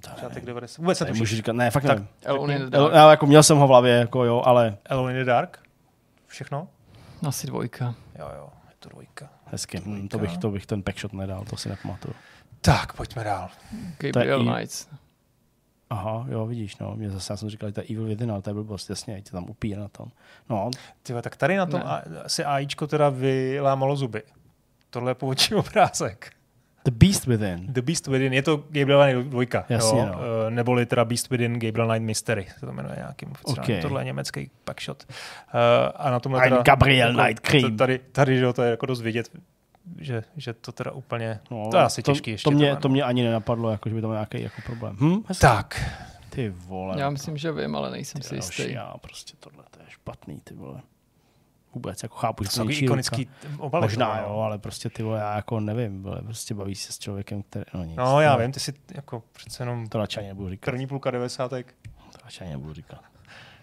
To nevím. Začátek 90. Vůbec se to říkat, ne, fakt Tak. nevím. Alone in the Já, Dark. já jako měl jsem ho v hlavě, jako jo, ale Alone in the Dark. Všechno? Asi dvojka. Jo, jo, je to dvojka. hezky. Hm, to, bych, to bych ten packshot nedal, to si nepamatuju. Tak, pojďme dál. Gabriel Knights. Aha, jo, vidíš, no. Mě zase, já jsem říkal, že to je Evil Within, ale to je blbost, jasně, tě tam upíje na tom. No, Tyhle, tak tady na tom Ne. a, asi AIčko teda vylámalo zuby. Tohle je původní obrázek. The Beast Within. The Beast Within, je to Gabriel Knight 2, Jasně, jo? no. Eh, neboli teda Beast Within Gabriel Knight Mystery, se to jmenuje nějakým oficiálním. Ok. Tohle je německý packshot. Uh, a na tomhle teda, Gabriel jako, Knight Cream. Tady, tady, že jo, to je jako dost vidět, že, že to teda úplně, No, to je asi to, těžký ještě. To mě, to no. mě ani nenapadlo, jako, že by to byl nějaký jako problém. Hm, hezky. Tak, Ty vole. Já myslím, že vím, ale nejsem si Ty jistý. další, Já prostě tohle to je špatný, ty vole. Vůbec, jako chápu, že to ničí ikonický obaly. Možná jo, no. ale prostě ty vole, já jako nevím, vole, prostě baví se s člověkem, který, no nic. No, já vím, ty si jako přece jenom To radši ani nebudu říkat. první půlka 90. To radši ani nebudu říkat.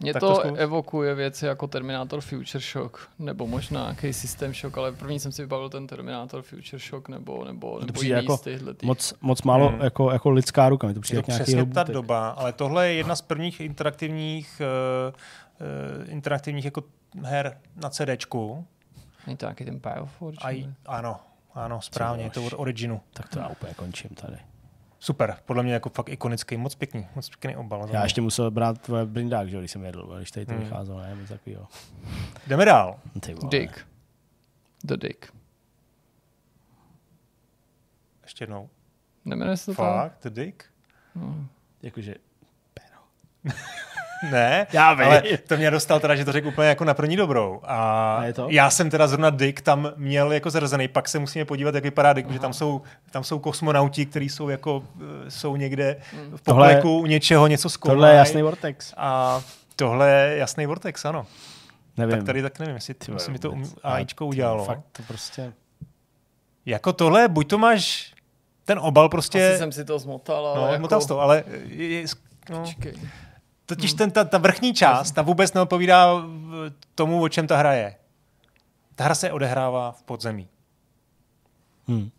Mě Tak to, to zkus. evokuje věci jako Terminator Future Shock, nebo možná nějaký System Shock, ale první jsem si vybavil ten Terminator Future Shock, nebo, nebo, nebo přijde jiný jako z tý. Moc, moc málo Hmm. jako, jako lidská ruka, mi to Je přijde to jak nějaký přesně ta doba, ale tohle je jedna z prvních interaktivních, uh, uh, interaktivních jako her na CDčku. Není to nějaký ten Bioforge? Ano, ano, správně, je to od Originu. Tak to já úplně končím tady. Super, podle mě jako fakt ikonický, moc pěkný, moc pěkný obal. Já ještě musel brát tvoje brindák, že, jo, když jsem jedl, když tady to Hmm. vycházelo, ne, nic takového. Jdeme dál. Ty vole. Dick. The Dick. Ještě jednou. Nemenuje se to tak? Fakt, The Dick? No. Jakože, Ne, Já vím. ale to mě dostal teda, že to řekl úplně jako na první dobrou. A A je to? já jsem teda zrovna Dick tam měl jako zařazený, pak se musíme podívat, jak vypadá Dick, že tam jsou, tam jsou kosmonauti, kteří jsou jako, eh, jsou někde v Tohle- pokleku u něčeho, něco zkoumají. tohle je jasný Vortex. A tohle je jasný Vortex, ano. Nevím. Tak tady tak nevím, jestli, Ty jestli mi to um, AIčko udělalo. Fakt to prostě... Jako tohle, buď to máš ten obal prostě, Asi jsem si to zmotal, ale no, jako... jako... to, ale je, je, no, Počkej. Totiž ten, ta, ta vrchní část, ta vůbec neodpovídá v- tomu, o čem ta hra je. Ta hra se odehrává v podzemí. Hm.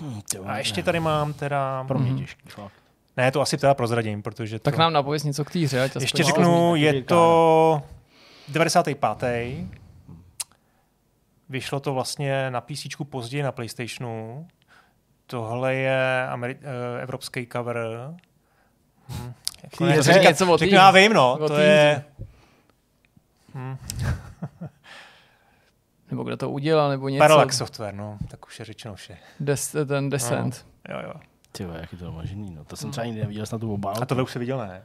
Hm, ty A ještě tady mám teda... Pro mě Mhm. těžký, fakt. Ne, to asi teda prozradím, protože to... Tak nám napověz něco k té hře, Ještě řeknu, je to 95. Vyšlo to vlastně na PC později na PlayStationu. Tohle je Ameri- eh, evropský cover. Hm. Jako nechci řekni říkat- něco o já vím, no. o To je... Hm. Nebo kdo to udělal, nebo něco. Parallax Software, no. Tak už je řečeno vše. Des, ten Descent. Jo, jo. Ty vole, jak je to možný, no. To jsem třeba nikdy neviděl snad tu obálku. A tohle už se viděl, ne?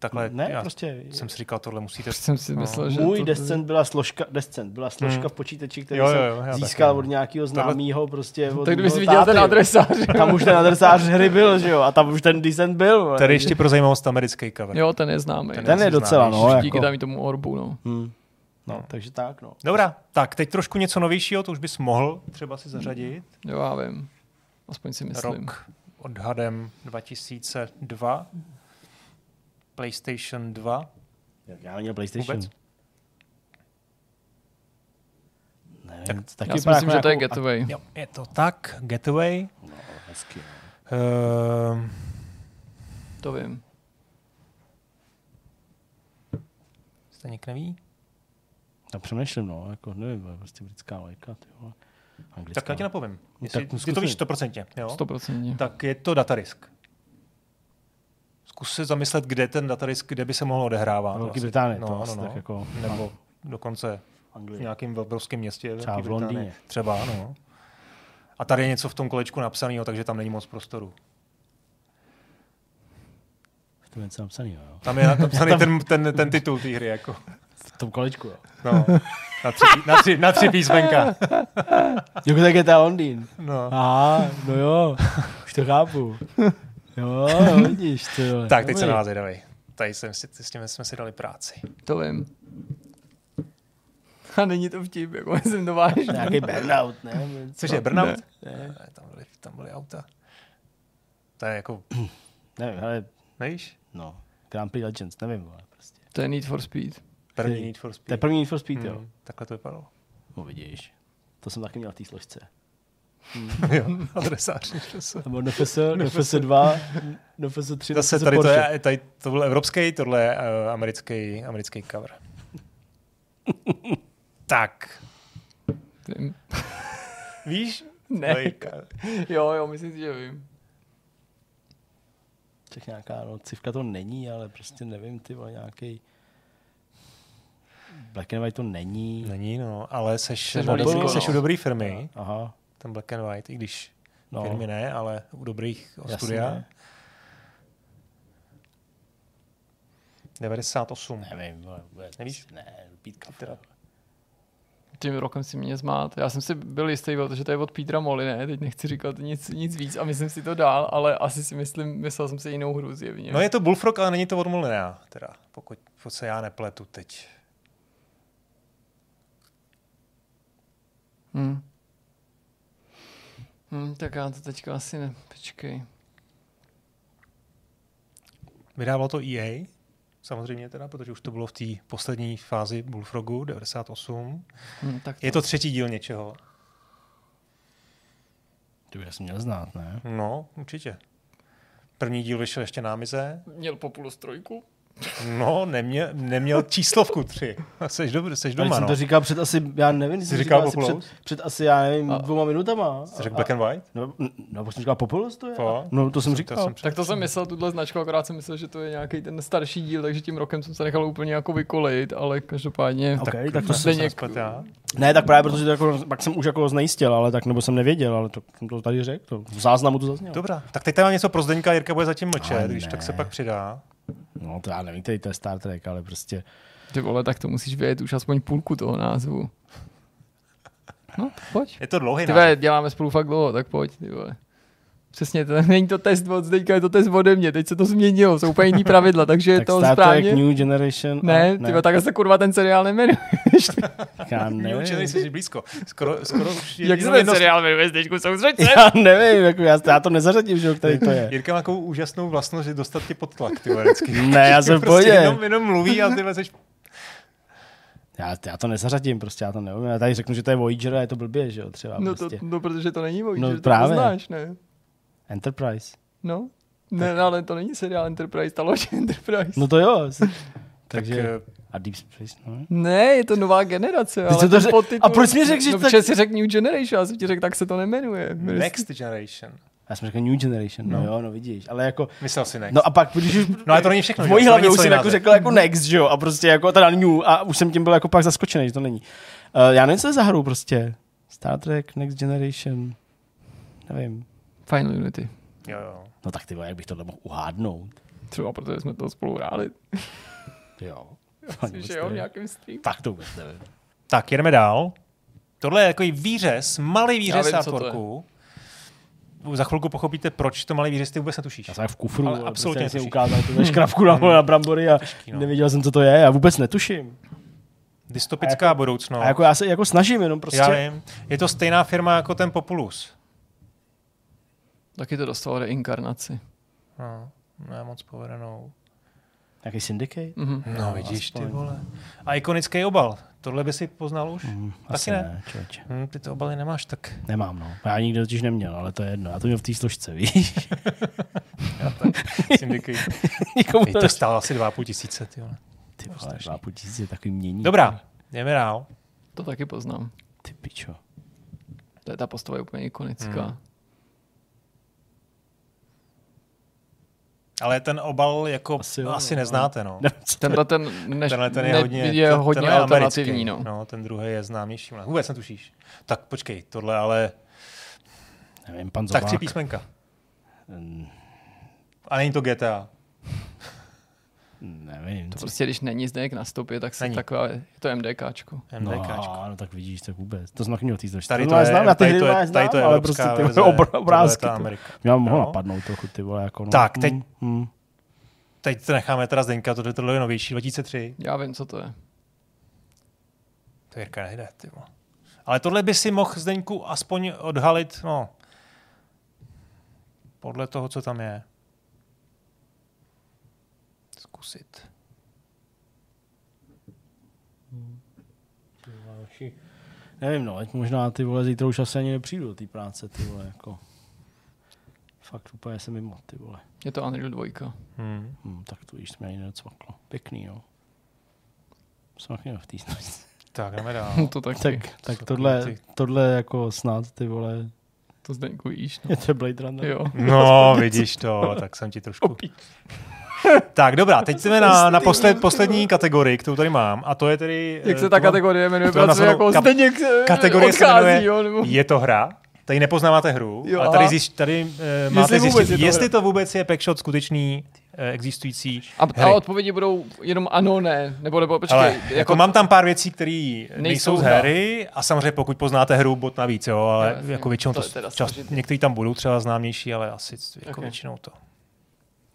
Takhle, Ne, já prostě... jsem si říkal, tohle musíte... Jsem si No. myslel, že Můj to, Descent byla složka, Descent byla složka Hmm. v počítači, který Jo, jo, jsem jo, já získal taky, no. od nějakého známého prostě. Od Tak kdybys mého viděl ten adresář. Tam už ten adresář hry byl, že jo, a tam už ten Descent byl. Tady ještě pro zajímavost americký cover. Jo, ten je známý. Ten ten je docela, známý, no, Díky jako. tam i tomu orbu, no. Hmm. No, takže tak, no. Dobrá, tak teď trošku něco novějšího, to už bys mohl třeba si zařadit. Jo, já vím. Aspoň si myslím. Rok odhadem 2002. PlayStation 2. Já neměl PlayStation. Vůbec? Nevím, Tak to taky Já si myslím, jako že to je nějakou- Getaway. Jo, je to tak, Getaway. No, hezky. Uh, To vím. Staněk neví? Já přemýšlím, no, jako nevím, prostě britská lajka, ty vole. Anglická. Tak já ti napovím. tak Jestli, ty zkusím. to víš stoprocentně, jo? 100%. Tak je to datadisk. Zkus se zamyslet, kde ten datadisk, kde by se mohlo odehrávat. Velký Vlastně. Británii, to no, asi no, tak no. jako- Nebo dokonce v Anglie. nějakém obrovském městě. Třeba v Londýně. Británie. Třeba, no. A tady je něco v tom kolečku napsaného, takže tam není moc prostoru. V tom je něco napsaný, jo. Tam je napsaný ten, ten, ten titul té hry. Jako. V tom kolečku, jo. No, na, tři, na, tři, na tři písmenka. Jo, tak je to Londýn. No. Aha, no jo, už to chápu. Jo, vidíš, ty vole. Tak, teď se na vás zvědavej. Tady jsem si, s tím jsme si dali práci. To vím. A není to vtip, jako myslím to vážně. Nějaký burnout, ne? Což je Burnout? Ne. Ne, tam, byly, tam byly auta. To je jako, Nevím, ale nevíš? no, Grand Prix Legends, nevím, vole, prostě. To je Need for Speed. První Need for To je Speed. první Need for Speed, jo. Hmm, takhle to vypadalo. No vidíš, to jsem taky měl v té složce. Jo, adresář. Nebo NFS, NFS 2, NFS 3, Zase tady to, je, tady to byl evropský, tohle je uh, americký, americký cover. tak, Vím. víš? Ne. Jo, jo, myslím si, že vím. Těch nějaká, no, civka to není, ale prostě nevím, ty vole, nějaký Black and White to není. Není, no, ale seš, Seš dobrý, no. seš u dobrý firmy, Aha, ten Black and White, i když no, firmy ne, ale u dobrých jasně. studia. 98. Nevím, vůbec. Nevíš? Ne, pítka. Teda. Teda. Tím rokem si mě zmát. Já jsem si byl jistý, že to je od Petra Molly, ne? Teď nechci říkat nic, nic víc a myslím si to dál, ale asi si myslím, myslel jsem si jinou hru zjevně. No je to Bullfrog, ale není to od Molinea, teda, pokud, pokud se já nepletu teď. Hm. Hm, tak já to teďka asi ne. Počkej. Vydávalo to EA, samozřejmě teda, protože už to bylo v té poslední fázi Bullfrogu 98. Hm, tak Je to třetí díl něčeho. Ty bych asi měl znát, ne? No, určitě. První díl vyšel ještě na Amize. Měl Populus trojku. No, neměl, neměl číslovku tři. Seš, dobře, seš Ale doma, jsem no. to říkal před asi, já nevím, Jsi jsem říkal říkal asi před, před asi, já nevím, A- dvouma minutama. Jsi řekl Black and White? No, no, pak jsem říkal Populous to je? Fakt? No, to jsem To říkal. jsem Tak to jsem myslel, tuhle značku, akorát jsem myslel, že to je nějaký ten starší díl, takže tím rokem jsem se nechal úplně jako vykolejit, ale každopádně... Ok, tak, tak to to jsem nesplet já. Ne, tak právě protože to jako, pak jsem už jako znejistil, ale tak, nebo jsem nevěděl, ale to jsem to tady řekl, to v záznamu to zaznělo. Dobrá, tak teď tady mám něco pro Zdeňka, Jirka bude zatím mlčet, když tak se pak přidá. No, to já nevím, který to je Star Trek, ale prostě, Ty vole, tak to musíš vědět už aspoň půlku toho názvu. No, pojď. Je to dlouhý Ty název. vole, děláme spolu fakt dlouho, tak pojď, ty vole. Přesně, to není to test od Zdeňka, je to test ode mě, teď se to změnilo, jsou úplně jiný pravidla, takže je tak to Star správně. Trek New Generation. Ne, a, ty vole, takhle se kurva ten seriál nejmenuje. já New nevím. Generation jsi blízko. Skoro, skoro už je Jak se ten seriál jmenuje, soustřeď se. Já nevím, jako já, já to nezařadím, že jo, který to je. Jirka má takovou úžasnou vlastnost, že dostat tě pod tlak, ty vždycky. Ne, já jsem prostě jenom, jenom mluví a ty seš... Já, já to nezařadím, prostě já to nevím. Já tady řeknu, že to je Voyager a je to blbě, že jo, třeba No, to, prostě. no, protože to není Voyager, No, to právě. poznáš, ne? Enterprise. No. Ne, no, ale to není seriál Enterprise, ta loď Enterprise. No to jo. Takže, Tak, tak, eh, a Deep Space, no. Ne, je to nová generace, ale to řek- podtitul- a proč jsi mi řekl, že no, tak- si řekl New Generation, já jsem ti řekl, tak se to nemenuje. Next Generation. Já jsem řekl New Generation, no, jo, no vidíš, ale jako, Myslel si Next. no a pak, když už, No, ale to není všechno, v že mojí hlavě už jsem jako řekl jako Next, že jo, a prostě jako teda New, a už jsem tím byl jako pak zaskočený, že to není. Uh, já nevím, co je za hru prostě. Star Trek, Next Generation, nevím. Final Unity. Jo, jo. No tak ty vole, jak bych tohle mohl uhádnout. Třeba protože jsme to spolu hráli. Jo. Myslím, že jo, v nějakém stream. Tak to vůbec nevím. Tak, jedeme dál. Tohle je takový výřez, malý Já výřez vím, z co to je. artworku. Za chvilku pochopíte, proč to malý výřez ty vůbec netušíš. Já jsem v kufru, Ale ale absolutně prostě jsem netušíš. ukázal tu škrabku na, na brambory a no. nevěděl jsem, co to je. Já vůbec netuším. Dystopická A budoucnost. A jako já se jako snažím jenom prostě. Já vím. Je to stejná firma jako ten Populus. Taky to dostalo reinkarnaci. No, ne moc povedenou. Nějaký syndicate? Mhm. No, vidíš, ty aspoň. vole. A ikonický obal. Tohle by si poznal už? Mm, Taky asi ne. ne, člověče. Hm, ty to obaly nemáš, tak Nemám, no. Já nikdy totiž neměl, ale to je jedno. Já to měl v té složce, víš? syndicate. Nikomu Teď to stálo asi 2,5 tisíce, ty vole. Ty vole, dva půl tisíce, takový mění. Dobrá, jdeme dál. To taky poznám. Ty pičo. To je ta postava je úplně ikonická. Hmm. Ale ten obal jako Asi jo, asi no. neznáte, no. Co to Tenhle ten než, Tenhle ten je ne, hodně, je ten- hodně tenhle je alternativní. americký. No. no. ten druhý je známější. Vůbec netušíš. Tak počkej, tohle ale... nevím, pan Tak Zobák. tři písmenka. Mm, A není to GTA. Nevím. To co- prostě, když není Zdeněk na stopě, tak se Není. taková, je to MDKčko. MDKčko. No, no, tak vidíš, tak vůbec. To taky měl týž Tady to to je, znám, já tady to je, tady to je ale evropská prostě ty verze, obr- tohle obrázky. je ta to- Amerika. Mě mohlo Jo. napadnout trochu, ty vole, jako no. Tak, teď- Hmm, hmm. Teď to necháme teda Zdeňka, tohle tohle je novější, 2003. Já vím, co to je. To Jirka nejde, ty vole. Ale tohle by si mohl Zdeňku aspoň odhalit, no, podle toho, co tam je. Zkusit. Nevím, no, ať možná ty vole, zítra už asi ani nepřijdu do té práce, ty vole, jako. Fakt úplně jsem mimo, ty vole. Je to Unreal 2. Hmm. Hm, tak to již jsme ani nedocvaklo. Pěkný, jo. Taky v té Tak, jdeme dál. to taky. Tak, Tak. tohle, tohle jako snad, ty vole, To Zdeňku víš. No. je to Blade Runner. Jo. No, vidíš to, tak jsem ti trošku... Tak, dobrá, teď jdeme na, na posled, poslední kategorii, kterou tady mám, a to je tedy... Jak eh, se ta to mám- kategorie jmenuje? Pracuje jako kap- Zdeněk eh, Kategorie se odchází, jmenuje jo? Nebo... Je to hra? Tady nepoznáváte hru, Jo, ale tady, aha. zjišť, tady uh, máte vůbec zjistit, je to jestli to vůbec je Packshot skutečný existující A, a odpovědi budou jenom ano, ne, nebo, nebo počkej, Ale jako, mám tam pár věcí, které nejsou, z hry a samozřejmě pokud poznáte hru, bod navíc, jo, ale jasně. jako většinou To to, čas, některý tam budou třeba známější, ale asi jako Ok. většinou to.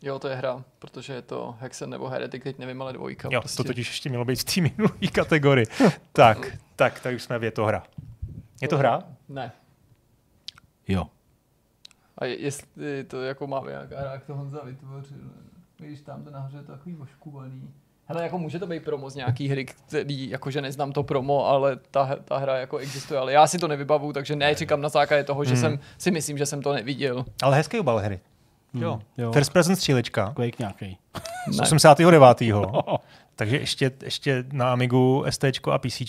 Jo, to je hra, protože je to Hexen nebo Heretic, teď nevím, ale dvojka. Jo, prostě. to totiž ještě mělo být v té minulé kategorii. tak, tak, tak už jsme v je to hra. Je to hra? Ne. Jo. A je- jestli to jako máme nějaká hra, jak to Honza vytvořil. Víš, tam to nahoře je to takový oškuvaný. Hele, jako může to být promo z nějaký hry, který, jakože neznám to promo, ale ta, ta hra jako existuje, ale já si to nevybavu, takže ne, říkám na základě toho, že Hmm. jsem si myslím, že jsem to neviděl. Ale hezký obal hry. Jo. Hmm, jo. First person střílečka Quake nějaký. z Ne. 89. Takže ještě, ještě na Amigu, ST a PC.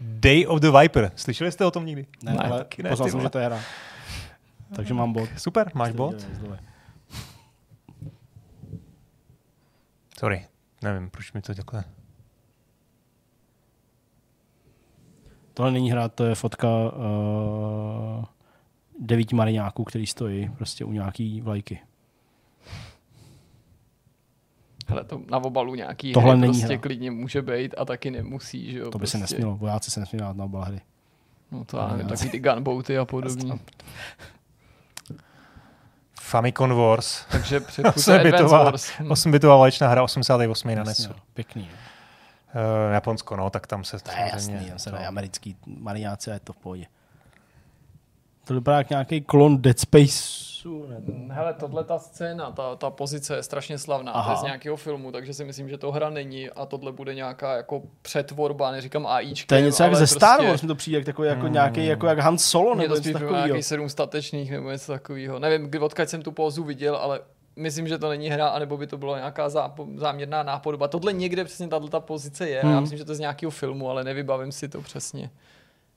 Day of the Viper. Slyšeli jste o tom někdy? Ne, Ne, ale ne, poznal jsem, že to je hra. Takže mám bod. Super, máš bod? Sorry, nevím, proč mi to takhle... Tohle není hra, to je fotka uh, devíti mariňáků, který stojí prostě u nějaký vlajky. Hele, to na obalu nějaký Tohle hry není prostě hra. klidně může být a taky nemusí, že jo. To by se prostě. nesmělo, vojáci se nesměli dát na obal hry. No to já Ale nevím, takový ty gunboaty a podobně. Famicom Wars. Takže Osmibitová, Advance Wars. Hm. 8-bitová válečná hra 88 na NESu. no. Pěkný. jo. Uh, Japonsko, no, tak tam se To je jasný, tam se to- dají americký mariňáci a je to v pohodě. To vypadá jak nějaký klon Dead Space. Hele, tohle ta scéna, ta, ta pozice je strašně slavná, to je Aha. z nějakého filmu, takže si myslím, že to hra není a tohle bude nějaká jako přetvorba, neříkám AIčkem, To je něco jak ze Star prostě Wars, mi to přijde jak takový, jako nějaký, jako jak Han Solo nebo něco takového. nějaký sedm statečných nebo něco takového. Nevím, kdy, odkud jsem tu pózu viděl, ale myslím, že to není hra, anebo by to byla nějaká zápo- záměrná nápodoba. Tohle někde přesně tato ta pozice je. Hmm. Já myslím, že to je z nějakého filmu, ale nevybavím si to přesně.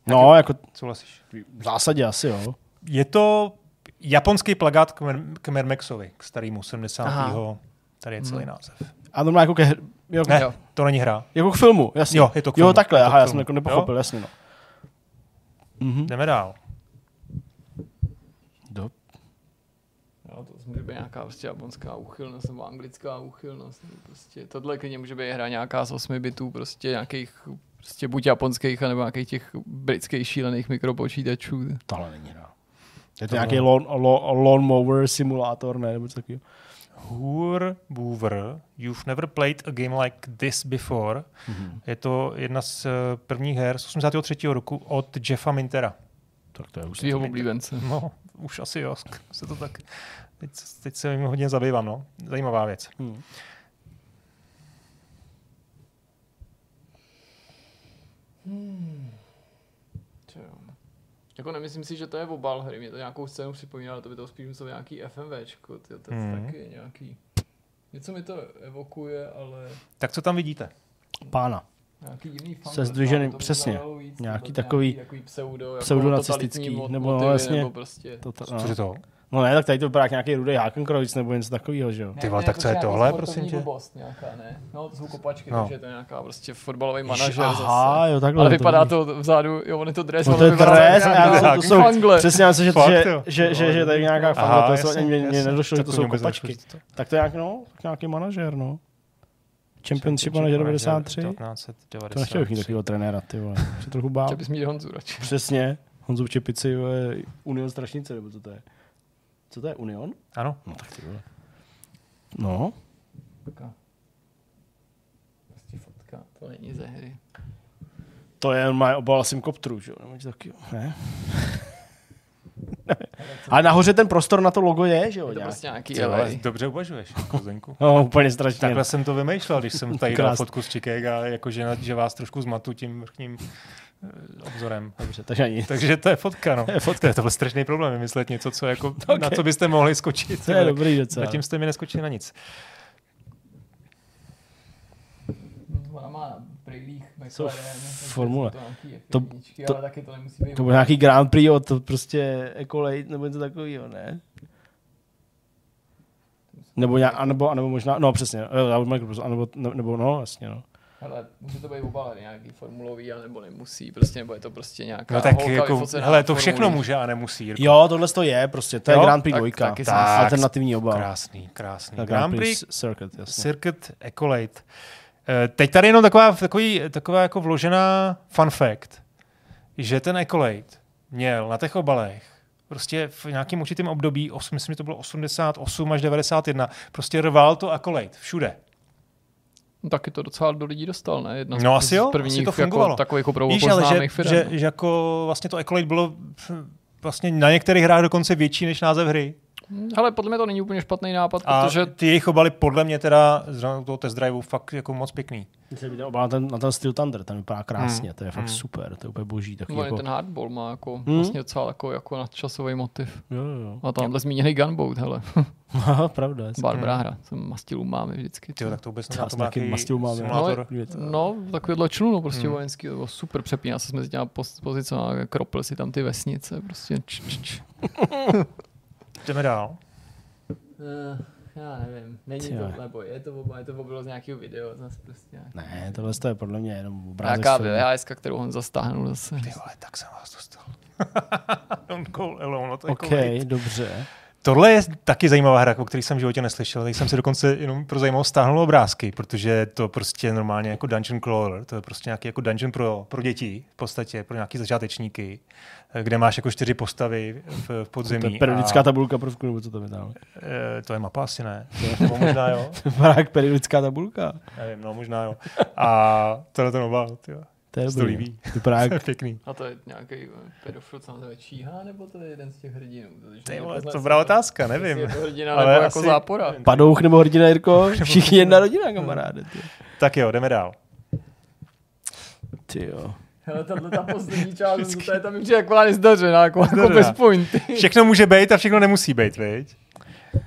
No, jako Souhlasíš? v zásadě asi jo. Je to japonský plagát k, Mer- k Mermexovi, k starému 70. Aha. Tady je celý Hmm. název. A normálně jako ke, hr- jo, Ne, Jo. to není hra. jako k filmu, jasně. Jo, je to k Jo, filmu. takhle, Je to aha, já jsem jako nepochopil, jasně no. Mhm. Jdeme dál. Do, Jo, to může být nějaká prostě japonská úchylnost nebo anglická úchylnost. Prostě tohle klidně může být hra nějaká z 8 bitů, prostě nějakých prostě buď japonských, nebo nějakých těch britských šílených mikropočítačů. tohle není hra. Je to nějaký lawn, lawn, lawnmower simulátor, ne, nebo takového. Hur Boover, You've never played a game like this before. Mhm. Je to jedna z eh, prvních her z 83. roku od Jeffa Mintera. Tak to je už Svýho oblíbence. No, už asi jo. Se to tak... Teď, teď se jim hodně zabývám, no. Zajímavá věc. Hmm. Jako nemyslím si, že to je obal hry, mě to nějakou scénu připomíná, ale to by to spíš muselo nějaký FMVčko, tyjo, to je Mhm. taky nějaký... Něco mi to evokuje, ale... Tak co tam vidíte? Pána. Nějaký divný funk, Se by přesně. víc, Nějaký takový takový pseudo, jako pseudonacistický, mo- nebo no, nebo prostě. To, to, Cože no. to? No ne, tak tady to vypadá jak nějaký rudý Hakenkreuz nebo něco takového, že jo? Ty vole, tak co je tohle, prosím tě? blbost nějaká, ne? No, to jsou kopačky, No. takže to je nějaká prostě fotbalový manažer aha, zase. jo, takhle. Ale vypadá to vzadu, jo, on je to dres, No ale to je vypadá dres, a to jsou, fangle. přesně, já myslím, že, že, jo. že, že, že, tady nějaká fanga, to se mě, nedošlo, že to jsou vůbec kopačky. Tak to je nějak, no, tak nějaký manažer, no. Championship manažer 93. 1990. To nechtěl bych mít takového trenéra, ty vole. Se trochu bál. Chtěl bys mít Honzu radši. Přesně. Honzu v Čepici, Union Strašnice, nebo co to je? Co to je, Union? Ano. No tak ty vole. No, Fotka. Prostě fotka, to není ze hry. to je má obal Simcopteru, že jo? Nebo něco takového, ne? Ale nahoře ten prostor na to logo je, že jo? Je to prostě nějaký Ty LA. dobře uvažuješ, jako Zdeňku. No, úplně strašně. Takhle jsem to vymýšlel, když jsem tady dal fotku z Čikek a jakože že vás trošku zmatu tím vrchním obzorem. Dobře, takže nic. Takže to je fotka, no. To je fotka. To byl strašný problém vymyslet něco, co jako, Okay. na co byste mohli skočit. To je dobrý docela. Zatím jste mi neskočili na nic. Ona má na brýlích McLaren, formule. To, To- F1, to- ale taky to nemusí být. To byl nějaký Grand Prix od prostě Ecolate nebo něco takového, ne? Nebo, nějak, anebo, anebo možná, no přesně, jo, já od Microsoft, anebo, ne- nebo no, jasně, no. Ale může to být obalený nějaký formulový, anebo nemusí, prostě, nebo je to prostě nějaká No tak holka jako, vyfocená hele, to všechno může a nemusí. Jirko. Jo, tohle to je prostě, to je Jo? Grand Prix Tak- dvojka, taky tak, alternativní obal. Krásný, krásný. Tak Grand Prix Circuit, jasně. Circuit Ecolate. Eh, Teď tady jenom taková, takový, taková jako vložená fun fact, že ten Ecolate měl na těch obalech prostě v nějakém určitém období, myslím, že to bylo 88 až 91, prostě rval to Accolade všude. No, taky to docela do lidí dostal, ne? Jedna z, No asi jo, z asi prvních to fungovalo. jako, takových opravdu Víš, ale že, firm. že, že, jako vlastně to Accolade bylo vlastně na některých hrách dokonce větší než název hry. Hele, podle mě to není úplně špatný nápad, A protože ty jejich obaly podle mě teda z toho test driveu fakt jako moc pěkný. Myslím, že ten obal na ten, na ten Steel Thunder, ten vypadá krásně, Hmm. to je fakt Hmm. super, to je úplně boží. Taky on jako, ten hardball má jako Hmm. vlastně docela jako, jako nadčasový motiv. jo, jo. A tamhle zmíněný gunboat, hele. Aha, pravda. Barbrá hra, jsem mastilů máme vždycky. Ty tak to vůbec Já nezná, to jsem má taky nějaký mastil mám, simulátor. No, takovýhle člunu prostě Hmm. vojenský, to bylo super, přepíná se mezi těma poz- pozicema, kropl si tam ty vesnice, prostě č, č, č. Jdeme dál. Uh, já nevím, není Ty jo. to, nebo je to, oba- je to bylo z nějakého videa, zase prostě nějak. Ne, tohle to je podle mě jenom obrázek. Nějaká. VHS, kterou on zastáhnul zase. Ty vole, tak jsem vás dostal. Don't go alone, to OK, jako dobře. Tohle je taky zajímavá hra, o který jsem v životě neslyšel. Teď jsem si dokonce jenom pro zajímavost stáhnul obrázky, protože to prostě normálně jako dungeon crawler, to je prostě nějaký jako dungeon pro, pro děti, v podstatě pro nějaký začátečníky, eh, kde máš jako čtyři postavy v, v podzemí. To je periodická a, tabulka prvku, nebo co to je tam? eh, to je mapa asi ne. Nebo možná jo. Jak periodická tabulka. Nevím, no možná jo. A tohle ten obal, tyjo. To je to dobrý. líbí. Vypadá To je jak pěkný. A to je nějaký pedofil, co nazve Číha, nebo to je jeden z těch hrdinů? Protože Ty vole, to dobrá otázka, nevím. Je to hrdina Ale nebo jako zápora. padouch nebo hrdina Jirko. Všichni jedna rodina, kamaráde. Ty, Tak jo, jdeme dál. ty jo. Hele, tahle ta poslední část, to je tam přijde jako nezdařená, jako, jako bez pointy. Všechno může být a všechno nemusí být, viď?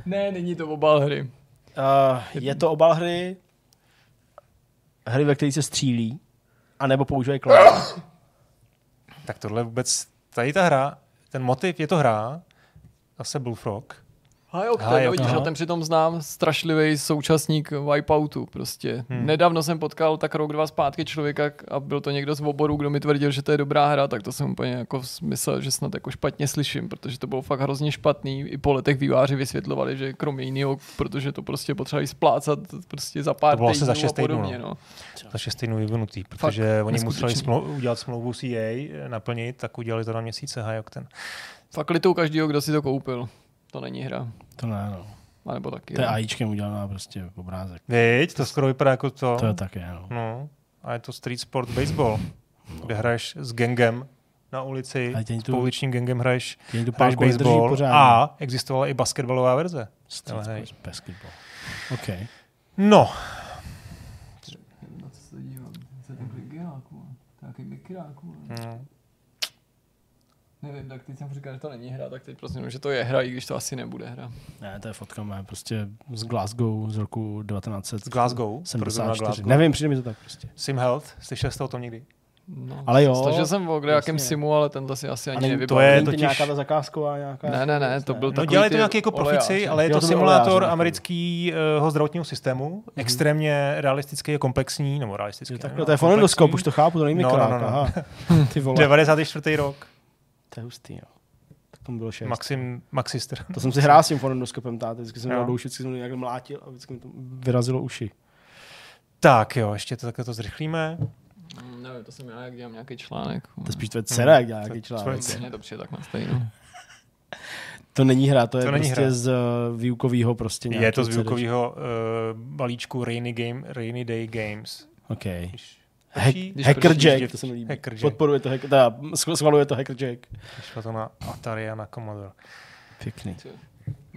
Ne, není to obal hry. Uh, je to obal hry, hry, ve kterých se střílí, anebo používají klávesy. Tak tohle vůbec, tady ta hra, ten motiv je to hra, zase Bullfrog. Hayok, Hayok, ten, vidíš, a ten přitom znám strašlivý současník Wipeoutu prostě. Hmm. Nedávno jsem potkal tak rok, dva zpátky člověka a byl to někdo z oboru, kdo mi tvrdil, že to je dobrá hra, tak to jsem úplně jako myslel, že snad jako špatně slyším, protože to bylo fakt hrozně špatný. I po letech výváři vysvětlovali, že kromě jiného, protože to prostě potřebovali splácat prostě za pár To bylo týdnů za a šest týdnů, podobně. No. Za šest týdnů vyvinutý, protože Fakt, oni museli smlou- udělat smlouvu CA, naplnit, tak udělali to na měsíce Hayok ten. Fakt litou každýho, kdo si to koupil. To není hra. To ne, no. A nebo taky. To je. AIčkem udělaná prostě obrázek. Viď, to skoro vypadá jako to. To je také, no. No, a je to Street Sport Baseball, kde hraješ s gangem na ulici, A s tu- pouličním gangem hraješ, hraješ baseball a existovala i basketbalová verze. Street sports basketball. OK. No, Na co se No, Nevím, tak teď jsem říkal, že to není hra, tak teď prostě, že to je hra, i když to asi nebude hra. Ne, to je fotka moje, prostě z Glasgow z roku 1974. Z Glasgow. Proto Glasgow. Nevím, přijde mi to tak prostě. Sim Health, slyšel jste o tom někdy? No, Ale jo, Slyšel jsem o jakém jasně. simu, ale tenhle si asi ani nevybavím. to je totiž- nějaká ta zakázková nějaká? Ne, ne, ne, to byl No takový dělají to nějaký jako profici, olejáři. ale je Jo, to to simulátor olejář, amerického zdravotního systému, extrémně realistický a komplexní, nebo realistický. Jo, no, takhle, to je fonendoskop, už to chápu, to není No, mikrák, no, no, no. aha. Ty vole, 94. rok, to je hustý, jo. Tak tomu bylo šest. Maxim, Maxister. To jsem si hrál s tím fonendoskopem, táte, vždycky jsem měl douši, vždycky jsem nějak mlátil a vždycky mi to vyrazilo uši. Tak jo, ještě to takhle to zrychlíme. Mm, Nevím, to jsem já, jak dělám nějaký článek. To je spíš tvoje dcera, jak dělá To- nějaký článek. to- Mně to přijde tak na stejno. To není hra, to je To není prostě hra. z uh, výukového prostě Je to nějakého z výukového uh, balíčku Rainy, Game, Rainy Day Games. OK. Když, Hack, Hacker Jack, to se mi líbí. Hacker Jack. Podporuje to, hack, teda, schv- schvaluje to Hacker Jack. Šlo to na Atari a na Commodore. Pěkný.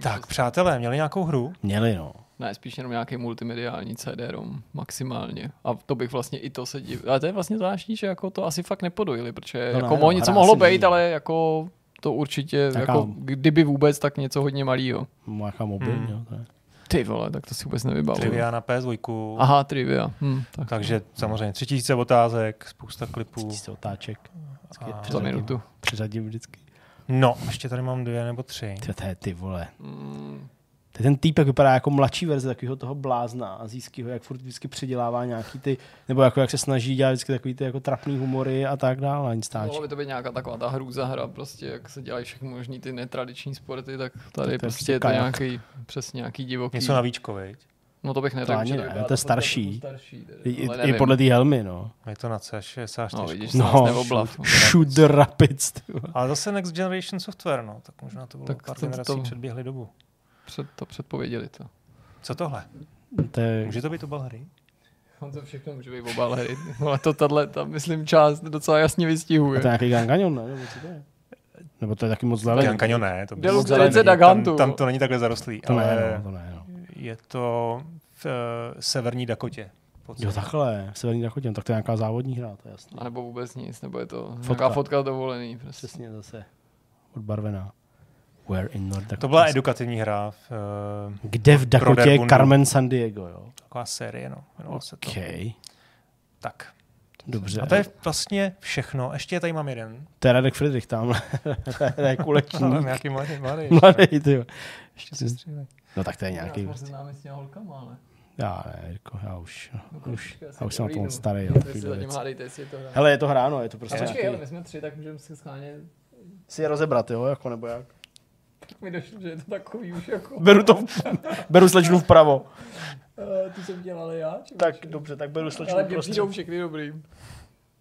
Tak, přátelé, měli nějakou hru? Měli, no. Ne, spíš jenom nějaký multimediální CD-ROM, maximálně. A to bych vlastně i to se divil. Ale to je vlastně zvláštní, že jako to asi fakt nepodojili, protože No no, ne, jako no, mo, něco mohlo být, ale jako to určitě, Taká- jako, kdyby vůbec, tak něco hodně malýho. Nějaká mobil, Hmm. jo. To je. Ty vole, tak to si vůbec nevybavuju. Trivia na PS2. Aha, trivia. Hm, tak Takže samozřejmě 3000 otázek, spousta klipů. Tisíce otáček. Vždycky A- za minutu. Přiřadím vždycky. No, ještě tady mám dvě nebo tři. Ty, to je ty vole. Mm, To je ten týpek vypadá jako mladší verze takového toho blázna azijského, jak furt vždycky přidělává nějaký ty, nebo jako jak se snaží dělat vždycky takový ty jako trapný humory a tak dále, ani stáč. mohlo by to být nějaká taková ta hrůza hra, prostě jak se dělají všechny možný ty netradiční sporty, tak tady je je prostě je to nějaký, přesně nějaký divoký. Něco na víčko, viď? No to bych neřekl, že ne, to je starší. toho starší tedy, I, podle té helmy, no. Je to na C64. No, vidíš, No, no, neoblav. Shoot Rapids. ty vole. Ale zase Next Generation Software, no, tak možná to bylo Tak pár to- generací to- předběhly dobu. Před, to předpověděli to. Co tohle? To je, Může to být obal hry? On to všechno může být obal hry. Ale to tahle, ta, myslím, část docela jasně vystihuje. a to je nějaký Ganganion, ne? Nebo co to je? Nebo to je taky moc zelený? Grand Canyon ne, to by Deluxe zelený. edice tam, Dagantu. tam, to není takhle zarostlý, To ne, ale no, to ne, no. je to v uh, severní Dakotě. Jo, takhle, v Severní Dakotě, no, tak to je nějaká závodní hra, to je jasný. A nebo vůbec nic, nebo je to Fotka. fotka. fotka dovolený. Prostě. Přesně zase odbarvená. Where in North Dakota? To byla edukativní hra, v, uh, Kde v Dakotě je. Carmen San Diego, jo? taková série, no. jmenovalo se to. OK, Tak. dobře. A to je vlastně všechno. Ještě tady mám jeden. To je Radek Friedrich tam. to je kuleční. Ale nějaký mladý, mladý. Mladý, ty jo. Ještě se střílej. No tak to je nějaký. Já se známe s těma holkama, ale. Já ne, Jirko, já už, No, už, já už jsem na tom no. starý. Hele, je to hráno, je to prostě A počkej, nějaký... ale my jsme tři, tak můžeme si schválně Si je rozebrat, jo, jako nebo jak? Mi došlo, že je to takový už jako... Beru to, beru slečnu vpravo. Uh, tu jsem dělal já, či Tak dobře, tak beru slečnu Ale mě prostě. přijdou všechny dobrý.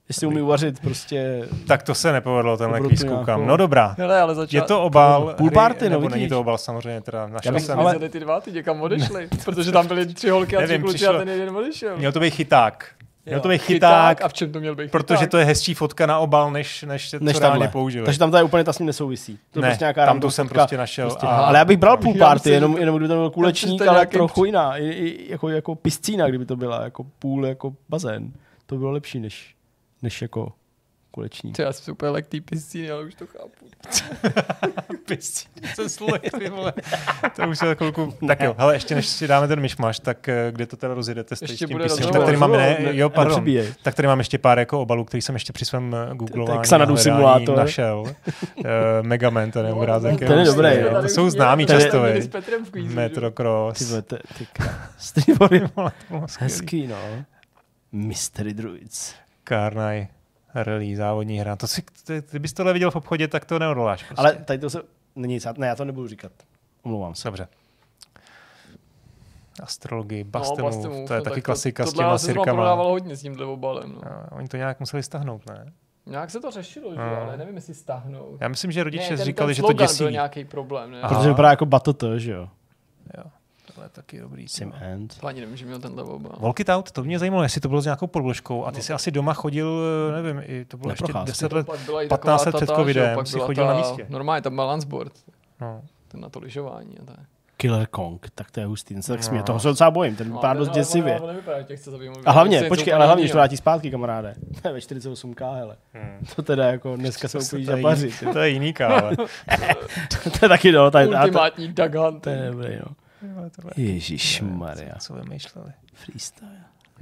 Jestli umí uvařit prostě... Tak to se nepovedlo, tenhle kvíz koukám. nějakou. No dobrá. Hele, ale začal... Je to obal Půl party, no, nebo vidíš. není to obal samozřejmě, teda našel bych- jsem. ale- Ale... ty dva, ty někam odešli, protože tam byly tři holky a tři Nevím, kluci přišlo- a ten jeden odešel. Měl to být chyták. Měl Jo, to být chyták, A v čem to měl být protože chyták? to je hezčí fotka na obal, než, než, Než než co reálně použili. Takže tam to je úplně ta s ním nesouvisí. To je ne, prostě nějaká tam to jsem prostě našel. Prostě, a, ale já bych bral půl party, jenom, jenom kdyby to byl kulečník, to ale nějaký- trochu jiná. I, i, jako, jako piscína, kdyby to byla, jako půl, jako bazén. To bylo lepší, než, než jako kulečník. Ty, Já jsem úplně lek tý piscíny, ale už to chápu. Pistí, se slek, ty vole. To už je chvilku. Tak jo, hele, ještě než si dáme ten myšmaš, tak eh, kde to teda rozjedete s Ještě s tím písem, tak tady máme, ne, Ne- jo, pardon, nepřebíjej. tak tady mám ještě pár jako obalů, který jsem ještě při svém eh, googlování Xanadu simulátor. našel. Uh, Megaman, ten je obrázek. Ten je dobrý, jo. To jsou známý často, s viď? Petrem v kvízu, že? Ty to hezký, no. Mystery Druids. Karnaj, Rally, závodní hra. To si, ty, kdybys tohle viděl v obchodě, tak to neodoláš. Prostě. Ale tady to se... Není ne, já to nebudu říkat. Omlouvám se. Dobře. Astrologii, No, Bastemov, Bastemov, to je no, taky tak klasika s tohle těma sirkama. prodával hodně s tímhle obalem. No. No, oni to nějak museli stahnout, ne? Nějak se to řešilo, že? No. ale nevím, jestli stáhnout. Já myslím, že rodiče ne, ten, říkali, ten že to děsí. byl nějaký problém, ne? Aha. Protože vypadá jako Batoto, že jo? Jo, tohle je taky dobrý. Sim Sim. End. To ani nevím, že měl tenhle obal. Walk it out, to mě zajímalo, jestli to bylo s nějakou podložkou a ty No. si asi doma chodil, eh, nevím, i to bylo ještě procházku. 10 let. Pak byla i 15 taková let před covidem si chodil ta, na místě. Normálně, tam balance board, No. ten na to lyžování a tak. Killer Kong, tak to je hustý, ten se tak směje. Toho se docela bojím, ten vypadá dost děsivě. A A hlavně, počkej, ale hlavně, že to vrátí zpátky, kamaráde. To je ve 48K, hele. To teda jako dneska se úplně to, jiný, to je jiný kále. To je taky no, tady, to, Ultimátní Duck to Hunter. je dobrý, no. Ježíš Maria. Co vymýšleli? Freestyle.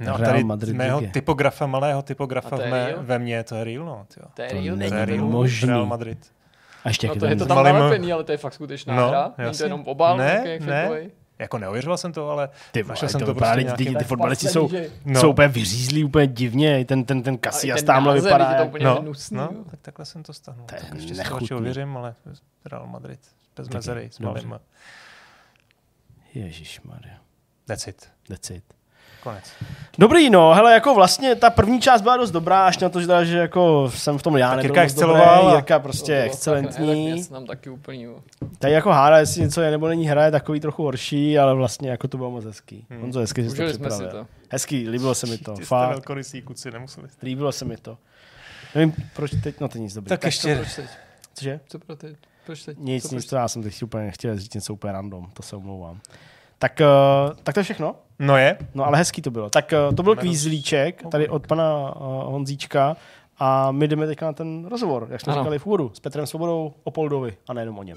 No, Real tady Madrid mého typografa, malého typografa A to je v mé, ve mně, to je real, no. Tyjo. To je To real, není To je real, možný. Real Madrid. A ještě No jak to je ten- to tam malým- nalepený, ale to je fakt skutečná No, hra. Není to jenom obal, Ne, ne. Jako neuvěřoval jsem to, ale Ty našel jsem to to prostě ty, ty, nějaký... ty fotbalisti jsou, že- No. jsou úplně vyřízlí, úplně divně, i ten, ten, ten A Casillas ten tamhle název, vypadá. je to úplně No, hnusný. no, tak takhle jsem to stahnul. To je Tak ještě nechutný. ověřím, ale Real Madrid. Bez mezery, s dobře. Malým. Ježišmarja. That's it. That's it. Konec. Dobrý, no, hele, jako vlastně ta první část byla dost dobrá, až na to, že, teda, že jako jsem v tom já Tak nebyl Jirka exceloval Jirka prostě To excelentní. fakt ne, tak taky úplný. jo. Tady jako háda, jestli něco je nebo není hra, je takový trochu horší, ale vlastně jako to bylo moc hezký. Hmm. Honzo, hezky jsi to připravil. to. Hezký, líbilo se mi to, Ty jste fakt, velkorysí kuci, nemuseli jste. líbilo se mi to. Nevím, proč teď, no to nic dobrý. Tak Tak ještě- to proč teď? Cože? Co pro teď? Proč teď? Nic, nic, to já jsem teď úplně nechtěl říct něco úplně random, to se omlouvám. Tak, uh, tak to je všechno. No je. No ale hezký to bylo. Tak uh, to byl kvízlíček tady od pana uh, Honzíčka a my jdeme teďka na ten rozhovor, jak jsme Ano. říkali v úvodu, s Petrem Svobodou o Poldovi a nejenom o něm.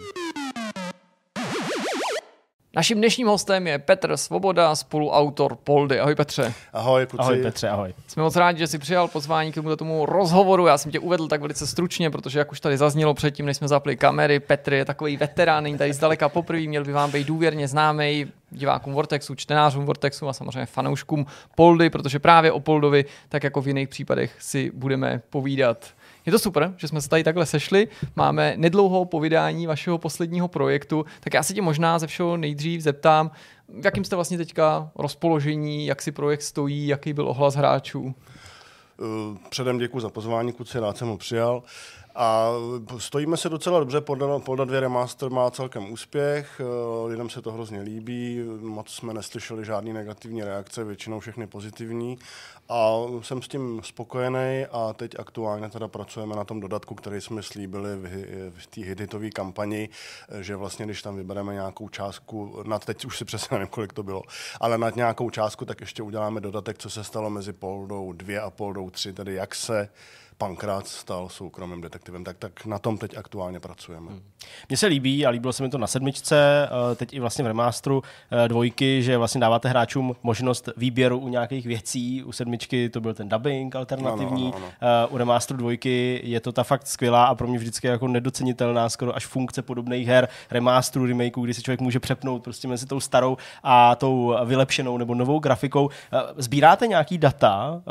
Naším dnešním hostem je Petr Svoboda, spoluautor Poldy. Ahoj Petře. Ahoj, kluci. Ahoj Petře, ahoj. Jsme moc rádi, že jsi přijal pozvání k tomuto tomu rozhovoru. Já jsem tě uvedl tak velice stručně, protože jak už tady zaznělo předtím, než jsme zapli kamery, Petr je takový veterán, není tady zdaleka poprvé, měl by vám být důvěrně známý divákům Vortexu, čtenářům Vortexu a samozřejmě fanouškům Poldy, protože právě o Poldovi, tak jako v jiných případech, si budeme povídat. Je to super, že jsme se tady takhle sešli. Máme nedlouho po vydání vašeho posledního projektu, tak já se tě možná ze všeho nejdřív zeptám, v jakým jste vlastně teďka rozpoložení, jak si projekt stojí, jaký byl ohlas hráčů. Uh, Předem děkuji za pozvání, kluci, rád jsem ho přijal. A stojíme se docela dobře, Polda, Polda 2 Remaster má celkem úspěch, eh, lidem se to hrozně líbí, moc jsme neslyšeli žádný negativní reakce, většinou všechny pozitivní. A jsem s tím spokojený a teď aktuálně teda pracujeme na tom dodatku, který jsme slíbili v, v té hitové kampani, eh, že vlastně když tam vybereme nějakou částku, nad teď už si přesně nevím, kolik to bylo, ale nad nějakou částku, tak ještě uděláme dodatek, co se stalo mezi Poldou 2 a Poldou 3, tedy jak se Pankrát stal soukromým detektivem, tak, tak na tom teď aktuálně pracujeme. Hmm. Mně se líbí a líbilo se mi to na sedmičce, eh, teď i vlastně v remasteru eh, dvojky, že vlastně dáváte hráčům možnost výběru u nějakých věcí. U sedmičky to byl ten dubbing alternativní, Ano, ano, Eh, u remasteru dvojky je to ta fakt skvělá a pro mě vždycky jako nedocenitelná skoro až funkce podobných her, remasteru, remakeu, kdy se člověk může přepnout prostě mezi tou starou a tou vylepšenou nebo novou grafikou. Sbíráte nějaký data,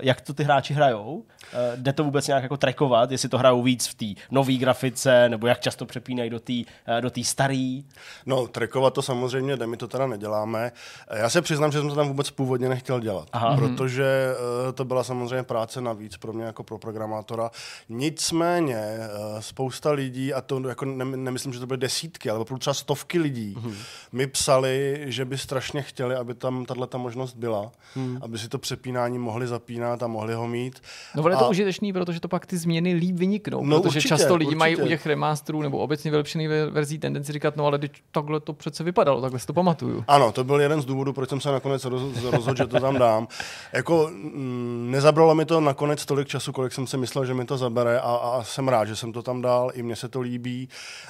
jak to ty hráči hrajou? Eh, Jde to vůbec nějak jako trackovat, jestli to hrajou víc v té nové grafice, nebo jak často přepínají do té eh, do té staré? No, trackovat to samozřejmě jde, my to teda neděláme. Já se přiznám, že jsem to tam vůbec původně nechtěl dělat, Aha. Aha. protože to byla samozřejmě práce navíc pro mě jako pro programátora. Nicméně spousta lidí, a to jako ne, nemyslím, že to byly desítky, ale opravdu třeba stovky lidí, Mhm. mi psali, že by strašně chtěli, aby tam tahle možnost byla, Mhm. aby si to přepínání mohli zapínat a mohli ho mít. No, ale je to A- užitečný, protože to pak ty změny líp vyniknou. No, protože určitě, často lidi mají u určitě. těch remasterů nebo obecně vylepšených ver- verzí tendenci říkat, no ale takhle to přece vypadalo, takhle si to pamatuju. Ano, to byl jeden z důvodů, proč jsem se nakonec roz- rozhodl, že to tam dám. Jako mm, nezabralo mi to nakonec tolik času, kolik jsem si myslel, že mi to zabere a, a jsem rád, že jsem to tam dal, i mně se to líbí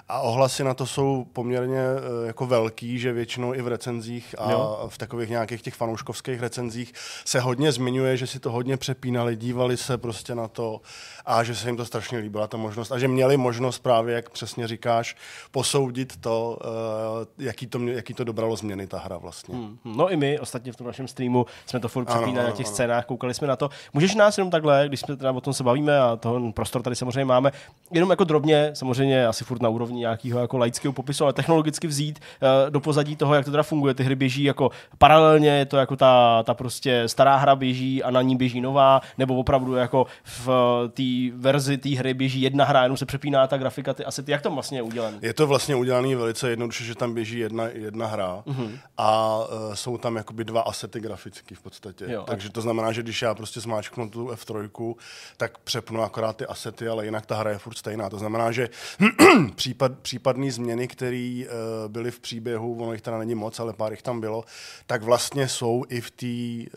a ohlasy na to jsou poměrně eh, jako velký, že většinou i v recenzích a Jo. v takových nějakých těch fanouškovských recenzích se hodně zmiňuje, že si to hodně přepínali, dívali se prostě na to a že se jim to strašně líbila ta možnost a že měli možnost právě, jak přesně říkáš, posoudit to, eh, jaký to, mě- jaký to dobralo změny ta hra vlastně. Hmm. No i my ostatně v tom našem streamu jsme to furt přepínali na těch ano. scénách, koukali jsme na to. Můžeš nás jenom takhle, když jsme teda o tom se bavíme a toho prostor tady samozřejmě máme, jenom jako drobně, samozřejmě asi furt na úrovni nějakého jako laického popisu, ale technologicky vzít uh, do pozadí toho, jak to teda funguje. Ty hry běží jako paralelně, je to jako ta, ta prostě stará hra běží a na ní běží nová, nebo opravdu jako jako v té verzi té hry běží jedna hra, jenom se přepíná ta grafika, ty asety. Jak to vlastně je udělané? Je to vlastně udělané velice jednoduše, že tam běží jedna, jedna hra Mhm. a uh, jsou tam jakoby dva asety graficky v podstatě. Jo, Takže to znamená, že když já prostě zmáčknu tu F3, tak přepnu akorát ty asety, ale jinak ta hra je furt stejná. To znamená, že případ, případné změny, které uh, byly v příběhu, ono jich teda není moc, ale pár jich tam bylo, tak vlastně jsou i v té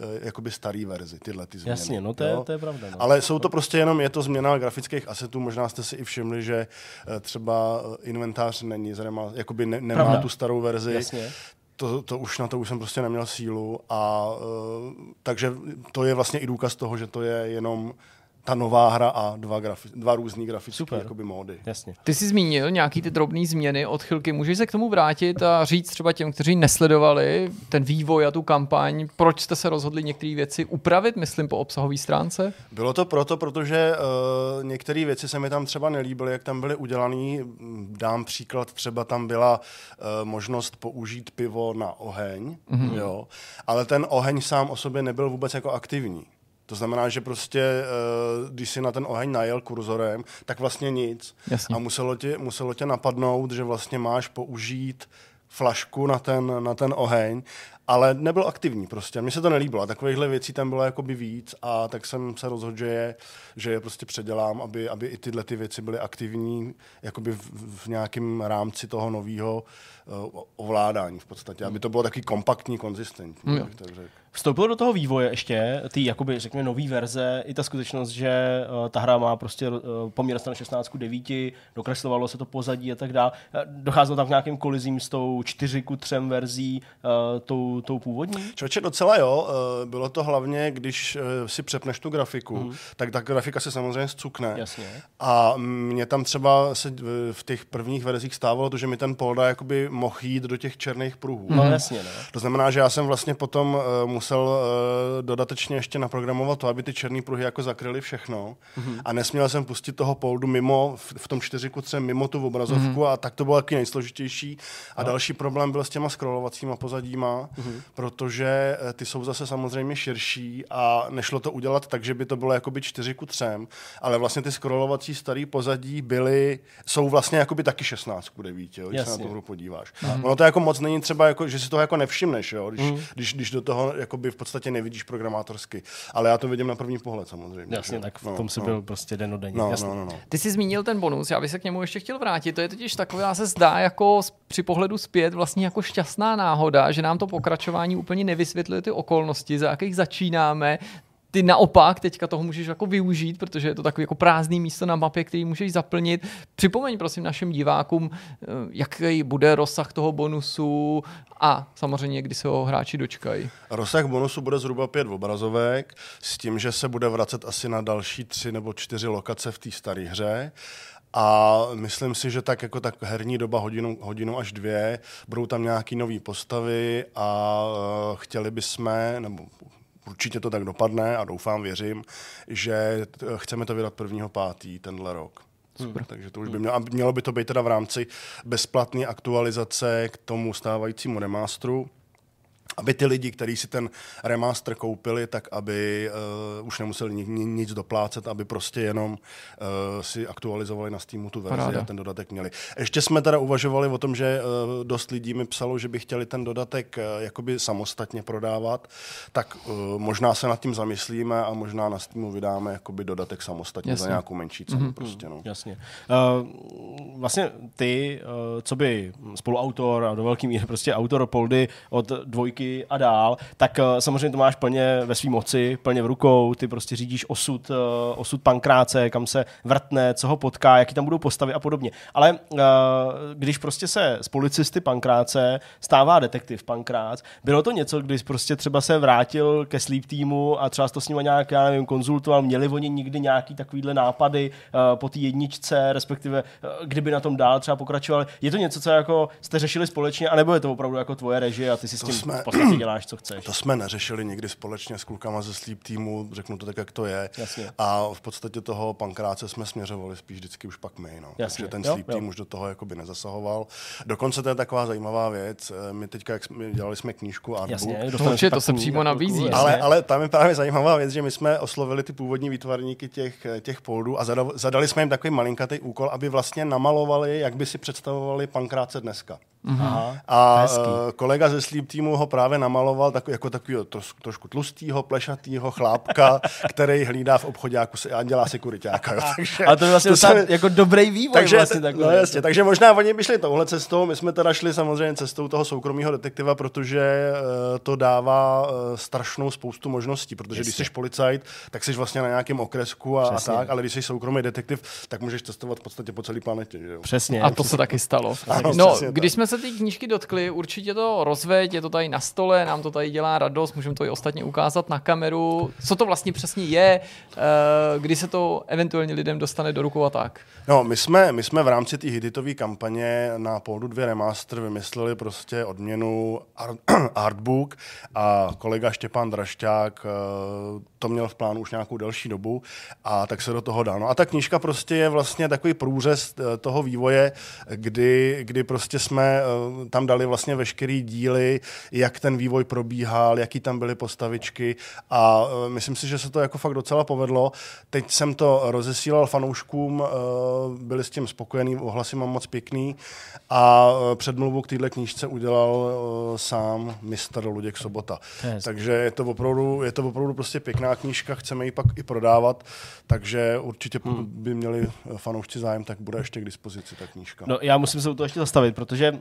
uh, jakoby staré verzi, tyhle ty změny. Jasně, no to je, jo? to je pravda. No. Ale jsou to prostě jenom, je to změna grafických asetů, možná jste si i všimli, že eh, třeba eh, inventář není, zrema, jakoby ne, nemá Pravda. tu starou verzi. Jasně. To, to už na to už jsem prostě neměl sílu a uh, takže to je vlastně i důkaz toho, že to je jenom ta nová hra a dva, grafi- dva různý grafické jakoby módy. Jasně. Ty jsi zmínil nějaký ty drobné změny, odchylky. Můžeš se k tomu vrátit a říct třeba těm, kteří nesledovali ten vývoj a tu kampaň, proč jste se rozhodli některé věci upravit, myslím po obsahové stránce? Bylo to proto, protože uh, některé věci se mi tam třeba nelíbily, jak tam byly udělané. Dám příklad, třeba tam byla uh, možnost použít pivo na oheň, mm-hmm. jo, ale ten oheň sám o sobě nebyl vůbec jako aktivní. To znamená, že prostě, uh, když si na ten oheň najel kurzorem, tak vlastně nic. Jasně. A muselo tě, muselo tě napadnout, že vlastně máš použít flašku na ten, na ten oheň, ale nebyl aktivní prostě. Mně se to nelíbilo. Takovýchhle věcí tam bylo jakoby víc a tak jsem se rozhodl, že je, že je prostě předělám, aby, aby i tyhle ty věci byly aktivní jakoby v, v nějakém rámci toho nového uh, ovládání v podstatě. Aby to bylo taky kompaktní, konzistentní. Bych tak řekl. Vstoupilo do toho vývoje ještě, ty jakoby řekněme nový verze, i ta skutečnost, že uh, ta hra má prostě uh, poměr strany 16 k 9, dokreslovalo se to pozadí a tak dále. Uh, Docházelo tam k nějakým kolizím s tou 4 ku 3 verzí, uh, tou, tou původní? Člověče, docela jo. eh, Bylo to hlavně, když eh, si přepneš tu grafiku, mm. tak ta grafika se samozřejmě zcukne. Jasně. A mě tam třeba se v- v těch prvních verzích stávalo to, že mi ten polda jakoby mohl jít do těch černých pruhů. No jasně, no. To znamená, že já jsem vlastně potom uh, musel uh, dodatečně ještě naprogramovat to, aby ty černé pruhy jako zakryly všechno. Mm-hmm. A nesměl jsem pustit toho poldu mimo, v, v tom 4 ku 3 mimo tu obrazovku mm-hmm. a tak to bylo taky nejsložitější. A další problém byl s těma scrollovacíma pozadíma, mm-hmm. protože eh, ty jsou zase samozřejmě širší a nešlo to udělat tak, že by to bylo jakoby 4 3, ale vlastně ty scrollovací starý pozadí byly, jsou vlastně jakoby taky 16 ku 9, jo, když se na tu hru podíváš. Mm-hmm. Ono to jako moc není třeba, jako, že si toho jako nevšimneš, jo, když, mm. když, když do toho jakoby v podstatě nevidíš programátorsky. Ale já to vidím na první pohled samozřejmě. Jasně, že? tak v tom si byl prostě denodenně. No, jasně. no, no, no. Ty jsi zmínil ten bonus, já bych se k němu ještě chtěl vrátit. To je totiž taková, se zdá jako při pohledu zpět vlastně jako šťastná náhoda, že nám to pokračování úplně nevysvětluje ty okolnosti, za jakých začínáme. Ty naopak teďka toho můžeš jako využít, protože je to takový jako prázdný místo na mapě, který můžeš zaplnit. Připomeň prosím našim divákům, eh, jaký bude rozsah toho bonusu a samozřejmě, kdy se ho hráči dočkají. Rozsah bonusu bude zhruba pět obrazovek, s tím, že se bude vracet asi na další tři nebo čtyři lokace v té staré hře. A myslím si, že tak jako tak herní doba hodinu, hodinu až dvě, budou tam nějaký nové postavy a uh, chtěli bychom, nebo určitě to tak dopadne a doufám, věřím, že chceme to vydat 1. pátý tenhle rok. Super. Takže to už by mělo, a mělo by to být teda v rámci bezplatné aktualizace k tomu stávajícímu remasteru aby ty lidi, kteří si ten remaster koupili, tak aby uh, už nemuseli ni, ni, nic doplácet, aby prostě jenom uh, si aktualizovali na Steamu tu verzi Paráda. a ten dodatek měli. Ještě jsme teda uvažovali o tom, že uh, dost lidí mi psalo, že by chtěli ten dodatek uh, jakoby samostatně prodávat, tak uh, možná se nad tím zamyslíme a možná na Steamu vydáme jakoby dodatek samostatně Jasně. za nějakou menší cenu. Mm-hmm. Prostě, no. Jasně. Uh, vlastně ty, uh, co by spoluautor a do velké míry prostě autor Poldy od dvojky a dál, tak uh, samozřejmě to máš plně ve své moci, plně v rukou, ty prostě řídíš osud, uh, osud pankráce, kam se vrtne, co ho potká, jaký tam budou postavy a podobně. Ale uh, když prostě se z policisty pankráce stává detektiv pankrác, bylo to něco, když prostě třeba se vrátil ke sleep týmu a třeba to s nimi nějak, já nevím, konzultoval, měli oni nikdy nějaký takovýhle nápady po té jedničce, respektive kdyby na tom dál třeba pokračovali. Je to něco, co jako jste řešili společně, anebo je to opravdu jako tvoje režie a ty si s tím jsme, podstatě děláš, co chceš. To jsme neřešili nikdy společně s klukama ze Sleep Teamu, řeknu to tak, jak to je. Jasně. A v podstatě toho pankráce jsme směřovali spíš vždycky už pak my. No. Jasně. Takže ten Jo, Sleep jo. Team už do toho jakoby nezasahoval. Dokonce to je taková zajímavá věc. Eh, My teďka, jak jsme, dělali jsme knížku Artbook, Jasně, To určitě, to se přímo nabízí. ale, ale tam je právě zajímavá věc, že my jsme oslovili ty původní výtvarníky těch, těch poldů a zadali, zadali jsme jim takový malinkatý úkol, aby vlastně namalovali, jak by si představovali pankráce dneska. Aha. A Hezký. uh, kolega ze Sleep Teamu ho právě namaloval tak, jako takového troš, trošku tlustýho, plešatýho chlápka, který hlídá v obchodě a dělá sekuritáka. Jo. Takže, Ale to je vlastně to mi- jako dobrý vývoj. takže, vlastně no, takový. jasně, takže možná oni by šli touhle cestou, my jsme teda šli samozřejmě cestou toho soukromého detektiva, protože uh, to dává uh, strašnou spoustu možností, protože když Jasně. jsi policajt, tak jsi vlastně na nějakém okresku a, a tak, ale když jsi soukromý detektiv, tak můžeš testovat v podstatě po celé planetě. Že jo? Přesně. A to se taky stalo. Ano, No, přesně tak. když jsme se té knížky dotkli, určitě to rozveď, je to tady na stole, nám to tady dělá radost, můžeme to i ostatně ukázat na kameru. Co to vlastně přesně je, eh, kdy se to eventuálně lidem dostane do rukou a tak. No, my jsme, my jsme v rámci té hititové kampaně na Poldu 2 Remaster vymysleli prostě odměnu art, Artbook a kolega Štěpán Drašťák eh, to měl v plánu už nějakou delší dobu a tak se do toho dal. No a ta knížka prostě je vlastně takový průřez eh, toho vývoje, kdy, kdy prostě jsme tam dali vlastně veškerý díly, jak ten vývoj probíhal, jaký tam byly postavičky a eh, myslím si, že se to jako fakt docela povedlo. Teď jsem to rozesílal fanouškům, eh, byli s tím spokojení, ohlasy mám moc pěkný a eh, předmluvu k téhle knížce udělal sám mistr Luděk Sobota. Hezký. Takže je to, opravdu, je to opravdu prostě pěkná knížka, chceme ji pak i prodávat, takže určitě pokud Hmm. by měli fanoušci zájem, tak bude ještě k dispozici ta knížka. No, já musím se u toho ještě zastavit, protože uh,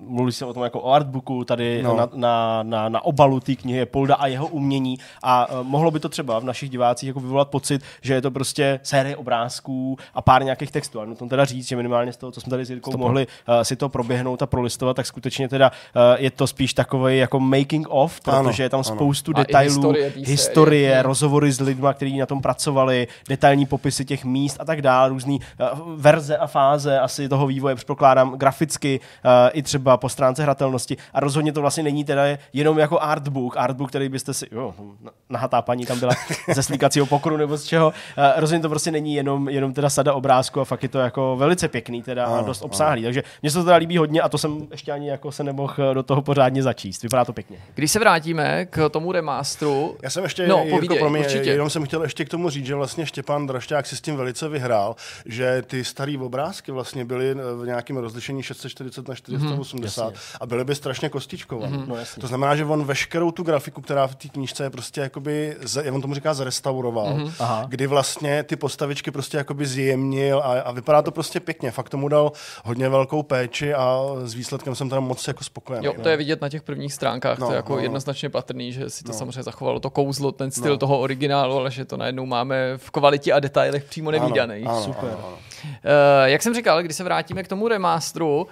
mluví se o tom jako o artbooku, tady. No. na, na, na, na obalu té knihy je Polda a jeho umění a uh, mohlo by to třeba v našich divácích jako vyvolat pocit, že je to prostě série obrázků a pár nějakých textů. A nutno teda říct, že minimálně z toho, co jsme tady s Jirkou mohli uh, si to proběhnout a prolistovat, tak skutečně teda uh, je to spíš takový jako making of, protože Ano, je tam ano. spoustu A detailů, historie té série. historie Hmm. rozhovory s lidmi, kteří na tom pracovali, detailní popisy těch míst a tak dále, různý uh, verze a fáze asi toho vývoje, předpokládám, graficky uh, i třeba po stránce hratelnosti. A rozhodně to vlastně není teda jenom jako artbook, artbook, který byste si, jo, na- nahatá paní tam byla ze slíkacího pokru nebo z čeho. Uh, rozhodně to prostě není jenom, jenom teda sada obrázku a fakt je to jako velice pěkný teda a dost obsáhlý. Takže mně se to teda líbí hodně a to jsem ještě ani jako se nemohl eh, do toho pořádně začíst. Vypadá to pěkně. Když se vrátíme k tomu remasteru, Já jsem ještě, No, no, povídej, jako pro mě, určitě. jenom jsem chtěl ještě k tomu říct, že vlastně Štěpán Drašťák si s tím velice vyhrál, že ty staré obrázky vlastně byly v nějakém rozlišení 640 na 480 mm-hmm, a byly by strašně kostičkované. Mm-hmm. No, jasně. To znamená, že on veškerou tu grafiku, která v té knížce je prostě jakoby, on tomu říká zrestauroval, mm-hmm. Aha. kdy vlastně ty postavičky prostě jakoby zjemnil a, a vypadá to prostě pěkně. Fakt tomu dal hodně velkou péči a s výsledkem jsem teda moc jako spokojený. jo, to je vidět na těch prvních stránkách, No, to je jako no, no. jednoznačně patrný, že si to No. samozřejmě zachovalo to kouzlo, ten styl No. toho originálu, ale že to najednou máme v kvalitě a detailech přímo nevýdaný. Ano, ano, Super. Ano, ano. Uh, jak jsem říkal, když se vrátíme k tomu remasteru, uh,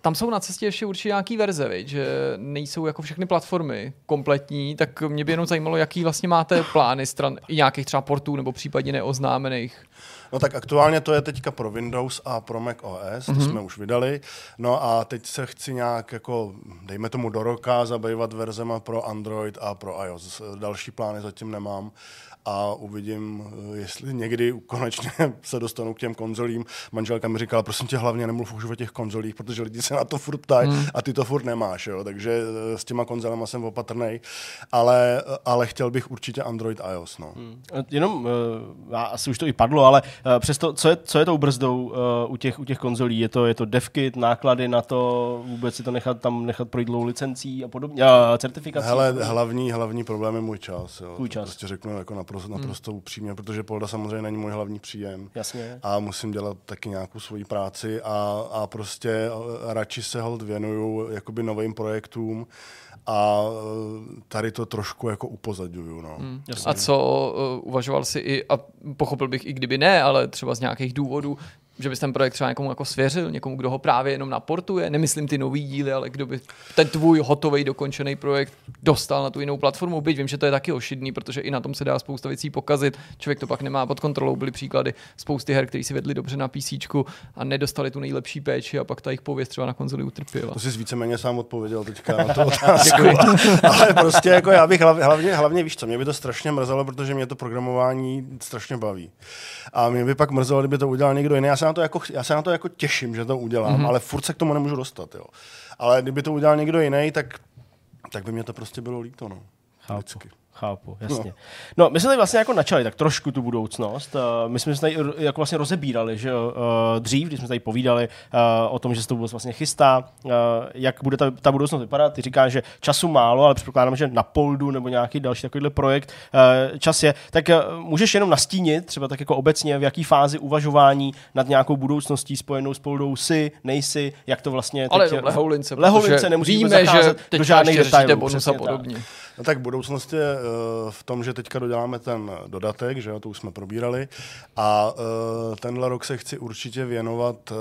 tam jsou na cestě ještě určitě nějaký verze, viď? že nejsou jako všechny platformy kompletní, tak mě by jenom zajímalo, jaký vlastně máte plány stran i nějakých třeba portů nebo případně neoznámených. No tak aktuálně to je teďka pro Windows a pro Mac OS, to mm-hmm. jsme už vydali. No a teď se chci nějak jako, dejme tomu do roka, zabývat verzema pro Android a pro iOS. Další plány zatím nemám a uvidím, eh, jestli někdy konečně se dostanu k těm konzolím. Manželka mi říkala, prosím tě, hlavně nemluv už o těch konzolích, protože lidi se na to furt ptají mm. a ty to furt nemáš, jo? takže eh, s těma konzolema jsem opatrný, ale, ale chtěl bych určitě Android iOS. No. Mm. Jenom, uh, asi už to i padlo, ale uh, přesto, co je, co je tou brzdou uh, u, těch, u těch konzolí? Je to, je to devkit, náklady na to, vůbec si to nechat tam nechat projít dlouhou licencí a podobně, uh, certifikací? Hele, hlavní, hlavní problém je můj čas. Jo. Tvůj To čas. Prostě řeknu jako naprosto, naprosto upřímně, protože Polda samozřejmě není můj hlavní příjem. Jasně. A musím dělat taky nějakou svoji práci a, a prostě eh, radši se hold věnuju jakoby novým projektům a eh, tady to trošku jako upozaďuju. No. Hmm. A co uh, uvažoval si i, a pochopil bych i kdyby ne, ale třeba z nějakých důvodů, že bys ten projekt třeba někomu jako svěřil, někomu, kdo ho právě jenom naportuje, nemyslím ty nový díly, ale kdo by ten tvůj hotový, dokončený projekt dostal na tu jinou platformu. Byť vím, že to je taky ošidný, protože i na tom se dá spousta věcí pokazit. Člověk to pak nemá pod kontrolou. Byly příklady spousty her, které si vedli dobře na PC a nedostali tu nejlepší péči a pak ta jejich pověst třeba na konzoli utrpěla. To jsi víceméně sám odpověděl teďka na tu otázku. Ale prostě jako já bych hlavně, hlavně, hlavně víš co, mě by to strašně mrzelo, protože mě to programování strašně baví. A mě by pak mrzelo, kdyby to udělal někdo jiný. Já se na to jako, já se na to jako těším, že to udělám, mm-hmm. ale furt se k tomu nemůžu dostat. Jo. Ale kdyby to udělal někdo jiný, tak, tak by mě to prostě bylo líto. No. Chápu. Vždycky. Chápu, jasně. No. no, my jsme tady vlastně jako načali tak trošku tu budoucnost. Uh, my jsme se tady jako vlastně rozebírali, že uh, dřív, když jsme tady povídali uh, o tom, že se to vůbec vlastně chystá, uh, jak bude ta, ta budoucnost vypadat. Ty říkáš, že času málo, ale předpokládám, že na Poldu nebo nějaký další takovýhle projekt uh, čas je. Tak uh, můžeš jenom nastínit, třeba tak jako obecně, v jaký fázi uvažování nad nějakou budoucností spojenou s Poldou si, nejsi, jak to vlastně teď... Ale lehoulince, lehoulince nemusíme víme, že do žádných detailů. bonus a podobně. Tak. No tak budoucnost je uh, v tom, že teďka doděláme ten dodatek, že jo, to už jsme probírali. A uh, tenhle rok se chci určitě věnovat uh,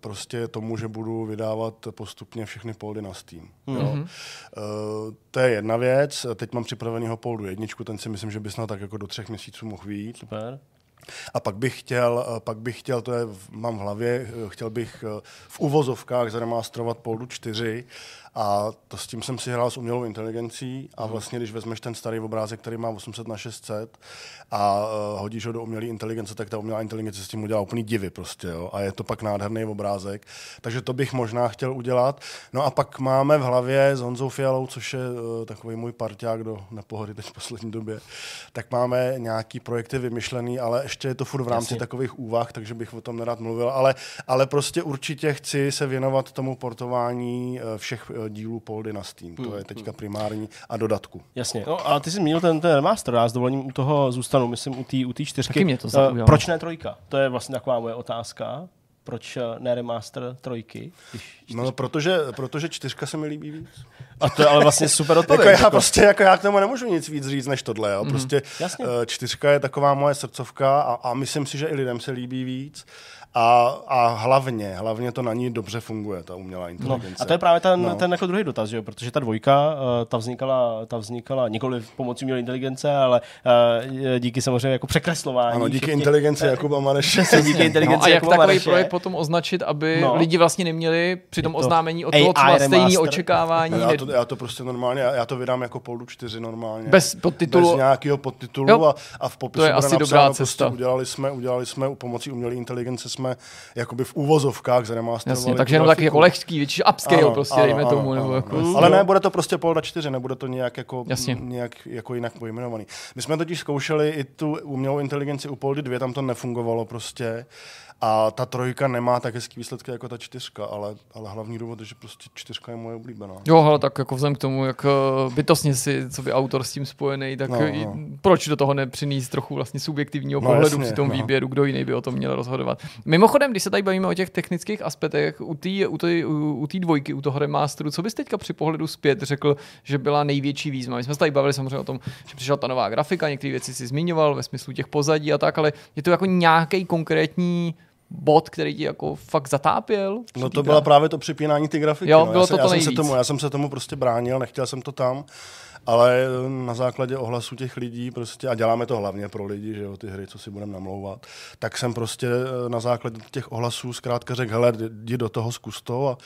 prostě tomu, že budu vydávat postupně všechny poldy na Steam. Mm-hmm. Jo. Uh, to je jedna věc. Teď mám připravenýho poldu jedničku, ten si myslím, že by snad tak jako do třech měsíců mohl vyjít. Super. A pak bych chtěl, pak bych chtěl, to je, mám v hlavě, chtěl bych v uvozovkách zaremastrovat Poldu 4 a to s tím jsem si hrál s umělou inteligencí a mhm. vlastně, když vezmeš ten starý obrázek, který má 800 na 600 a uh, hodíš ho do umělé inteligence, tak ta umělá inteligence s tím udělá úplný divy prostě, jo? A je to pak nádherný obrázek. Takže to bych možná chtěl udělat. No a pak máme v hlavě s Honzou Fialou, což je uh, takový můj parťák do nepohody teď v poslední době, tak máme nějaký projekty vymyšlený, ale ještě je to furt v rámci Jasně. takových úvah, takže bych o tom nerad mluvil, ale, ale prostě určitě chci se věnovat tomu portování uh, všech dílů Paul na Steam. Hmm. To je teďka primární a dodatku. Jasně. No a ty jsi zmínil ten, ten remaster, já s dovolením u toho zůstanu, myslím u té u čtyřky. Taky mě to zaujalo. Uh, proč ne trojka? To je vlastně taková moje otázka. Proč eh, ne remaster trojky? Když no, protože, protože čtyřka se mi líbí víc. A to je ale vlastně super odpověď. jako já jako. prostě, jako já k tomu nemůžu nic víc říct než tohle. Jo. Mhm. Prostě mm, uh, čtyřka je taková moje srdcovka a, a myslím si, že i lidem se líbí víc. A, a hlavně, hlavně to na ní dobře funguje, ta umělá inteligence. No, a to je právě ten, no. ten jako druhý dotaz, že? protože ta dvojka, uh, ta vznikala, ta vznikala nikoli pomocí umělé inteligence, ale uh, díky samozřejmě jako překreslování. Ano, díky inteligenci uh, Jakuba Maneše. díky inteligenci no, a jak Jakuba takový Maneše. projekt potom označit, aby no. lidi vlastně neměli při tom to oznámení od toho třeba stejný očekávání. Já to, já to prostě normálně, já to vydám jako Poldu 4 normálně. Bez podtitulu. Bez nějakého podtitulu a, a v popisu to je asi dobrá prostě cesta. Prostě udělali jsme, udělali jsme, pomocí umělé inteligence jsme jakoby v úvozovkách zremasterovali. Jasně, takže jenom taky jako lehký, větší upscale ano, prostě, ano, dejme ano, tomu. Ano, nebo jako, ano. Ale ne, bude to prostě Polda 4, nebude to nějak jako, Jasně. nějak jako jinak pojmenovaný. My jsme totiž zkoušeli i tu umělou inteligenci u Poldy 2, tam to nefungovalo prostě. A ta trojka nemá tak hezký výsledky jako ta čtyřka, ale, ale hlavní důvod je, že prostě čtyřka je moje oblíbená. Jo, ale tak jako vzhledem k tomu, jak eh, bytostně si, co by autor s tím spojený, tak no, no. proč do toho nepřinést trochu vlastně subjektivního no, pohledu jasně, při tom no. výběru, kdo jiný by o tom měl rozhodovat. Mimochodem, když se tady bavíme o těch technických aspektech, u té u tý, u tý dvojky, u toho remasteru, co bys teďka při pohledu zpět řekl, že byla největší výzva? My jsme se tady bavili samozřejmě o tom, že přišla ta nová grafika, některé věci si zmiňoval ve smyslu těch pozadí a tak, ale je to jako nějaký konkrétní bod, který ti jako fakt zatápěl? No to byla právě to připínání ty grafiky. Jo, no. bylo já, to já, to jsem se tomu, já jsem se tomu prostě bránil, nechtěl jsem to tam ale eh, na základě ohlasu těch lidí prostě, a děláme to hlavně pro lidi, že jo, ty hry, co si budeme namlouvat, tak jsem prostě eh, na základě těch ohlasů zkrátka řekl, hele, jdi do toho, zkus to a,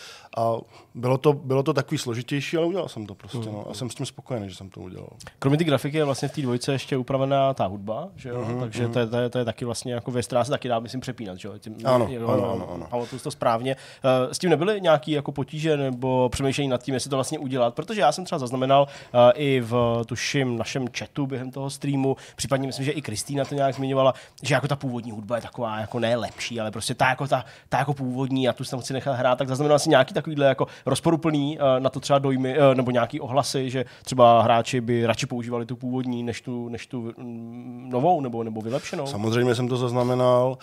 a bylo, to, bylo to takový složitější, ale udělal jsem to prostě, mm. no, a jsem s tím spokojený, že jsem to udělal. Kromě té grafiky je vlastně v té dvojce ještě upravená ta hudba, že jo, mm, takže mm. To, je, to, je, to je taky vlastně jako věc, která se taky dá, myslím, přepínat, že jo. Tím, ano, jo, ano, ano, ano. Pamatuju to správně. Uh, s tím nebyly nějaký jako potíže nebo přemýšlení nad tím, jestli to vlastně udělat, protože já jsem třeba zaznamenal uh, i v tu našim, našem chatu během toho streamu, případně myslím, že i Kristýna to nějak zmiňovala, že jako ta původní hudba je taková jako ne lepší, ale prostě ta jako, ta, ta jako původní a tu jsem chci nechat hrát, tak zaznamenal si nějaký takovýhle jako rozporuplný uh, na to třeba dojmy nebo nějaký ohlasy, že třeba hráči by radši používali tu původní než tu, než tu mm, novou nebo, nebo vylepšenou. Samozřejmě jsem to zaznamenal,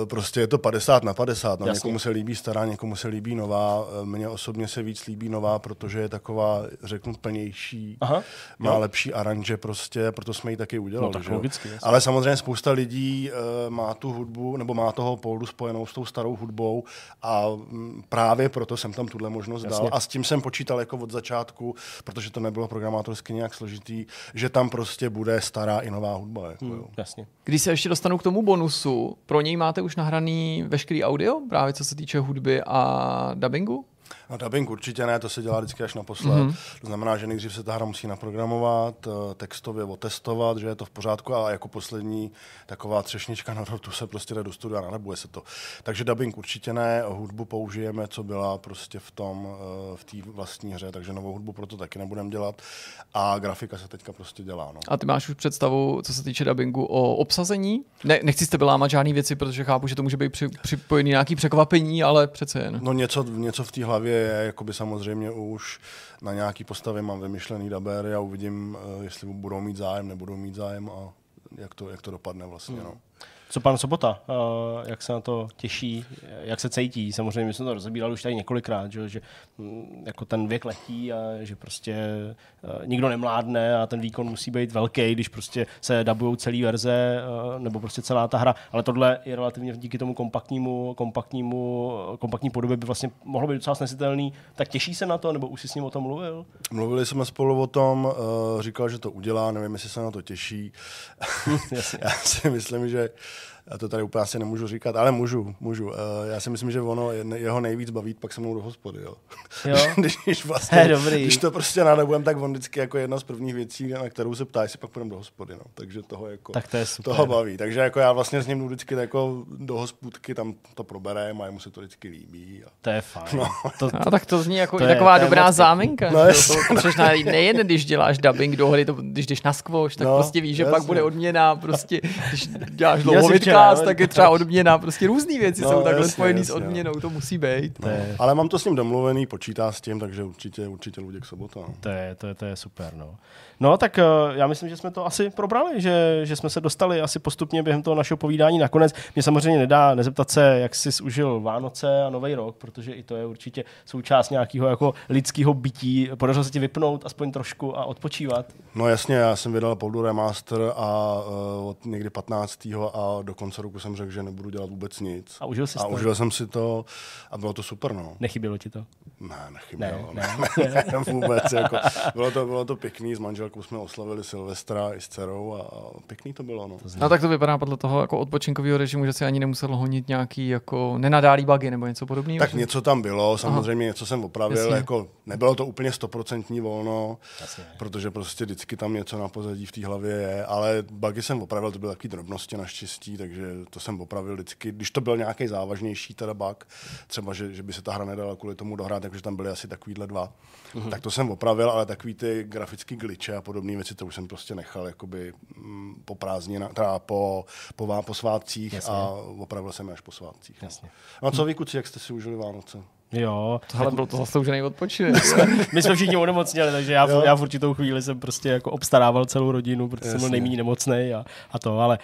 uh, prostě je to 50 na 50, no, někomu se líbí stará, někomu se líbí nová, mně osobně se víc líbí nová, protože je taková, řeknu, plnější. Aha má jo. lepší aranže prostě, proto jsme ji taky udělali. No, tak logicky. Ale samozřejmě spousta lidí uh, má tu hudbu, nebo má toho poldu spojenou s tou starou hudbou a mm, právě proto jsem tam tuhle možnost Jasně. dal. A s tím jsem počítal jako od začátku, protože to nebylo programátorsky nějak složitý, že tam prostě bude stará i nová hudba. Jako, jo. Jasně. Když se ještě dostanu k tomu bonusu, pro něj máte už nahraný veškerý audio, právě co se týče hudby a dubbingu? No dubbing určitě ne, to se dělá vždycky až naposled. Mhm. Mm-hmm. To znamená, že nejdřív se ta hra musí naprogramovat, eh, textově otestovat, že je to v pořádku a jako poslední taková třešnička na dortu se prostě jde do studia a nadabuje se to. Takže dubbing určitě ne, hudbu použijeme, co byla prostě v tom, eh, v té vlastní hře, takže novou hudbu proto taky nebudeme dělat a grafika se teďka prostě dělá. No. A ty máš už představu, co se týče dubbingu, o obsazení? Ne, nechci s lámat žádný věci, protože chápu, že to může být při, připojený nějaký překvapení, ale přece jen. No něco, něco v té hlavě je, jakoby samozřejmě už na nějaký postavě mám vymyšlený dabery a uvidím, eh, jestli budou mít zájem, nebudou mít zájem a jak to, jak to dopadne vlastně. No. Co pan Sobota, uh, jak se na to těší, jak se cítí? Samozřejmě my jsme to rozebírali už tady několikrát, že, že mm, jako ten věk letí a že prostě uh, nikdo nemládne a ten výkon musí být velký, když prostě se dabují celý verze uh, nebo prostě celá ta hra, ale tohle je relativně díky tomu kompaktnímu, kompaktnímu, kompaktní podobě by vlastně mohlo být docela snesitelný. Tak těší se na to, nebo už jsi s ním o tom mluvil? Mluvili jsme spolu o tom, říkal, že to udělá, nevím, jestli se na to těší. Jasně. Já si myslím, že já to tady úplně asi nemůžu říkat, ale můžu, můžu. Uh, já si myslím, že ono, je- jeho nejvíc baví pak se mnou do hospody, jo. Jo? když, když, vlastně, He, dobrý. když to prostě nadabujeme, tak on vždycky jako jedna z prvních věcí, na kterou se ptá, jestli pak půjdeme do hospody, no. Takže toho jako, Tak to je super. toho baví. Takže jako já vlastně s ním jdu vždycky jako do hospůdky, tam to probereme a jemu se to vždycky líbí. A... To je fajn. No. To, A tak to zní jako To to je- taková to je dobrá moc záminka. No to, to na, nejen když děláš dubbing do hry, to, když jdeš na squash, tak No, prostě víš, že pak jasně. bude odměna, prostě, když děláš si jo, tak je třeba odměna, prostě různé věci No, jsou takhle jasně, spojený s jasně, no. odměnou, to musí být. to je, Ale mám to s ním domluvený, počítá s tím, takže určitě, určitě Luděk Sobota. No. To je, to je, to je super, no. No tak uh, já myslím, že jsme to asi probrali, že, že jsme se dostali asi postupně během toho našeho povídání nakonec. Mě samozřejmě nedá nezeptat se, jak jsi užil Vánoce a Nový rok, protože i to je určitě součást nějakého jako lidského bytí. Podařilo se ti vypnout aspoň trošku a odpočívat. No jasně, já jsem vydal Poldu Remaster a uh, od někdy 15. a do konce roku jsem řekl, že nebudu dělat vůbec nic. A užil jsi a to? užil jsem si to a bylo to super, no. Nechybělo ti to? Ne, nechybělo. Ne, Ne, ne, ne, vůbec. Jako, bylo, to, bylo to pěkný, s manželkou jsme oslavili Silvestra i s dcerou a, a pěkný to bylo, no. No tak to vypadá podle toho jako odpočinkového režimu, že si ani nemusel honit nějaký jako nenadálý bugy nebo něco podobného. Tak že? něco tam bylo, samozřejmě něco jsem opravil, Jasně. jako nebylo to úplně stoprocentní volno, Jasně. protože prostě vždycky tam něco na pozadí v té hlavě je, ale bugy jsem opravil, to byly takové drobnosti naštěstí, takže to jsem opravil vždycky. Když to byl nějaký závažnější teda bug, třeba, že, že by se ta hra nedala kvůli tomu dohrát, takže tam byly asi takovýhle dva, Mhm. tak to jsem opravil, ale takový ty grafický glitche a podobné věci, to už jsem prostě nechal jakoby mm, po prázdninách, teda po, po, vá- po svátcích Jasně. a opravil jsem je až po svátcích. no. Jasně. No a co vy, kuci, jak jste si užili Vánoce? Jo. Tohle byl to zasloužený odpočinek. My jsme všichni onemocněli, takže já, Jo. já v určitou chvíli jsem prostě jako obstarával celou rodinu, protože jsem byl Jasně. nejméně nemocný a, a to, ale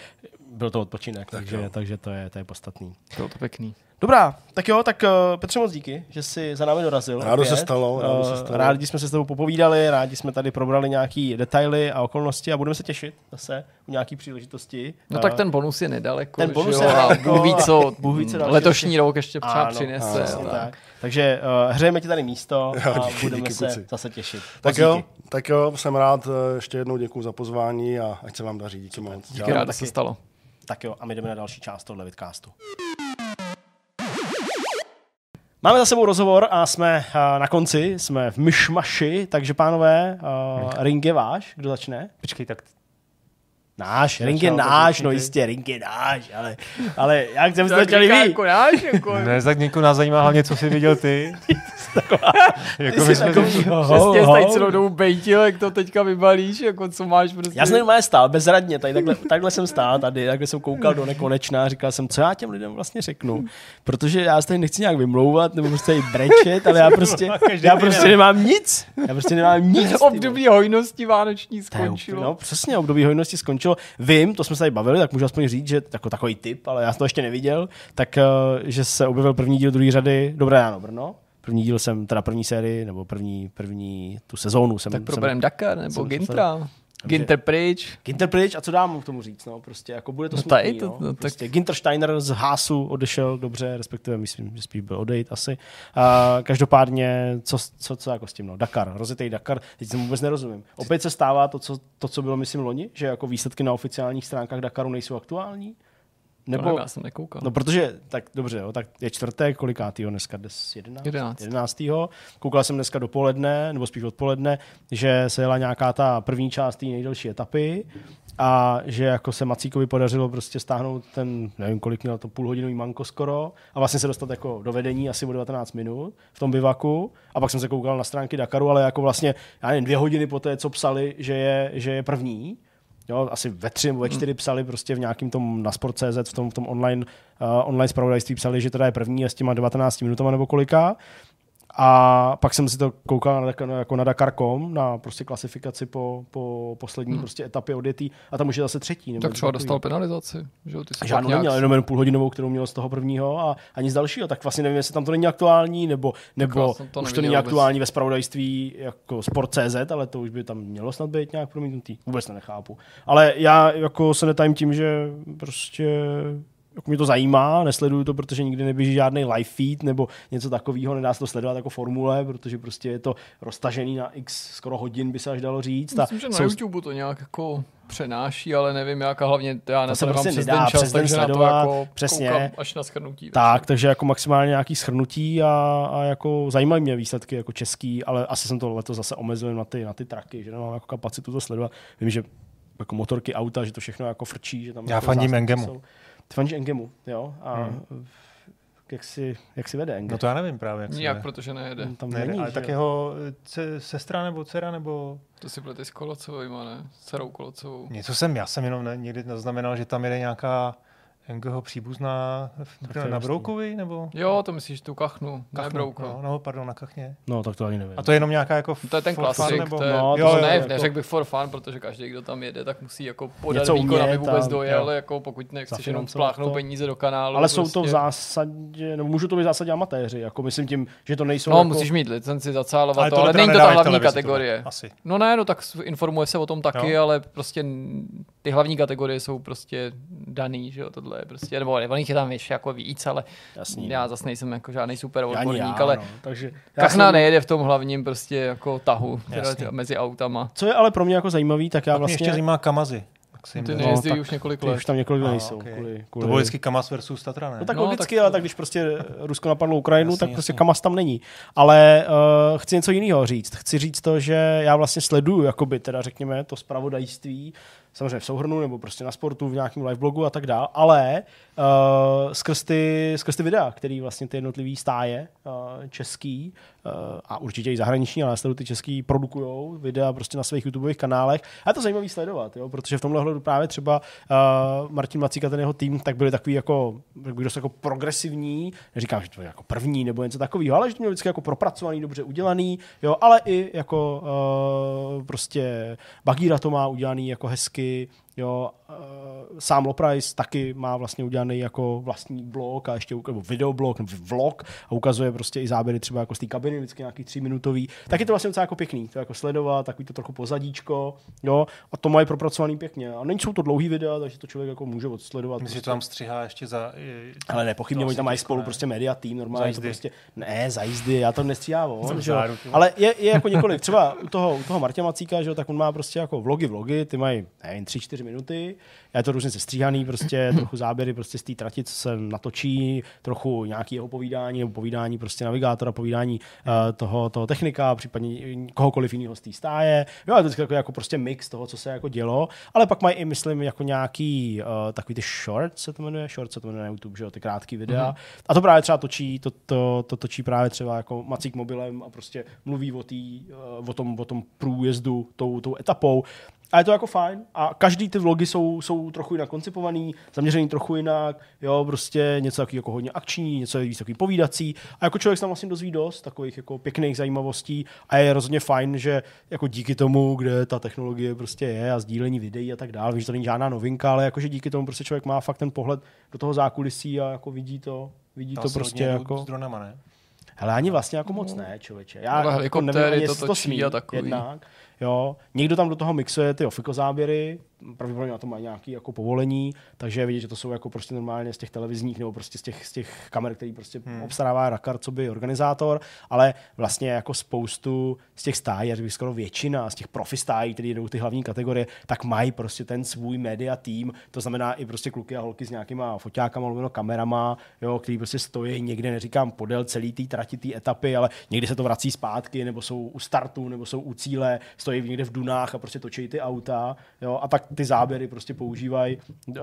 byl to odpočinek, takže, jo. takže to, je, to je podstatný. Bylo to pěkný. Dobrá, tak jo, tak uh, Petře moc díky, že jsi za námi dorazil. Rádo se stalo, rádo se Eh, stalo. Rádi jsme se s tebou popovídali, rádi jsme tady probrali nějaký detaily a okolnosti a budeme se těšit zase u nějaký příležitosti. No Eh, tak ten bonus je nedaleko. ten bonus že je jo, a nedaleko Bůh ví, co, Bůh ví, co další letošní rok ještě třeba ano, přinese. přesně ale- tak. Takže uh, hřejeme ti tady místo Jo, a díky, budeme díky, se kluci. zase těšit. Tak jo, tak jo, jsem rád, eh, ještě jednou děkuji za pozvání a ať se vám daří, díky moc. Díky. Rád se stalo. Tak jo, a my jdeme na další část tohle vidcastu. Máme za sebou rozhovor a jsme uh, na konci, jsme v myšmaši, takže pánové, uh, ring je váš, kdo začne? Počkej, tak Náš, ring je náš, no ty. jistě, ring je náš, ale, ale jak jsem začali říká vy? Jako náš, jako, ne, tak někoho nás zajímá hlavně, co jsi viděl ty. jako jsi my jsme takový- Přesně tady celou dobu bejtil, jak to teďka vybalíš, jako co máš prostě. Já jsem normálně stál bezradně, tady takhle, takhle jsem stál tady, takhle jsem koukal do nekonečna a říkal jsem, co já těm lidem vlastně řeknu, protože já se tady nechci nějak vymlouvat nebo prostě brečet, ale já prostě, já prostě nemám nic, já prostě nemám nic. ty. Období hojnosti vánoční skončilo. No přesně, období hojnosti skončilo. Vím, to jsme se tady bavili, tak můžu aspoň říct, že jako takový tip, ale já jsem to ještě neviděl, tak eh, že se objevil první díl druhé řady Dobré ráno Brno, První díl jsem, teda první sérii, nebo první, první tu sezónu jsem... Tak jsem proberem Dakar nebo jsem- Gintra. Ginter pryč. Ginter pryč a co dám k tomu říct, no, prostě jako bude to No smutný, to- no. no tak- prostě Ginter Steiner z Hásu odešel dobře, respektive myslím, že spíš byl odejít asi. A každopádně, co, co, co jako s tím, no, Dakar, rozjetý Dakar, teď jsem vůbec nerozumím. Opět se stává to, co, to, co bylo, myslím, loni, že jako výsledky na oficiálních stránkách Dakaru nejsou aktuální? Nebo, Nebo, já jsem nekoukal. No protože, tak dobře, jo, tak je čtvrtek, kolikátýho dneska, dnes 11? Jedenáct. 11. Koukal jsem dneska dopoledne, nebo spíš odpoledne, že se jela nějaká ta první část té nejdelší etapy a že jako se Macíkovi podařilo prostě stáhnout ten, nevím kolik měl to půlhodinový manko skoro a vlastně se dostat jako do vedení asi o 19 minut v tom bivaku a pak jsem se koukal na stránky Dakaru, ale jako vlastně, já nevím, dvě hodiny po té, co psali, že je, že je první, Jo, asi ve tři nebo ve čtyři psali prostě v nějakým tom na Sport.cz, v tom, v tom online, uh, online spravodajství psali, že teda je první a s těma 19 minutama nebo kolika. A pak jsem si to koukal na, Dakar- jako na Dakar.com, na prostě klasifikaci po, po poslední hmm. prostě etapě odjetý a tam už je zase třetí. Nebo tak třeba takový. dostal penalizaci. Že? jo, Ty jsi Žádnou neměl, jenom jen půlhodinovou, kterou měl z toho prvního a ani z dalšího. Tak vlastně nevím, jestli tam to není aktuální, nebo, nebo to už to není vůbec. aktuální ve spravodajství jako Sport.cz, ale to už by tam mělo snad být nějak promítnutý. Vůbec to nechápu. Ale já jako se netajím tím, že prostě jako mě to zajímá, nesleduju to, protože nikdy neběží žádný live feed nebo něco takového, nedá se to sledovat jako formule, protože prostě je to roztažený na x skoro hodin, by se až dalo říct. Myslím, že na jsou- YouTube to nějak jako přenáší, ale nevím jak a hlavně já na se to nemám prostě přes nedá den čas, přes den takže na to sledovat, jako přesně. až na schrnutí. Tak, takže jako maximálně nějaký schrnutí a, a jako zajímají mě výsledky jako český, ale asi jsem to letos zase omezil na ty, na ty traky, že nemám jako kapacitu to sledovat. Vím, že jako motorky auta, že to všechno jako frčí. Že tam Já jako fandím Engemu. jsou. Ty fandíš Engemu, jo? A hmm. jak, si, jak si vede Engem? No to já nevím právě, jak jde. protože nejede. tam Ne, není, ale že tak jeho eh, ce- sestra nebo dcera nebo To si plete s Kolocovým, ne? S dcerou Kolocovou. něco jsem, já jsem jenom ne, někdy zaznamenal, že tam jede nějaká Engeho příbuzná v- to je na. Broukovi nebo Jo, to myslíš tu kachnu, ne Kachnu, brouka. No, no, pardon, na Kachně. No, tak to ani nevím. A to je jenom nějaká jako To je ten fun, klasik, nebo? to je, No, no, to jo, je ne, jako- neřekl bych for fun, protože každý, kdo tam jede, tak musí jako podat Něco výkon, aby umět vůbec a- dojel, jo. jako pokud nechceš jenom spláchnout to. peníze do kanálu. ale jsou prostě. to v zásadě, nebo můžou to být v zásadě amatéři, jako myslím tím, že to nejsou No, jako... musíš mít licenci zacálovat to, ale není to ta hlavní kategorie. Asi. No ne, no tak informuje se o tom taky, Jo. ale prostě ty hlavní kategorie jsou prostě daný, že jo, tohle je prostě, nebo ne, oných je tam ještě jako víc, ale Jasný, já no. zase nejsem jako žádný super odborník, já, ale no, takže já Kachna jsem- nejede v tom hlavním prostě jako tahu teda mezi autama. Co je ale pro mě jako zajímavý, tak já mě vlastně... ještě zajímá Kamazy. Jim Ty nejezdí tak už několik let. už tam několik let nejsou. ok. Kvůli, To kvůli... bylo vždycky Kamaz versus Tatra, ne? No tak No, no, logicky, tak- ale tak když prostě Rusko napadlo Ukrajinu, Jasný, tak prostě jasný. Kamas tam není. Ale uh, chci něco jiného říct. Chci říct to, že já vlastně sleduju, jakoby teda řekněme, to spravodajství, samozřejmě v souhrnu nebo prostě na sportu, v nějakém live blogu a tak dále, ale uh, skrz, ty, skrz ty videa, který vlastně ty jednotlivý stáje uh, český a určitě i zahraniční, ale já sleduju ty český produkujou videa prostě na svých YouTubeových kanálech. A je to zajímavý sledovat, jo, protože v tomhle hledu právě třeba uh, Martin Macík a ten jeho tým tak byli takový jako, jak bych dost jako progresivní, neříkám, že to je jako první nebo něco takového, ale že to mělo vždycky jako propracovaný, dobře udělaný, jo, ale i jako uh, prostě Bagíra to má udělaný jako hezky, Jo, sám Loprice taky má vlastně udělaný jako vlastní blog a ještě nebo videoblog nebo vlog a ukazuje prostě i záběry třeba jako z té kabiny, vždycky nějaký tříminutový. Tak je to vlastně docela jako pěkný, to jako sledovat, takový to trochu pozadíčko, jo, a to mají propracovaný pěkně. A není jsou to dlouhý videa, takže to člověk jako může odsledovat. Myslím, že prostě. to tam střihá ještě za... i- Ale nepochybně, oni tam mají spolu ne? prostě media tým, normálně Za to prostě, ne, za jízdy, já to nestříhám, že vole. Ale je, je, jako několik, třeba u toho, u toho Martina Macíka, že jo, tak on má prostě jako vlogy, vlogy, ty mají, nevím, tři, čtyři minuty, já to různě sestříhaný, prostě trochu záběry prostě z té trati, co se natočí, trochu nějaký jeho povídání, nebo povídání prostě navigátora, povídání uh, toho, toho technika, případně kohokoliv jiného z té stáje. Jo, je to jako, jako prostě mix toho, co se jako dělo, ale pak mají i, myslím, jako nějaký uh, takový ty short, se to jmenuje, short se to jmenuje na YouTube, že jo, ty krátký videa. Mm-hmm. A to právě třeba točí, to, to, to točí právě třeba jako Macík mobilem a prostě mluví o, tý, uh, o, tom, o tom průjezdu tou, tou etapou. A je to jako fajn. A každý ty vlogy jsou, jsou trochu jinak koncipovaný, zaměřený trochu jinak, jo, prostě něco takový jako hodně akční, něco víc takový povídací. A jako člověk se tam vlastně dozví dost takových jako pěkných zajímavostí a je rozhodně fajn, že jako díky tomu, kde ta technologie prostě je a sdílení videí a tak dále, že to není žádná novinka, ale jakože díky tomu prostě člověk má fakt ten pohled do toho zákulisí a jako vidí to, vidí to se prostě jako... S dronama, ne? Hele, ani vlastně jako moc ne, člověče. Já Ale jako nevím, to to smí a takový. jednak. Jo. Někdo tam do toho mixuje ty ofiko záběry, pravděpodobně na to mají nějaké jako povolení, takže je vidět, že to jsou jako prostě normálně z těch televizních nebo prostě z těch, z těch kamer, který prostě hmm. obstarává Rakar, co by organizátor, ale vlastně jako spoustu z těch stájí, já bych skoro většina z těch profi stájí, který jdou ty hlavní kategorie, tak mají prostě ten svůj media tým, to znamená i prostě kluky a holky s nějakýma foťákama, lomeno kamerama, jo, který prostě stojí někde, neříkám podél celý té trati, té etapy, ale někdy se to vrací zpátky, nebo jsou u startu, nebo jsou u cíle, stojí někde v dunách a prostě točí ty auta, jo, a tak ty záběry prostě používají uh,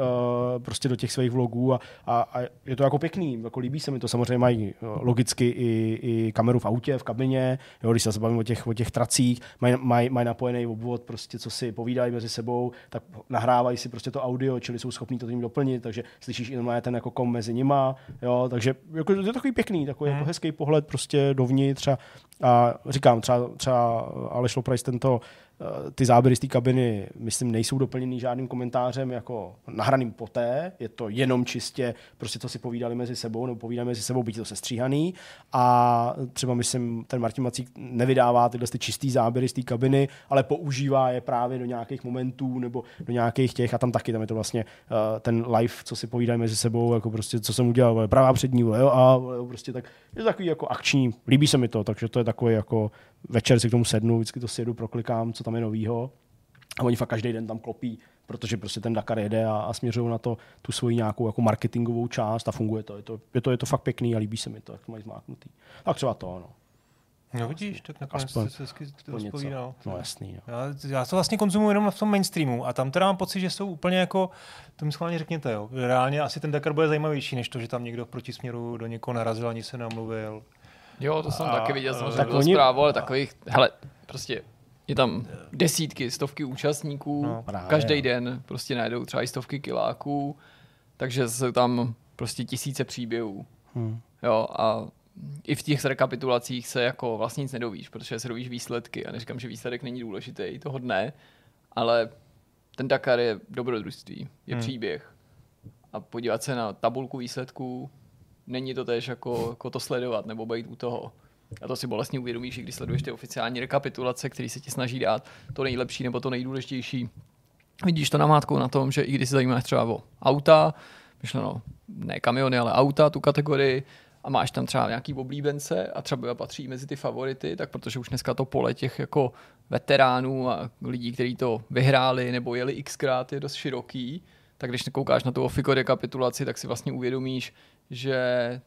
prostě do těch svých vlogů a, a, a, je to jako pěkný, jako líbí se mi to, samozřejmě mají uh, logicky i, i kameru v autě, v kabině, jo, když se bavím o těch, o těch tracích, mají, mají, mají napojený obvod, prostě co si povídají mezi sebou, tak nahrávají si prostě to audio, čili jsou schopní to tím doplnit, takže slyšíš i normálně ten jako kom mezi nima, jo, takže jako, je to takový pěkný, takový jako hezký pohled prostě dovnitř a, a říkám, třeba, třeba Aleš Loprajs tento eh, ty záběry z té kabiny, myslím, nejsou doplněny žádným komentářem jako nahraným poté, je to jenom čistě prostě, co si povídali mezi sebou, nebo povídali mezi sebou, být to sestříhaný. A třeba myslím, ten Martin Macík nevydává tyhle ty čistý záběry z té kabiny, ale používá je právě do nějakých momentů nebo do nějakých těch a tam taky, tam je to vlastně uh, ten live, co si povídají mezi sebou, jako prostě, co jsem udělal, vole, pravá přední, jo, a jo, prostě tak je to takový jako akční, líbí se mi to, takže to je takový jako večer si k tomu sednu, vždycky to si jedu, proklikám, co tam je novýho. A oni fakt každý den tam klopí, protože prostě ten Dakar jede a, a směřují na to tu svoji nějakou jako marketingovou část a funguje to. Je to, je to, je to fakt pěkný a líbí se mi to, jak to mají zmáknutý. Tak třeba to, no. No vidíš, tak nakonec Aspoň se hezky rozpovídal. No jasný, no. Já, já to vlastně konzumuji jenom v tom mainstreamu a tam teda mám pocit, že jsou úplně jako, to mi schválně řekněte, jo. Reálně asi ten Dakar bude zajímavější, než to, že tam někdo v protisměru do někoho narazil, ani se nemluvil. Jo, to jsem A- taky viděl, samozřejmě tak oni- zprávu, ale takových, hele, prostě je tam desítky, stovky účastníků, No, no, každý den prostě najdou třeba i stovky kiláků, takže jsou tam prostě tisíce příběhů. Hmm. Jo, a i v těch rekapitulacích se jako vlastně nic nedovíš, protože se dovíš výsledky. A neříkám, že výsledek není důležitý toho dne, ale ten Dakar je dobrodružství, je hmm. příběh. A podívat se na tabulku výsledků, není to tež jako, jako to sledovat nebo být u toho. A to si bolestně uvědomíš, když sleduješ ty oficiální rekapitulace, který se ti snaží dát to nejlepší nebo to nejdůležitější. Vidíš to namátkou na tom, že i když se zajímáš třeba o auta, myšleno ne kamiony, ale auta, tu kategorii, a máš tam třeba nějaký oblíbence a třeba patří mezi ty favority, tak protože už dneska to pole těch jako veteránů a lidí, kteří to vyhráli nebo jeli xkrát, je dost široký, tak když koukáš na tu ofiko rekapitulaci, tak si vlastně uvědomíš, že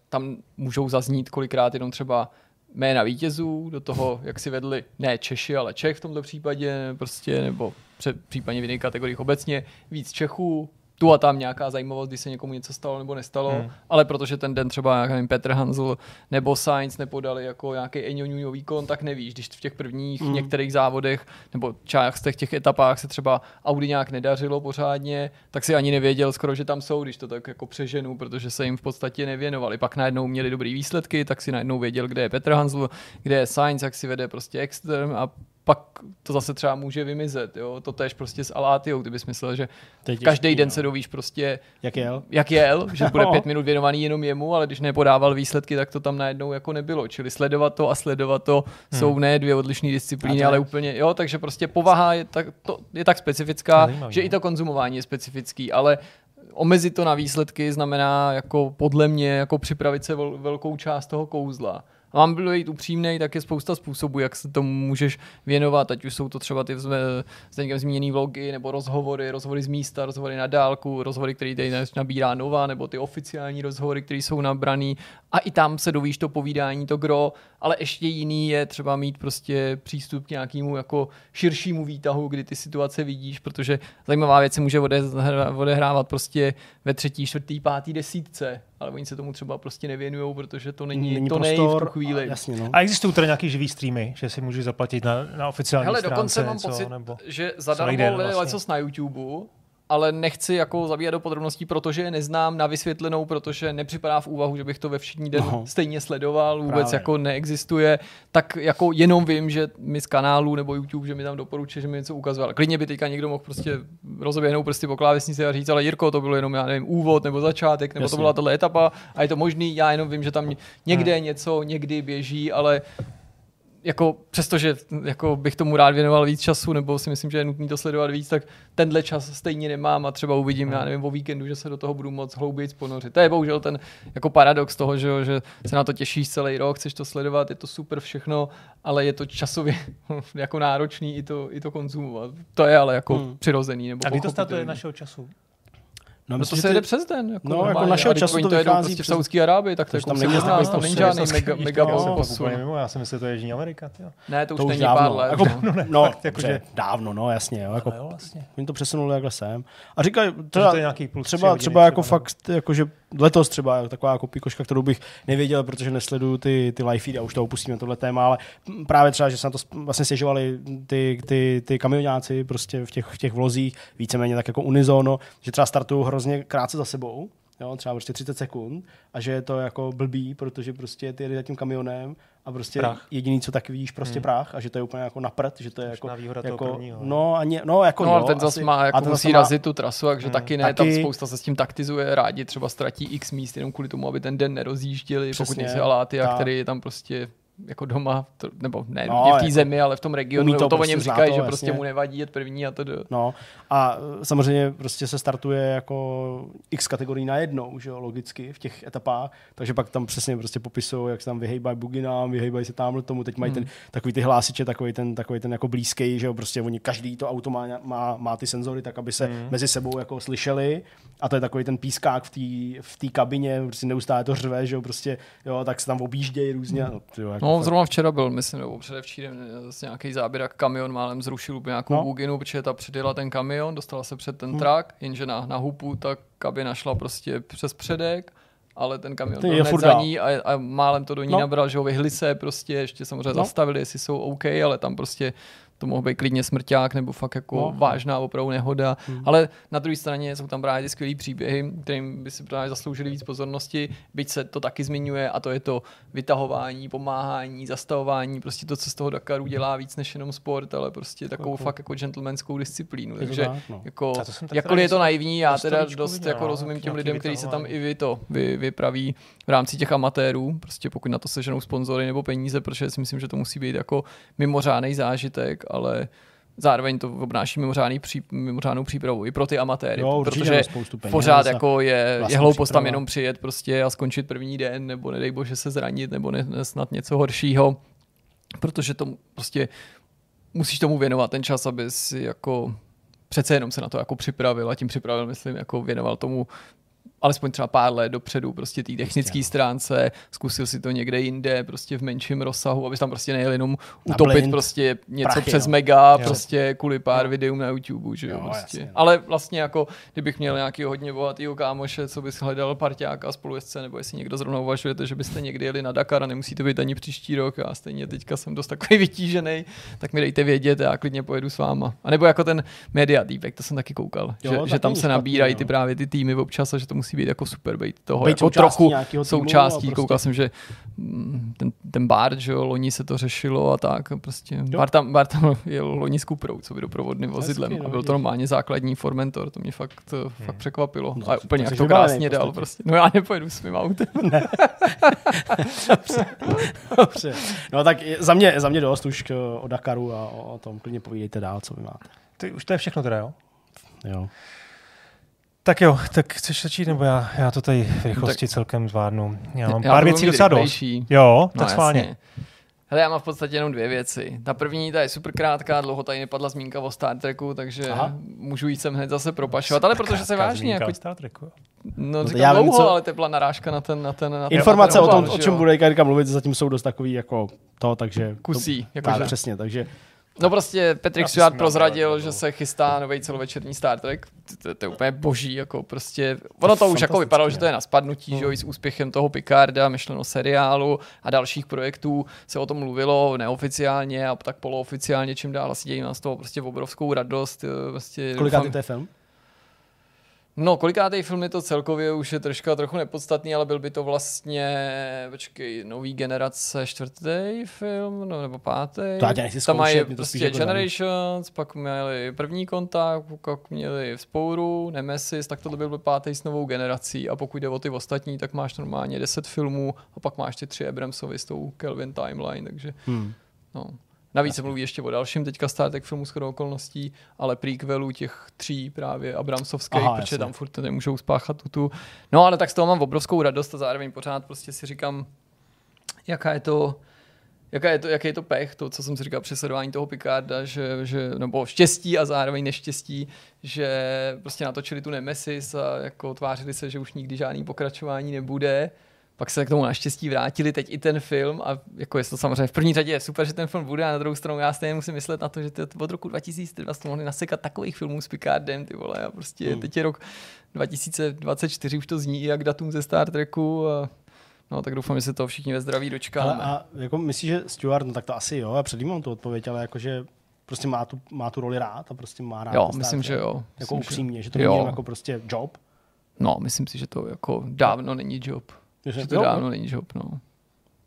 tam můžou zaznít kolikrát jenom třeba jména vítězů, do toho, jak si vedli ne Češi, ale Čech v tomto případě, prostě, nebo před, případně v jiných kategoriích obecně, víc Čechů, tu a tam nějaká zajímavost, když se někomu něco stalo nebo nestalo, Hmm. ale protože ten den třeba nevím, Petr Hanzl nebo Sainz nepodali jako nějaký Eňoňuňo výkon, tak nevíš, když v těch prvních Hmm. hmm. některých závodech nebo částech těch etapách se třeba Audi nějak nedařilo pořádně, tak si ani nevěděl skoro, že tam jsou, když to tak jako přeženu, protože se jim v podstatě nevěnovali. Pak najednou měli dobrý výsledky, tak si najednou věděl, kde je Petr Hanzl, kde je Sainz, jak si vede prostě extrém a pak to zase třeba může vymizet. Jo? To tež prostě s Alátiou, ty bys myslel, že každý den no. se dovíš prostě, Jak jel? jak jel, že bude No. pět minut věnovaný jenom jemu, ale když nepodával výsledky, tak to tam najednou jako nebylo. Čili sledovat to a sledovat to hmm. jsou ne dvě odlišné disciplíny, ale úplně, jo, takže prostě povaha je tak, to, je tak specifická, Zajímavý, že no. i to konzumování je specifický, ale omezit to na výsledky znamená jako podle mě jako připravit se vel, velkou část toho kouzla. A mám být upřímný, tak je spousta způsobů, jak se tomu můžeš věnovat, ať už jsou to třeba ty Zdeňkem zmíněný vlogy, nebo rozhovory, rozhovory z místa, rozhovory na dálku, rozhovory, který tady nabírá nová, nebo ty oficiální rozhovory, které jsou nabraný. A i tam se dovíš to povídání, to gro, ale ještě jiný je třeba mít prostě přístup k nějakému jako širšímu výtahu, kdy ty situace vidíš, protože zajímavá věc se může odehrávat prostě ve třetí, čtvrtý, pátý desítce, ale oni se tomu třeba prostě nevěnují, protože to není, Není to nej v prostor, tu chvíli. A, jasně, no. A existují teda nějaký živý streamy, že si můžeš zaplatit na, na oficiální Hele, stránce dokonce mám něco, pocit, nebo... že zadarmo vlastně. vlastně. něco na YouTube ale nechci jako zabíjat do podrobností, protože je neznám na vysvětlenou, protože nepřipadá v úvahu, že bych to ve všední den No. stejně sledoval, vůbec Právě. jako neexistuje, tak jako jenom vím, že mi z kanálu nebo YouTube, že mi tam doporučuje, že mi něco ukazoval. Klidně by teďka někdo mohl prostě rozeběhnout prsty po klávesnici a říct, ale Jirko, to bylo jenom, já nevím, úvod nebo začátek, nebo Jasně. to byla tato etapa a je to možný, já jenom vím, že tam někde něco někdy běží, ale jako přestože jako bych tomu rád věnoval víc času, nebo si myslím, že je nutný to sledovat víc, tak tenhle čas stejně nemám a třeba uvidím, já nevím, o víkendu, že se do toho budu moc hlouběji ponořit. To je bohužel ten jako paradox toho, že, že se na to těšíš celý rok, chceš to sledovat, je to super všechno, ale je to časově jako náročný i to, i to konzumovat. To je ale jako Hmm. přirozený. Nebo A kdy to statuje našeho času? No, No to myslím, se že jde ty- přes den. Jako No, jako normálně. našeho A teď času to to vychází prostě v přes- Saudské Arábii, tak to je Takže tam tam není tam není žádný mega, mega jo, posun. mimo, já jsem myslel, že to je Jižní Amerika. Tyjo. Ne, to už to už není dávno. pár let. Jako, no. no, fakt, jakože- dobře, dávno, no jasně. Jo, jako, Ale jo, vlastně. Oni to přesunuli takhle sem. A říkají, třeba, to třeba, třeba jako třeba, fakt, jako, že letos třeba taková jako pikoška, kterou bych nevěděl, protože nesleduju ty, ty live feedy a už to opustíme tohle téma, ale právě třeba, že se na to vlastně stěžovali ty, ty, ty kamionáci prostě v těch, v těch vlozích, víceméně tak jako unizono, že třeba startují hrozně krátce za sebou, jo, třeba prostě 30 sekund a že je to jako blbý, protože prostě ty jede za tím kamionem a prostě Prach. jediný, co tak vidíš, prostě hmm. prach a že to je úplně jako na prd, že to je jako, Možná jako prvního, no, ani, no, jako No, jo, ale ten zase má, A jako ten musí zase má- razit tu trasu, takže taky ne, tam Taky- spousta se s tím taktizuje, rádi třeba ztratí x míst jenom kvůli tomu, aby ten den nerozjížděli, pokud Přesně, nejsi aláty, a který je tam prostě jako doma, to, nebo ne No, v té jako- zemi, ale v tom regionu, to to, to o prostě, něm zná říkají, to, že jasně. prostě mu nevadí jet první a to do... No a e, samozřejmě prostě se startuje jako x kategorií najednou, že jo, logicky v těch etapách, takže pak tam přesně prostě popisují, jak se tam vyhejbají buginám, vyhejbají se tamhle tomu, teď mají Hmm. ten, takový ty hlásiče, takový ten, takový ten jako blízký, že jo, prostě oni, každý to auto má, má, má ty senzory, tak aby se Hmm. mezi sebou jako slyšeli a to je takový ten pískák v té v kabině, prostě neustále to řve, že jo, prostě, jo, tak se tam objíždějí různě. No, tyjo, No, fakt. zrovna včera byl, myslím, nebo předevčírem zase nějaký záběr, jak kamion málem zrušil úplně nějakou No. buginu, protože ta předjela ten kamion, dostala se před ten Hmm. trak, jenže na, na hupu ta kabina šla prostě přes předek, ale ten kamion Ty byl je furt za ní a, a málem to do ní No. nabral, že ho vyhli se prostě, ještě samozřejmě no. zastavili, jestli jsou OK, ale tam prostě to mohl být klidně smrťák nebo fakt jako No. vážná opravdu nehoda. Hmm. Ale na druhé straně jsou tam právě ty skvělé příběhy, kterým by si právě zasloužili víc pozornosti, byť se to taky zmiňuje a to je to vytahování, pomáhání, zastavování, prostě to, co z toho Dakaru dělá víc než jenom sport, ale prostě takovou Jako- fakt jako gentlemanskou disciplínu. Je to Takže tak, no. jako, jakkoliv je to naivní, já teda dost viděl, jako no, rozumím těm lidem, kteří se tam i vy to vy, vypraví v rámci těch amatérů, prostě pokud na to seženou sponzory nebo peníze, protože si myslím, že to musí být jako mimořádný zážitek, ale zároveň to obnáší mimořádný pří, mimořádnou přípravu i pro ty amatéry, Jo, protože peněz pořád jako je, je hloupost tam příprava. jenom přijet prostě a skončit první den, nebo nedej bože se zranit, nebo ne, ne, snad něco horšího, protože to prostě musíš tomu věnovat ten čas, aby si jako přece jenom se na to jako připravil a tím připravil, myslím, jako věnoval tomu alespoň třeba pár let dopředu, prostě té technické stránce, zkusil si to někde jinde, prostě v menším rozsahu, aby tam prostě nejel jenom utopit prostě něco Prachy, přes no. mega, Jo. prostě kvůli pár videům na YouTube, že jo, Jo, prostě. jasně, no. Ale vlastně jako, kdybych měl nějaký hodně bohatýho kámoše, co bys hledal parťáka a spolujezdce, nebo jestli někdo zrovna uvažujete, že byste někdy jeli na Dakar a nemusíte být ani příští rok a stejně teďka jsem dost takový vytížený, tak mi dejte vědět a já klidně pojedu s váma. A nebo jako ten media týpek, to jsem taky koukal, Jo, že, tak že tam se nabírají ty no. právě ty týmy občas a že to musí být jako super být toho Být jako součástí trochu týmu součástí. a prostě- Koukal jsem, že mm, ten, ten Bart, že jo, loni se to řešilo a tak. Prostě Jo. Bart tam, Bart tam jel loni s Kuprou, co by doprovodným vozidlem. Hezky, a byl to normálně základní Formentor, to mě fakt, to fakt překvapilo. No, a úplně to jak to krásně dal podstatě. prostě. No já nepojedu s mým autem. Dobře. No tak za mě, za mě dost už k, o Dakaru a o, o tom klidně povídejte dál, co vy máte. Ty, už to je všechno teda, jo? Jo. Tak jo, tak chceš začít, nebo já, já to tady v rychlosti Tak- zvládnu. zvládnu. Já mám Já pár věcí docela dost. Jo, No, tak schválně. Hele, já mám v podstatě jenom dvě věci. Ta první, ta je super krátká, dlouho tady nepadla zmínka o Star Treku, takže Aha. Můžu jít sem hned zase propašovat, ale protože se vážně, jako, o Star Treku. jo. no, to říkám já vím, dlouho, co- ale to byla narážka na ten, na ten, na ten Informace o ten tom, obal, o čem bude Jirka mluvit, zatím jsou dost takový jako to, takže... Kusí, To, jakože- tak, přesně, takže No prostě Patrick Stewart prozradil, že no. se chystá nový celovečerní Star Trek. To, to je úplně boží, jako prostě. Ono to už jako vypadalo, že to no. je na spadnutí, že jo, i s úspěchem toho Picarda, myšleno seriálu a dalších projektů se o tom mluvilo neoficiálně a tak polooficiálně, čím dál asi dějí nás z toho prostě obrovskou radost. eh, Prostě kolikátý to je film? No, kolikátý film je to celkově už je troška trochu nepodstatný, ale byl by to vlastně, počkej, nový generace čtvrtý film, no, nebo pátý. To já nechci Tam mají prostě jako Generations, pak měli první kontakt, pak měli Vzpouru, Nemesis, tak to byl by pátý s novou generací a pokud jde o ty ostatní, tak máš normálně 10 filmů a pak máš ty tři Abramsovy s tou Kelvin Timeline, takže Hmm. no. Navíc se mluví ještě o dalším teďka Star Trek filmu shodou okolností, ale prequelů těch tří právě Abramsovských, Aha, protože jasně. tam furt nemůžou spáchat tu, tu. No ale tak z toho mám obrovskou radost a zároveň pořád prostě si říkám, jaká je to, jaká je to, jaký je to pech, to, co jsem si říkal při sledování toho Picarda, že, že, nebo štěstí a zároveň neštěstí, že prostě natočili tu Nemesis a jako tvářili se, že už nikdy žádný pokračování nebude. Pak se k tomu naštěstí vrátili teď i ten film a jako je to samozřejmě v první řadě je super, že ten film bude a na druhou stranu já stejně musím myslet na to, že to od roku 2020 mohli nasekat takových filmů s Picardem, ty vole, a prostě Hmm. teď je rok 2024, už to zní jak datum ze Star Treku a no tak doufám, že se to všichni ve zdraví dočkáme. Ale a jako myslíš, že Stuart, no tak to asi jo, já předjímám tu odpověď, ale jakože prostě má tu, má tu roli rád a prostě má rád jo, myslím, že jo. Jako myslím, upřímně, že to jo. není jako prostě job. No, myslím si, že to jako dávno není job. Že, Že to jo, dávno není job, no.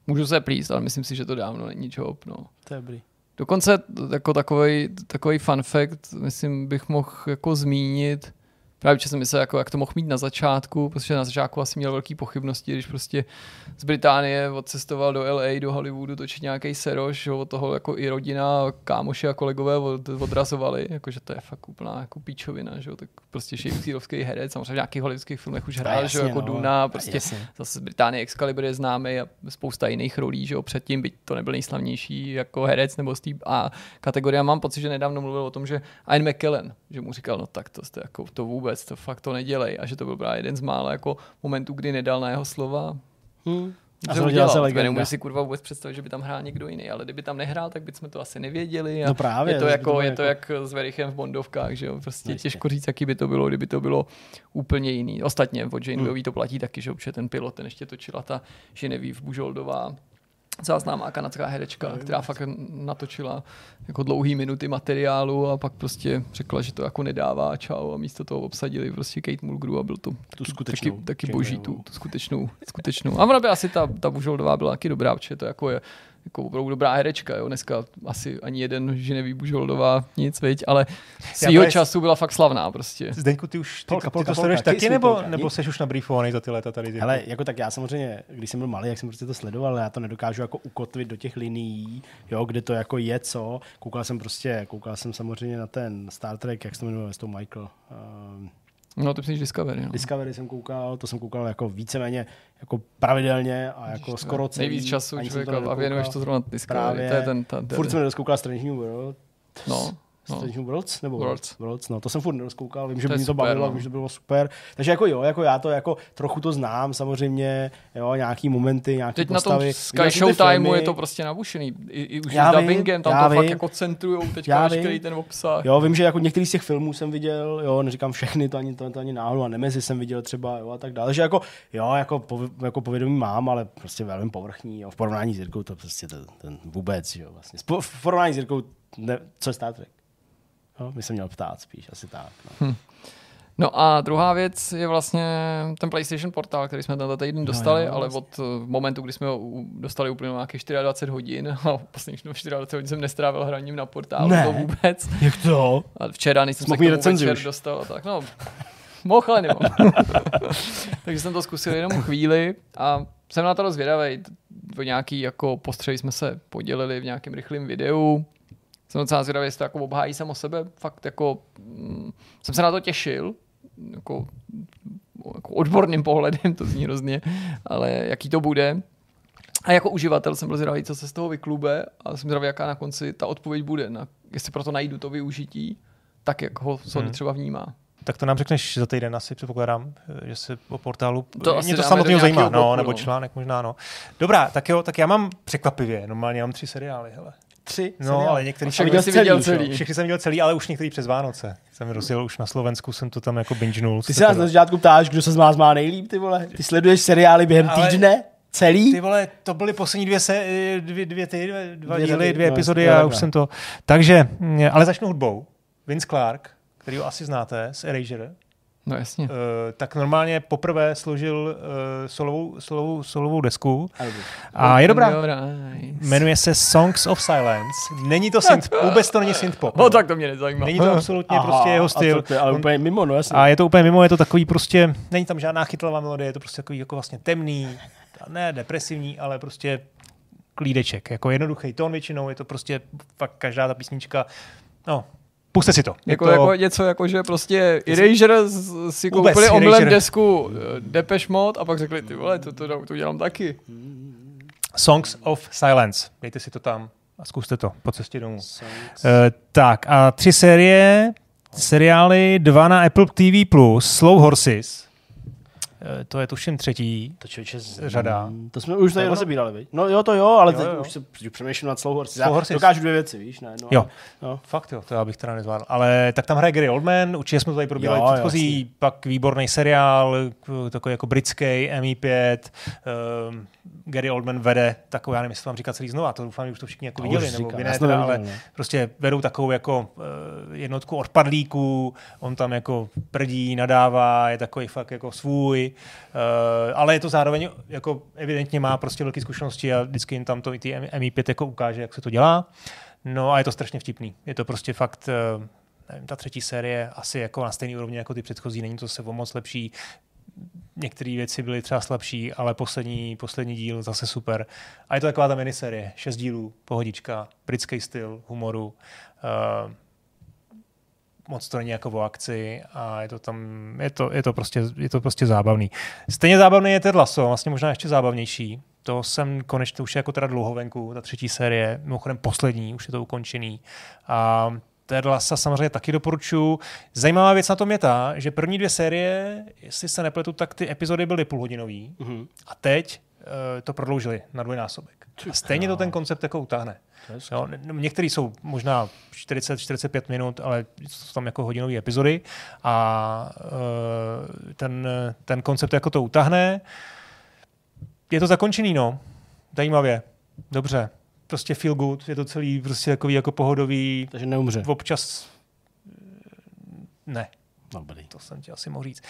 Můžu se plíst, ale myslím si, že to dávno není job, no. To je dobrý. Dokonce jako takový, takový fun fact, myslím, bych mohl jako zmínit, právě jsem myslel, jako, jak to mohl mít na začátku, protože na začátku asi měl velké pochybnosti, když prostě z Británie odcestoval do LA, do Hollywoodu točit nějaký seroš, že od toho jako i rodina, kámoši a kolegové od, odrazovali, jakože to je fakt úplná jako píčovina, že jo, tak prostě šejfírovský herec, samozřejmě v nějakých hollywoodských filmech už hrál, že jo, jako no. Duna, prostě Jasně. zase z Británie Excalibur je známý a spousta jiných rolí, že jo, předtím, byť to nebyl nejslavnější jako herec nebo z té A kategorie. Mám pocit, že nedávno mluvil o tom, že Ian McKellen, že mu říkal, no tak to, jste jako, to vůbec, to fakt to nedělej. A že to byl právě jeden z mála jako momentů, kdy nedal na jeho slova. Hmm. A Že zrodila udělal. se legenda. Nemůžu si kurva vůbec představit, že by tam hrál někdo jiný, ale kdyby tam nehrál, tak bychom to asi nevěděli. A No právě, je to, to jako, bylo je to jako- jak s Verichem v Bondovkách, že jo? Prostě No jistě. těžko říct, jaký by to bylo, kdyby to bylo úplně jiný. Ostatně od Hmm. Janewayový to platí taky, že protože ten pilot, ten ještě točila ta Genevieve Bujoldová, celá známá kanadská herečka, která fakt natočila jako dlouhý minuty materiálu a pak prostě řekla, že to jako nedává a čau a místo toho obsadili prostě Kate Mulgrew a byl to Tu taky, skutečnou taky Jane boží, tu, tu skutečnou, skutečnou. A ona by asi ta, ta Bujoldová byla taky dobrá, protože to jako je jako opravdu dobrá herečka, jo. Dneska asi ani jeden Ženeví Bužoldová nic, viď, ale svýho právě- času byla fakt slavná prostě. Zdeňku, ty už ty, Polka, ty polka, to sleduješ polka, taky, nebo, polka, nebo jsi už nabriefovaný za ty léta tady? Ale jako tak já samozřejmě, když jsem byl malý, jak jsem prostě to sledoval, ale já to nedokážu jako ukotvit do těch linií, jo, kde to jako je co. Koukal jsem prostě, koukal jsem samozřejmě na ten Star Trek, jak se to jmenuje, s tou Michael. Um, No, to myslíš Discovery, no. Discovery jsem koukal, to jsem koukal jako víceméně jako pravidelně a jako skoro celý. Nejvíc času člověka a věnuješ to zrovna Discovery. Právě. To je ten, ta, Furt jsem nedokoukal Strange New World. no. Strange New Worlds? Nebo Worlds. Worlds. No, to jsem furt nedokoukal, vím, že To je mě to super, bavilo, no. vím, že to bylo super. Takže jako jo, jako já to jako trochu to znám, samozřejmě, jo, nějaký momenty, nějaký Teď na tom postavy. Sky filmy. je to prostě nabušený. I, i už Já s dubbingem, tam já to fakt vím. jako centrujou teďka vím. veškerý ten obsah. Jo, vím, že jako některý z těch filmů jsem viděl, jo, neříkám všechny, to ani, to, to ani náhodou, a Nemezi jsem viděl třeba, jo, a tak dále. Že jako, jo, jako, pov, jako povědomí mám, ale prostě velmi povrchní, jo, v porovnání s Jirkou to prostě ten, ten vůbec, jo, vlastně. V porovnání s Jirkou, ne, co je Star Trek? Jo, by se měl ptát spíš, asi tak. No. No a druhá věc je vlastně ten PlayStation portál, který jsme tenhle týden dostali, jo, ale vlastně. od eh, momentu, kdy jsme ho dostali úplně nějakých 24 hodin a posledních 24 hodin jsem nestrávil hraním na portálu, Ne. to vůbec. Jak to? A včera, než jsem se Mohl k tomu recenzi večer už. dostal, tak no, mohl, ale nemám. Takže jsem to zkusil jenom chvíli a jsem na to zvědavý. O nějaký jako postřehy jsme se podělili v nějakém rychlém videu. Jsem docela zvědavý, jestli to jako obhájí samo sebe. Fakt jako mm, jsem se na to těšil. Jako, jako odborným pohledem, to zní hrozně, ale jaký to bude. A jako uživatel jsem byl zvědavý, co se z toho vyklube a jsem zvědavý, jaká na konci ta odpověď bude. Na, jestli proto najdu to využití, tak jak ho Sony Hmm. třeba vnímá. Tak to nám řekneš za týden asi, předpokládám, že se o portálu... To Mě to samotného zajímá, no, nebo no. článek možná, no. Dobrá, tak jo, tak já mám překvapivě, normálně mám tři seriály, hele. Tři? No, seriály. ale některý jsem viděl jsi viděl celý, celý. jo? Všechny jsem viděl celý, ale už některý přes Vánoce. Jsem rozjel už na Slovensku, jsem to tam jako bingenul. Ty se nás na začátku ptáš, kdo se z vás má nejlíp, ty vole. Ty sleduješ seriály během Ale- týdne? Celý? Ty vole, to byly poslední dvě, se, dvě, dvě, ty, dvě, dva Dvě díly, dvě no, epizody a už jsem to... Takže, mm, ale začnu hudbou. Vince Clark, který ho asi znáte, z Erasure. No jasně. uh, tak normálně poprvé složil uh, solovou, solovou, solovou desku a je dobrá. Jmenuje se Songs of Silence. Není to synth, vůbec to není synth pop. No tak to mě nezajímá. Není to absolutně prostě jeho A styl. to, to je ale úplně mimo, no jasně. A je to úplně mimo, je to takový prostě, není tam žádná chytlavá melodie, je to prostě takový jako vlastně temný, ne depresivní, ale prostě klídeček, jako jednoduchý tón většinou, je to prostě fakt každá ta písnička, no, puste si to. Je Jako, to jako něco jako, že prostě Erasure si koupili omylem desku eh, Depeche Mode a pak řekli, ty vole, to, to, to dělám taky. Songs of Silence, dejte si to tam a zkuste to po cestě domů. Uh, tak a tři série, seriály, dva na Apple TV+, Slow Horses, to je tuším třetí, To člověče z... řada. To jsme už tady rozebírali, viď? No jo, to jo, ale Jo, teď jo. už se přemýšlím nad Slow Horses. Slow Já Horses. dokážu dvě věci, víš, ne? No, Jo. No. Fakt jo, to já bych teda nezvládl. Ale tak tam hraje Gary Oldman, určitě jsme to tady probírali Jo, předchozí, pak výborný seriál, takový jako britský, MI5, um, Gary Oldman vede takovou, já nevím, jestli to mám říkat celý znova, to doufám, že už to všichni jako To viděli, nebo říkám, ne, teda, ale no. prostě vedou takovou jako uh, jednotku odpadlíků, on tam jako prdí, nadává, je takový fakt jako svůj, uh, ale je to zároveň jako evidentně má prostě velké zkušenosti a vždycky jim tam to i ty MI5 jako ukáže, jak se to dělá. No a je to strašně vtipný. Je to prostě fakt, eh, nevím, ta třetí série asi jako na stejný úrovni jako ty předchozí, není to se o moc lepší. Některé věci byly třeba slabší, ale poslední, poslední díl zase super. A je to taková ta miniserie, šest dílů, pohodička, britský styl humoru. Uh, moc to není jako o akci a je to tam, je to, je to, prostě, je to prostě zábavný. Stejně zábavný je Ted Lasso, vlastně možná ještě zábavnější. To jsem konečně, už je jako teda dlouho venku, ta třetí série, mimochodem poslední, už je to ukončený. A Ted Lasso samozřejmě taky doporučuji. Zajímavá věc na tom je ta, že první dvě série, jestli se nepletu, tak ty epizody byly půlhodinový Mhm. a teď uh, to prodloužili na dvojnásobek. A stejně to ten koncept jako utáhne. Jo, ne- některý jsou možná 40-45 minut, ale jsou tam jako hodinové epizody a uh, ten, ten koncept jako to utáhne. Je to zakončený, no. Zajímavě. Dobře. Prostě feel good. Je to celý prostě jako, jako pohodový. Takže neumře. Občas ne. Dobrý. To jsem ti asi mohl říct.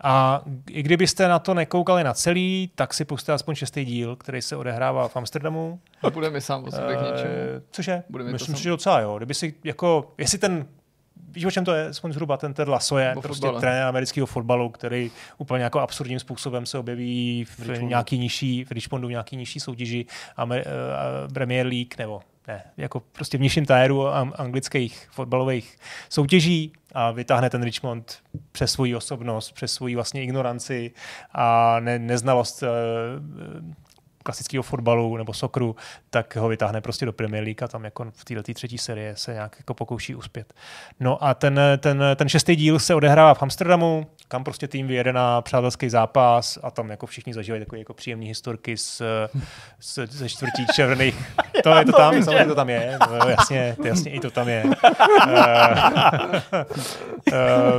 A i kdybyste na to nekoukali na celý, tak si puste aspoň šestý díl, který se odehrává v Amsterdamu. A bude mi sám o sobě k něčemu. Eh, Cože? Bude mi to Myslím sam- si, že docela jo. Kdyby si jako, jestli ten Víš, o čem to je? Aspoň zhruba ten Ted Lasso je prostě fotbale. trenér amerického fotbalu, který úplně jako absurdním způsobem se objeví v, Richmondu. nějaký nižší, v Richmondu v nějaký nižší soutěži Amer, uh, Premier League nebo ne, jako prostě v nižším tajeru anglických fotbalových soutěží a vytáhne ten Richmond přes svoji osobnost, přes svoji vlastně ignoranci a ne, neznalost uh, klasického fotbalu nebo sokru, tak ho vytáhne prostě do Premier League a tam jako v této třetí série se nějak jako pokouší uspět. No a ten, ten, ten šestý díl se odehrává v Amsterdamu, kam prostě tým vyjede na přátelský zápas a tam jako všichni zažívají takové jako příjemné historky z, z, ze čtvrtí červených. To je to tam, samozřejmě to tam je, no, jasně, to jasně i to tam je. Uh,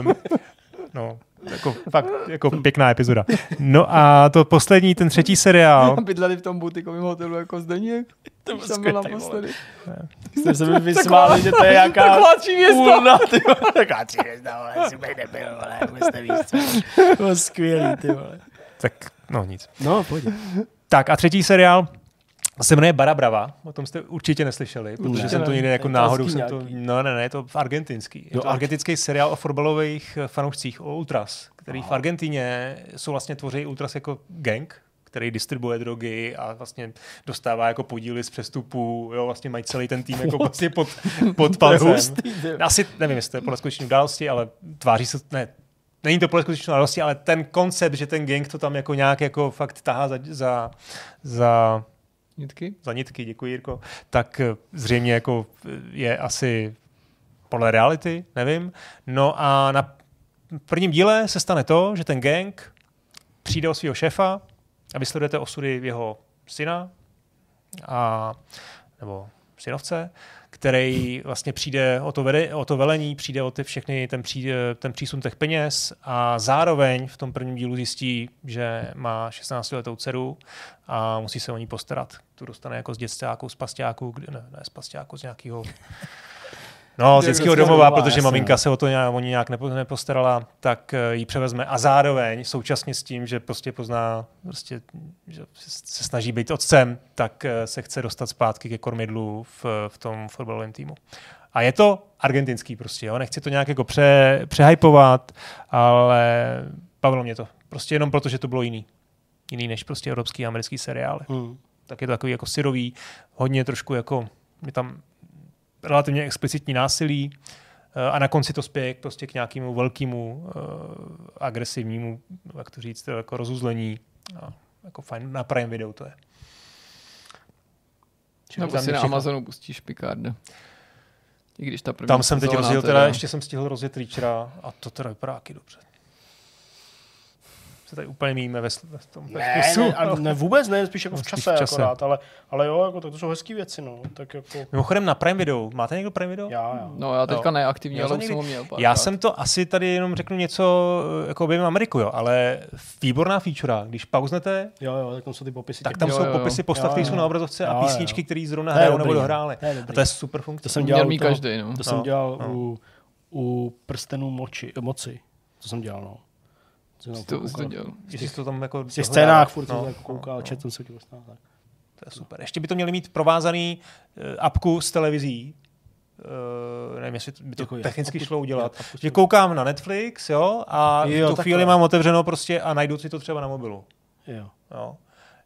um, no, jako, fakt jako pěkná epizoda. No a to poslední, ten třetí seriál, Bydleli v tom butikovém hotelu jako Zdeněk. To byl skvělý, naposledy. Jste se mi vysmáli, že to je jaká Taková třívězda. půlna, ty vole. Taková třívězda, vole, si bych nebyl, vole, vůbec nevíš, co. To bylo skvělý, ty vole. tak no nic. No, pojď. Tak a třetí seriál se jmenuje Barabrava, o tom jste určitě neslyšeli, protože Ne. jsem to někde jako to náhodou jsem to, no ne, ne, je to v argentinský. Je Jo, to Ar- argentinský seriál o fotbalových eh, fanoušcích, o Ultras, který v Argentíně jsou vlastně tvoří Ultras jako gang, který distribuje drogy a vlastně dostává jako podíly z přestupů, jo, vlastně mají celý ten tým jako vlastně pod, pod palcem. hustý. Asi nevím, jestli to je podle skutečné události, ale tváří se, ne, není to podle skutečné události, ale ten koncept, že ten gang to tam jako nějak jako fakt tahá za, za, za Nitky? za nitky, děkuji Jirko, tak eh, zřejmě jako eh, je asi podle reality, nevím. No a na prvním díle se stane to, že ten gang přijde o svého šéfa a vysledujete osudy jeho syna a, nebo synovce, který vlastně přijde o to, vede, o to velení, přijde o ty všechny, ten, pří, ten přísun těch peněz a zároveň v tom prvním dílu zjistí, že má 16 letou dceru a musí se o ní postarat. Tu dostane jako z dětstáku, z pastáku, ne, ne z pastáku, z nějakého No, z Dětského domova, domova, protože jasně, maminka se o to nějak, o ní nějak nepo- nepostarala, tak eh, ji převezme. A zároveň současně s tím, že prostě pozná, prostě, že se snaží být otcem, tak eh, se chce dostat zpátky ke kormidlu v, v tom fotbalovém týmu. A je to argentinský prostě, jo? nechci to nějak jako pře, přehypovat, ale bavilo mě to. Prostě jenom proto, že to bylo jiný. Jiný než prostě evropský a americký seriály. Hmm. Tak je to takový jako syrový, hodně trošku jako, je tam relativně explicitní násilí eh, a na konci to spěje k- prostě k nějakému velkému uh, agresivnímu, jak to říct, jako rozuzlení. A jako fajn, na Prime Video to je. Nebo Tam si na. Amazonu pustíš Picarda. I když ta první Tam jsem teď rozjel, teda, ještě jsem stihl rozjet Reachera a to teda vypadá dobře. Se tady úplně míme ve, ve tom ve Ne, vkusu. ne, ale ne, vůbec ne, spíš jako v No, spíš čase, v čase. akorát, ale, ale jo, jako, tak to jsou hezké věci, no, tak jako, Mimochodem na Prime Video, máte někdo Prime Video? já, já. No já teďka Jo. neaktivní, Já ale jsem už někdy- jsem ho měl párkrát. Já jsem to asi tady jenom řeknu něco, eh, jako objevím Ameriku, jo, ale výborná feature, když pauznete, Jo, jo, tak tam jsou ty popisy. tak tam Jo, jsou jo, jo. popisy postav, které jsou na obrazovce Jo, a písničky, které zrovna hrajou nebo dohrály. to je dobrý. A to je super funkce. To jsem dělal každý, no. To jsem No, dělal no. u, u prstenů moči, moci. To jsem dělal, no. To jsem Jsi to, jsi to koukal. jsi to tam jako V těch dohrál. scénách furt No, tak koukal, no, četl jsem se tím tak. To je super. Ještě by to měli mít provázaný uh, apku s televizí. Uh, nevím, jestli by to Jako jak? technicky šlo udělat. Že koukám na Netflix, jo, a Jo, v tu chvíli mám otevřeno prostě a najdu si to třeba na mobilu. Jo. Jo.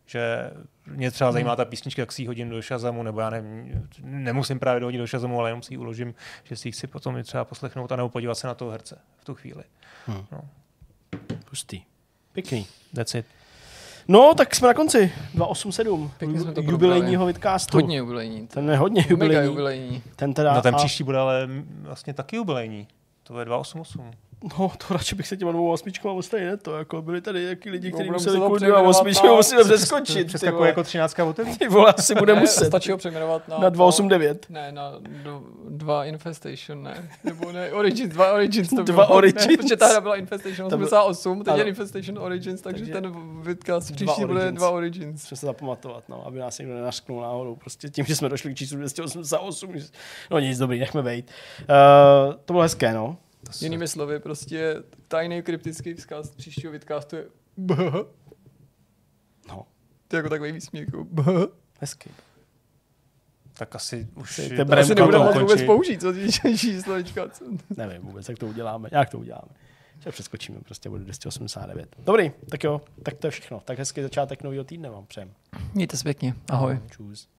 Že mě třeba zajímá ta písnička, jak si ji hodím do Shazamu, nebo já nevím, nemusím právě dohodit do Shazamu, ale jenom si ji uložím, že si ji chci potom třeba poslechnout a nebo podívat se na toho herce v tu chvíli. Pustý. Pěkný. That's it. No, tak jsme na konci. 287. Pěkně jsme to jubilejního vidcastu. Hodně jubilejní. Ten je hodně Mega jubilejní. jubilejní. Ten teda... No ten a- příští bude ale vlastně taky jubilejní. To je 288. No, to radši bych se těma dvou osmičkama ostali, ne? To jako byli tady jaký lidi, No, kteří budeme museli kvůli dvěma osmičkama musíme přeskočit. Přeskakuje vole. jako 13 hotelí? Ty vole, asi bude Ne, muset. Stačí ho přejmenovat na... Na 289. Ne, na do, dva Infestation, ne. Nebo ne, Origins, dva Origins to Dva bylo. Origins. Ne, protože ta hra byla Infestation To byl- 88, teď je. Infestation Origins, takže, Takže ten dva příští bude Origins. dva Origins. Musíme se zapamatovat, no, aby nás někdo nenašknul náhodou. Prostě tím, že jsme došli k číslu 288. že- No nic, dobrý, nechme být. Uh, to bylo hezké, no. Jinými slovy, prostě tajný kryptický vzkaz příštího vidcastu je bh. No, To je jako takový výsměch. jako bh. hezký. Tak asi už... To je to Asi to nebudeme moc vůbec použít, co co- Nevím vůbec, jak to uděláme. Jak to uděláme. Že přeskočíme, prostě bude 289. Dobrý, tak jo, tak to je všechno. Tak hezký začátek nového týdne vám přejem. Mějte se pěkně. Ahoj. Čus.